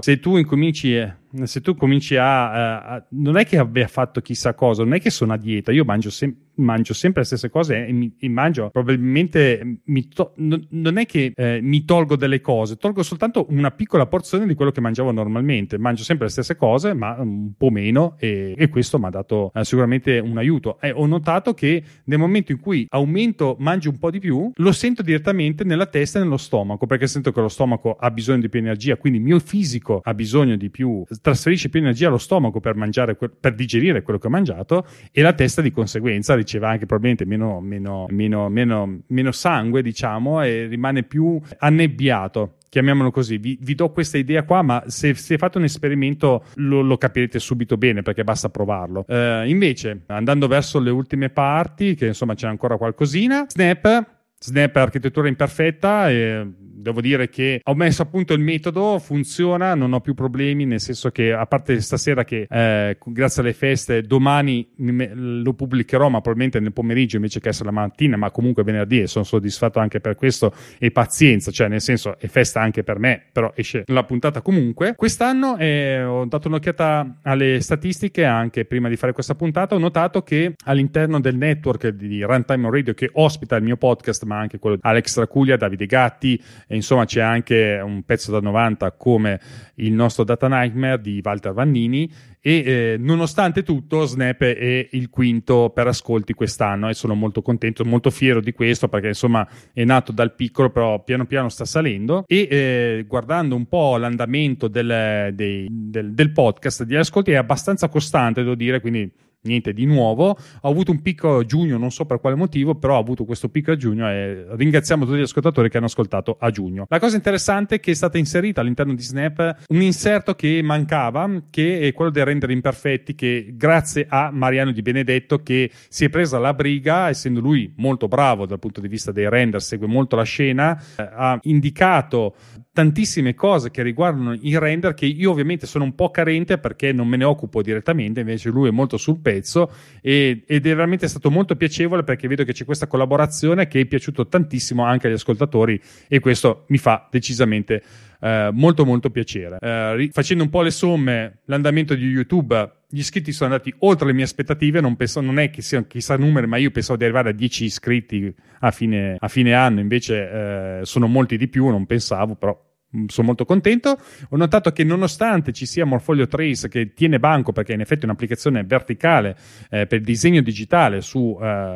Se tu incominci se tu cominci a, a, non è che abbia fatto chissà cosa, non è che sono a dieta, io mangio, sem- mangio sempre le stesse cose e, mi, e mangio probabilmente mi to- non, non è che eh, mi tolgo delle cose, tolgo soltanto una piccola porzione di quello che mangiavo normalmente, mangio sempre le stesse cose ma un po' meno e, e questo mi ha dato eh, sicuramente un aiuto. E ho notato che nel momento in cui aumento, mangio un po' di più, lo sento direttamente nella testa e nello stomaco perché sento che lo stomaco ha bisogno di più energia, quindi il mio fisico ha bisogno di più trasferisce più energia allo stomaco per, mangiare, per digerire quello che ho mangiato e la testa di conseguenza riceve anche probabilmente meno, meno, meno, meno, meno sangue, diciamo, e rimane più annebbiato chiamiamolo così. Vi, vi, do questa idea qua, ma se, se fate un esperimento lo, lo, capirete subito bene perché basta provarlo. Uh, invece, andando verso le ultime parti, che insomma c'è ancora qualcosina, Snap. Snap architettura imperfetta e devo dire che ho messo a punto il metodo, funziona, non ho più problemi, nel senso che a parte stasera che eh, grazie alle feste domani lo pubblicherò, ma probabilmente nel pomeriggio invece che essere la mattina, ma comunque venerdì e sono soddisfatto anche per questo e pazienza, cioè nel senso è festa anche per me, però esce la puntata comunque. Quest'anno eh, ho dato un'occhiata alle statistiche anche prima di fare questa puntata, ho notato che all'interno del network di Runtime Radio che ospita il mio podcast, ma anche quello di Alex Tracuglia, Davide Gatti, e insomma c'è anche un pezzo da 90 come il nostro Data Nightmare di Walter Vannini e eh, nonostante tutto Snap è il quinto per ascolti quest'anno e sono molto contento, molto fiero di questo perché insomma è nato dal piccolo però piano piano sta salendo. E eh, guardando un po' l'andamento del, dei, del, del podcast di ascolti è abbastanza costante devo dire quindi niente di nuovo. Ho avuto un picco a giugno, non so per quale motivo, però ho avuto questo picco a giugno e ringraziamo tutti gli ascoltatori che hanno ascoltato a giugno. La cosa interessante è che è stata inserita all'interno di Snap un inserto che mancava, che è quello dei render imperfetti, che grazie a Mariano Di Benedetto che si è presa la briga, essendo lui molto bravo dal punto di vista dei render, segue molto la scena, eh, ha indicato tantissime cose che riguardano i render che io ovviamente sono un po' carente perché non me ne occupo direttamente, invece lui è molto sul pezzo e, ed è veramente stato molto piacevole perché vedo che c'è questa collaborazione che è piaciuto tantissimo anche agli ascoltatori e questo mi fa decisamente eh, molto molto piacere. Eh, facendo un po' le somme, l'andamento di YouTube, gli iscritti sono andati oltre le mie aspettative, non, penso, non è che siano chissà numeri, ma io pensavo di arrivare a 10 iscritti a fine, a fine anno, invece eh, sono molti di più, non pensavo, però sono molto contento. Ho notato che nonostante ci sia Morfolio Trace che tiene banco perché in effetti è un'applicazione verticale eh, per il disegno digitale su, eh,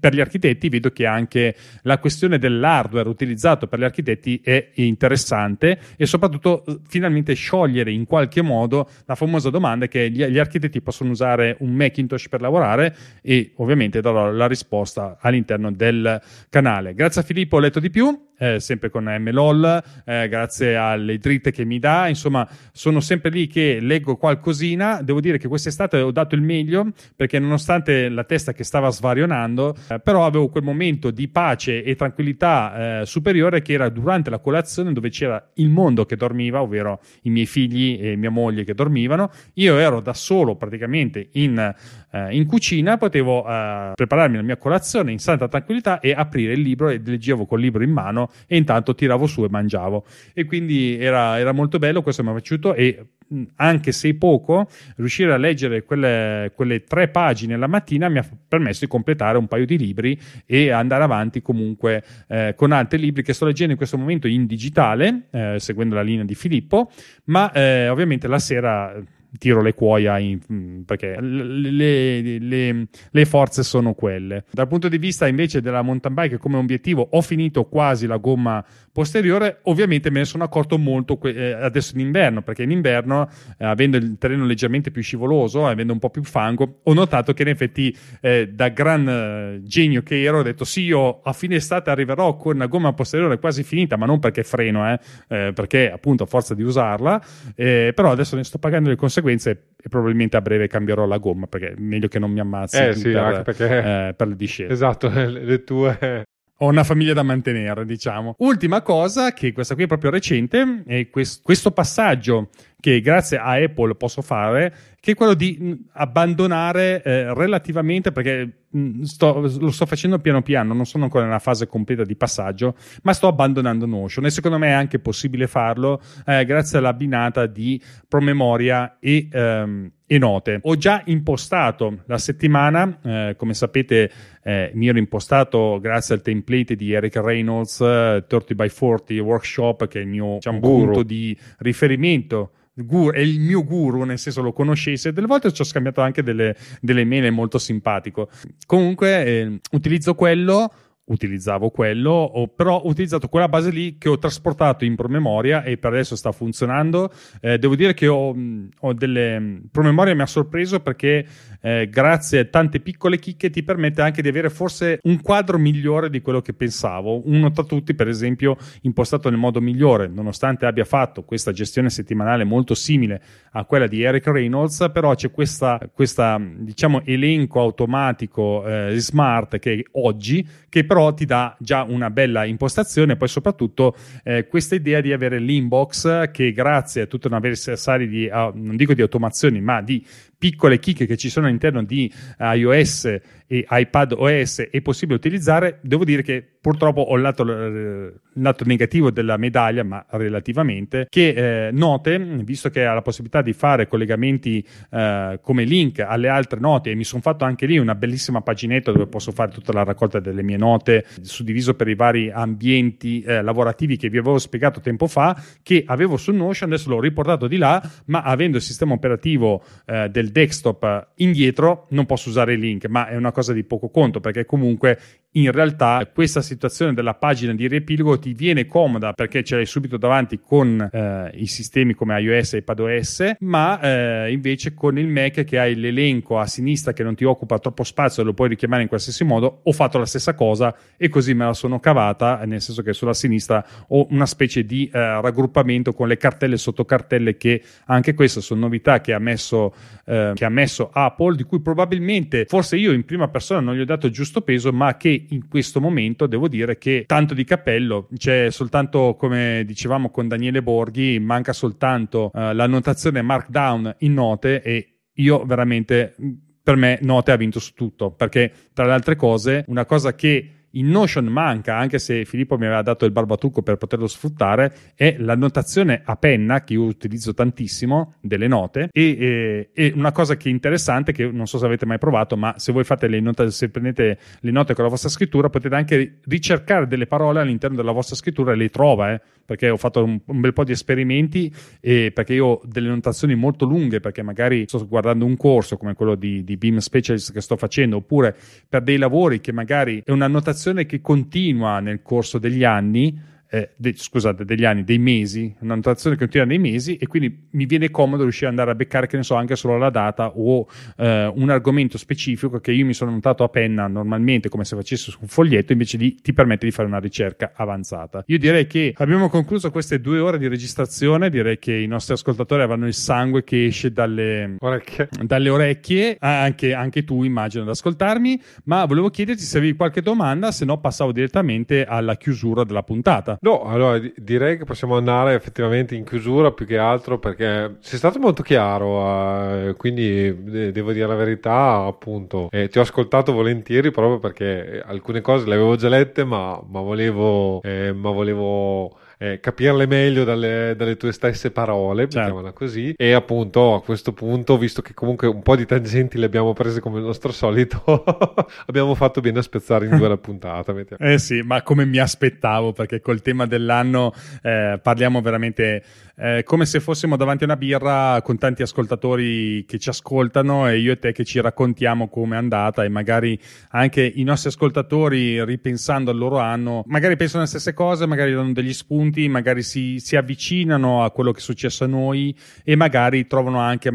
per gli architetti, vedo che anche la questione dell'hardware utilizzato per gli architetti è interessante e soprattutto eh, finalmente sciogliere in qualche modo la famosa domanda che gli, gli architetti possono usare un Macintosh per lavorare e ovviamente darò la risposta all'interno del canale. Grazie a Filippo ho letto di più eh, sempre con MLOL, eh, grazie alle dritte che mi dà. Insomma, sono sempre lì che leggo qualcosina. Devo dire che quest'estate ho dato il meglio perché, nonostante la testa che stava svarionando, eh, però avevo quel momento di pace e tranquillità eh, superiore che era durante la colazione, dove c'era il mondo che dormiva, ovvero i miei figli e mia moglie che dormivano. Io ero da solo praticamente in, eh, in cucina, potevo eh, prepararmi la mia colazione in santa tranquillità e aprire il libro e leggevo col libro in mano e intanto tiravo su e mangiavo. E quindi era, era molto bello, questo mi è piaciuto e anche se poco, riuscire a leggere quelle, quelle, tre pagine la mattina mi ha permesso di completare un paio di libri e andare avanti comunque eh, con altri libri che sto leggendo in questo momento in digitale, eh, seguendo la linea di Filippo, ma eh, ovviamente la sera tiro le cuoia in, perché le, le, le, forze sono quelle. Dal punto di vista invece della mountain bike come obiettivo ho finito quasi la gomma posteriore, ovviamente me ne sono accorto molto que- eh, adesso in inverno, perché in inverno eh, avendo il terreno leggermente più scivoloso, avendo un po' più fango, ho notato che in effetti eh, da gran eh, genio che ero ho detto sì, io a fine estate arriverò con una gomma posteriore quasi finita, ma non perché freno, eh, eh, perché appunto a forza di usarla, però adesso ne sto pagando le conseguenze conseguenze e probabilmente a breve cambierò la gomma perché è meglio che non mi ammazzi eh, sì, per, perché... eh, per le discese. Esatto, le tue ho una famiglia da mantenere, diciamo. Ultima cosa, che questa qui è proprio recente, è questo passaggio che grazie a Apple posso fare, che è quello di abbandonare eh, relativamente, perché sto, lo sto facendo piano piano, non sono ancora nella fase completa di passaggio, ma sto abbandonando Notion e secondo me è anche possibile farlo eh, grazie all'abbinata di promemoria e, ehm, e note. Ho già impostato la settimana, eh, come sapete eh, mi ero impostato grazie al template di Eric Reynolds, 30x40 Workshop, che è il mio diciamo, punto di riferimento Guru, è il mio guru, nel senso lo conoscesse. Delle volte ci ho scambiato anche delle, delle mail, molto simpatico. Comunque, eh, utilizzo quello utilizzavo quello, ho, però ho utilizzato quella base lì che ho trasportato in promemoria e per adesso sta funzionando. Eh, devo dire che ho, ho delle promemoria mi ha sorpreso perché eh, grazie a tante piccole chicche ti permette anche di avere forse un quadro migliore di quello che pensavo. Uno tra tutti, per esempio, impostato nel modo migliore, nonostante abbia fatto questa gestione settimanale molto simile a quella di Eric Reynolds, però c'è questa, questa diciamo elenco automatico eh, smart che oggi che però però ti dà già una bella impostazione, poi soprattutto eh, questa idea di avere l'inbox che grazie a tutta una serie di, uh, non dico di automazioni, ma di piccole chicche che ci sono all'interno di iOS e iPad OS è possibile utilizzare, devo dire che purtroppo ho il lato, il lato negativo della medaglia, ma relativamente, che eh, note, visto che ha la possibilità di fare collegamenti eh, come link alle altre note, e mi sono fatto anche lì una bellissima paginetta dove posso fare tutta la raccolta delle mie note, suddiviso per i vari ambienti eh, lavorativi che vi avevo spiegato tempo fa, che avevo su Notion, adesso l'ho riportato di là, ma avendo il sistema operativo eh, del desktop indietro non posso usare il link, ma è una cosa di poco conto perché comunque in realtà questa situazione della pagina di riepilogo ti viene comoda perché ce l'hai subito davanti con eh, i sistemi come iOS e iPadOS, ma eh, invece con il Mac che hai l'elenco a sinistra che non ti occupa troppo spazio e lo puoi richiamare in qualsiasi modo, ho fatto la stessa cosa e così me la sono cavata, nel senso che sulla sinistra ho una specie di eh, raggruppamento con le cartelle e sottocartelle che anche queste sono novità che ha, messo, eh, che ha messo Apple, di cui probabilmente forse io in prima persona non gli ho dato il giusto peso, ma che in questo momento devo dire che tanto di cappello, c'è soltanto come dicevamo con Daniele Borghi, manca soltanto uh, la notazione markdown in note e io veramente per me Note ha vinto su tutto perché tra le altre cose una cosa che in Notion manca, anche se Filippo mi aveva dato il barbatucco per poterlo sfruttare, è l'annotazione a penna, che io utilizzo tantissimo, delle note. E, e, e, una cosa che è interessante, che non so se avete mai provato, ma se voi fate le note, se prendete le note con la vostra scrittura, potete anche ricercare delle parole all'interno della vostra scrittura e le trova, eh, perché ho fatto un, un, bel po' di esperimenti e perché io ho delle notazioni molto lunghe, perché magari sto guardando un corso come quello di, di Beam Specialist che sto facendo, oppure per dei lavori che magari è un'annotazione che continua nel corso degli anni eh, de, scusate, degli anni, dei mesi, una notazione che continua nei mesi e quindi mi viene comodo riuscire ad andare a beccare, che ne so, anche solo la data o eh, un argomento specifico che io mi sono notato a penna normalmente come se facessi su un foglietto, invece di, ti permette di fare una ricerca avanzata. Io direi che abbiamo concluso queste due ore di registrazione, direi che i nostri ascoltatori avranno il sangue che esce dalle orecchie, dalle orecchie anche, anche tu immagino ad ascoltarmi, ma volevo chiederti se avevi qualche domanda, se no passavo direttamente alla chiusura della puntata. No, allora direi che possiamo andare effettivamente in chiusura più che altro perché sei stato molto chiaro, eh, quindi devo dire la verità, appunto, eh, ti ho ascoltato volentieri proprio perché alcune cose le avevo già lette, ma, ma volevo, eh, ma volevo eh, capirle meglio dalle, dalle, tue stesse parole, certo. così. E appunto a questo punto, visto che comunque un po' di tangenti le abbiamo prese come il nostro solito, abbiamo fatto bene a spezzare in due la puntata. eh sì, ma come mi aspettavo, perché col tema dell'anno eh, parliamo veramente eh, come se fossimo davanti a una birra con tanti ascoltatori che ci ascoltano e io e te che ci raccontiamo come è andata e magari anche i nostri ascoltatori ripensando al loro anno, magari pensano le stesse cose, magari danno degli spunti, magari si, si avvicinano a quello che è successo a noi e magari trovano anche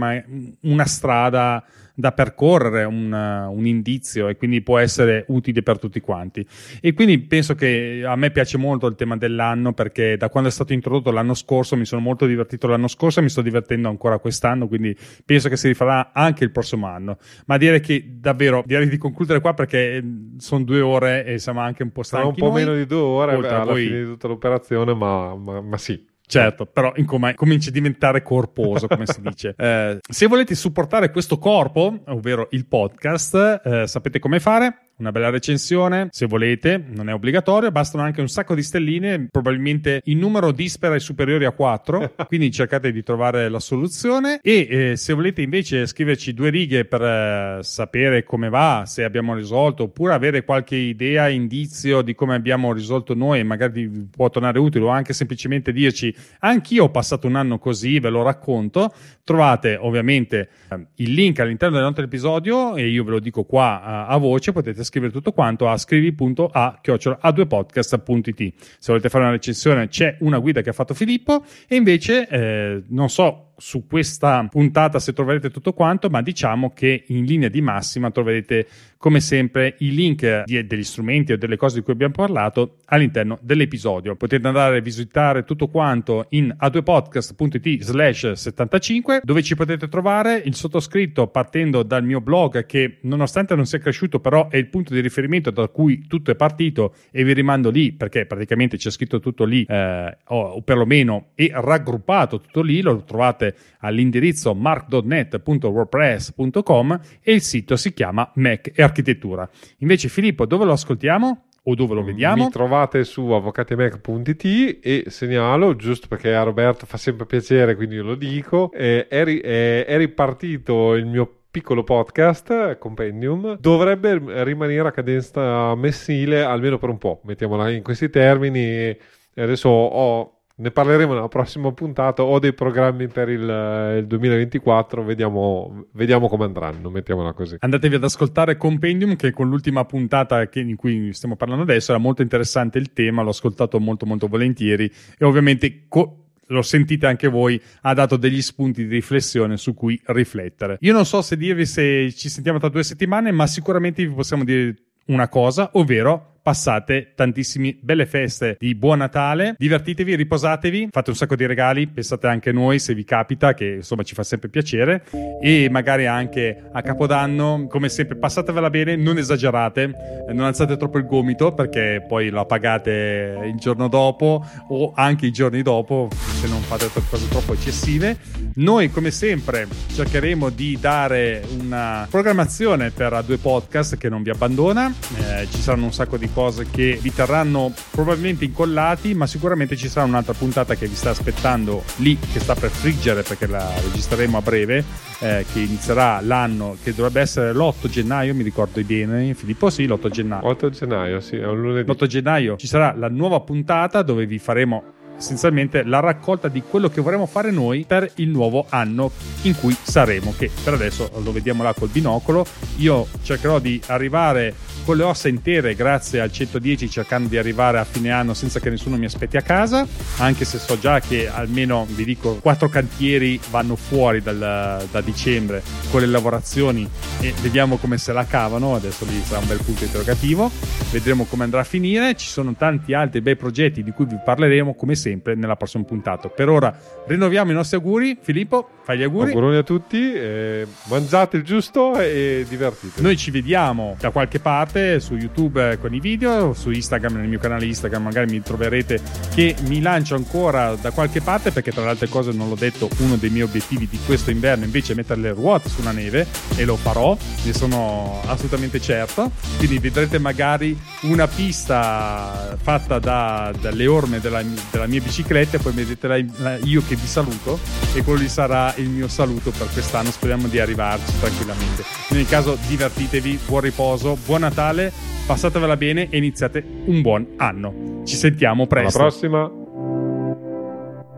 una strada da percorrere un, un, indizio e quindi può essere utile per tutti quanti. E quindi penso che a me piace molto il tema dell'anno perché da quando è stato introdotto l'anno scorso mi sono molto divertito l'anno scorso e mi sto divertendo ancora quest'anno, quindi penso che si rifarà anche il prossimo anno. Ma direi che davvero direi di concludere qua perché sono due ore e siamo anche un po' stanchi. Sarà un po' noi, meno di due ore alla voi... fine di tutta l'operazione, ma, ma, ma sì. Certo, però incom- comincia a diventare corposo, come si dice. Eh, se volete supportare questo corpo, ovvero il podcast, eh, sapete come fare? Una bella recensione se volete, non è obbligatorio, bastano anche un sacco di stelline, probabilmente in numero dispera e superiori a 4, quindi cercate di trovare la soluzione. E eh, se volete invece scriverci due righe per eh, sapere come va, se abbiamo risolto oppure avere qualche idea, indizio di come abbiamo risolto noi e magari vi può tornare utile o anche semplicemente dirci anch'io ho passato un anno così, ve lo racconto, trovate ovviamente eh, il link all'interno del nostro episodio e io ve lo dico qua a, a voce, potete scrivere tutto quanto a scrivi.a-2podcast.it. Se volete fare una recensione c'è una guida che ha fatto Filippo e invece eh, non so su questa puntata se troverete tutto quanto, ma diciamo che in linea di massima troverete come sempre i link di, degli strumenti o delle cose di cui abbiamo parlato all'interno dell'episodio. Potete andare a visitare tutto quanto in a2podcast.it slash 75 dove ci potete trovare il sottoscritto partendo dal mio blog che nonostante non sia cresciuto però è il punto di riferimento da cui tutto è partito e vi rimando lì perché praticamente c'è scritto tutto lì eh, o, perlomeno è raggruppato tutto lì, lo trovate all'indirizzo mark.net.wordpress.com e il sito si chiama Mac e Architettura. Invece Filippo, dove lo ascoltiamo? o dove lo vediamo? Mi trovate su avvocatimec.it e segnalo, giusto perché a Roberto fa sempre piacere, quindi io lo dico, è, è, è ripartito il mio piccolo podcast compendium dovrebbe rimanere a cadenza mensile almeno per un po' mettiamola in questi termini adesso ho ne parleremo nella prossima puntata. Ho dei programmi per il, il 2024, vediamo, vediamo, come andranno, mettiamola così. Andatevi ad ascoltare Compendium che con l'ultima puntata che, in cui stiamo parlando adesso era molto interessante il tema, l'ho ascoltato molto molto volentieri e ovviamente... Co- lo sentite anche voi, ha dato degli spunti di riflessione su cui riflettere. Io non so se dirvi se ci sentiamo tra due settimane, ma sicuramente vi possiamo dire una cosa, ovvero passate tantissime belle feste di buon Natale, divertitevi, riposatevi, fate un sacco di regali, pensate anche a noi se vi capita, che insomma ci fa sempre piacere, e magari anche a Capodanno, come sempre, passatevela bene, non esagerate, non alzate troppo il gomito perché poi la pagate il giorno dopo o anche i giorni dopo se non fate cose troppo eccessive. Noi come sempre cercheremo di dare una programmazione per due podcast che non vi abbandona, eh, ci saranno un sacco di cose che vi terranno probabilmente incollati, ma sicuramente ci sarà un'altra puntata che vi sta aspettando lì, che sta per friggere perché la registreremo a breve, eh, che inizierà l'anno, che dovrebbe essere l'8 gennaio, mi ricordo bene, Filippo, sì, l'8 gennaio. 8 gennaio, sì, è un lunedì. L'8 gennaio ci sarà la nuova puntata dove vi faremo essenzialmente la raccolta di quello che vorremmo fare noi per il nuovo anno in cui saremo, che per adesso lo vediamo là col binocolo. Io cercherò di arrivare con le ossa intere grazie al 110 cercando di arrivare a fine anno senza che nessuno mi aspetti a casa, anche se so già che almeno vi dico quattro cantieri vanno fuori dal, da dicembre con le lavorazioni e vediamo come se la cavano, adesso lì sarà un bel punto interrogativo, vedremo come andrà a finire, ci sono tanti altri bei progetti di cui vi parleremo come sempre nella prossima puntata. Per ora rinnoviamo i nostri auguri, Filippo, fai gli auguri. Auguroni a tutti, eh, mangiate il giusto e divertitevi. Noi ci vediamo da qualche parte parte su YouTube con i video, su Instagram, nel mio canale Instagram magari mi troverete che mi lancio ancora da qualche parte perché tra le altre cose non l'ho detto, uno dei miei obiettivi di questo inverno invece è mettere le ruote sulla neve e lo farò, ne sono assolutamente certo, quindi vedrete magari una pista fatta da, dalle orme della, della, mia bicicletta e poi vedete la, la, io che vi saluto e quello lì sarà il mio saluto per quest'anno, speriamo di arrivarci tranquillamente. In ogni caso divertitevi, buon riposo, buon Natale, passatevela bene e iniziate un buon anno. Ci sentiamo presto. Alla prossima.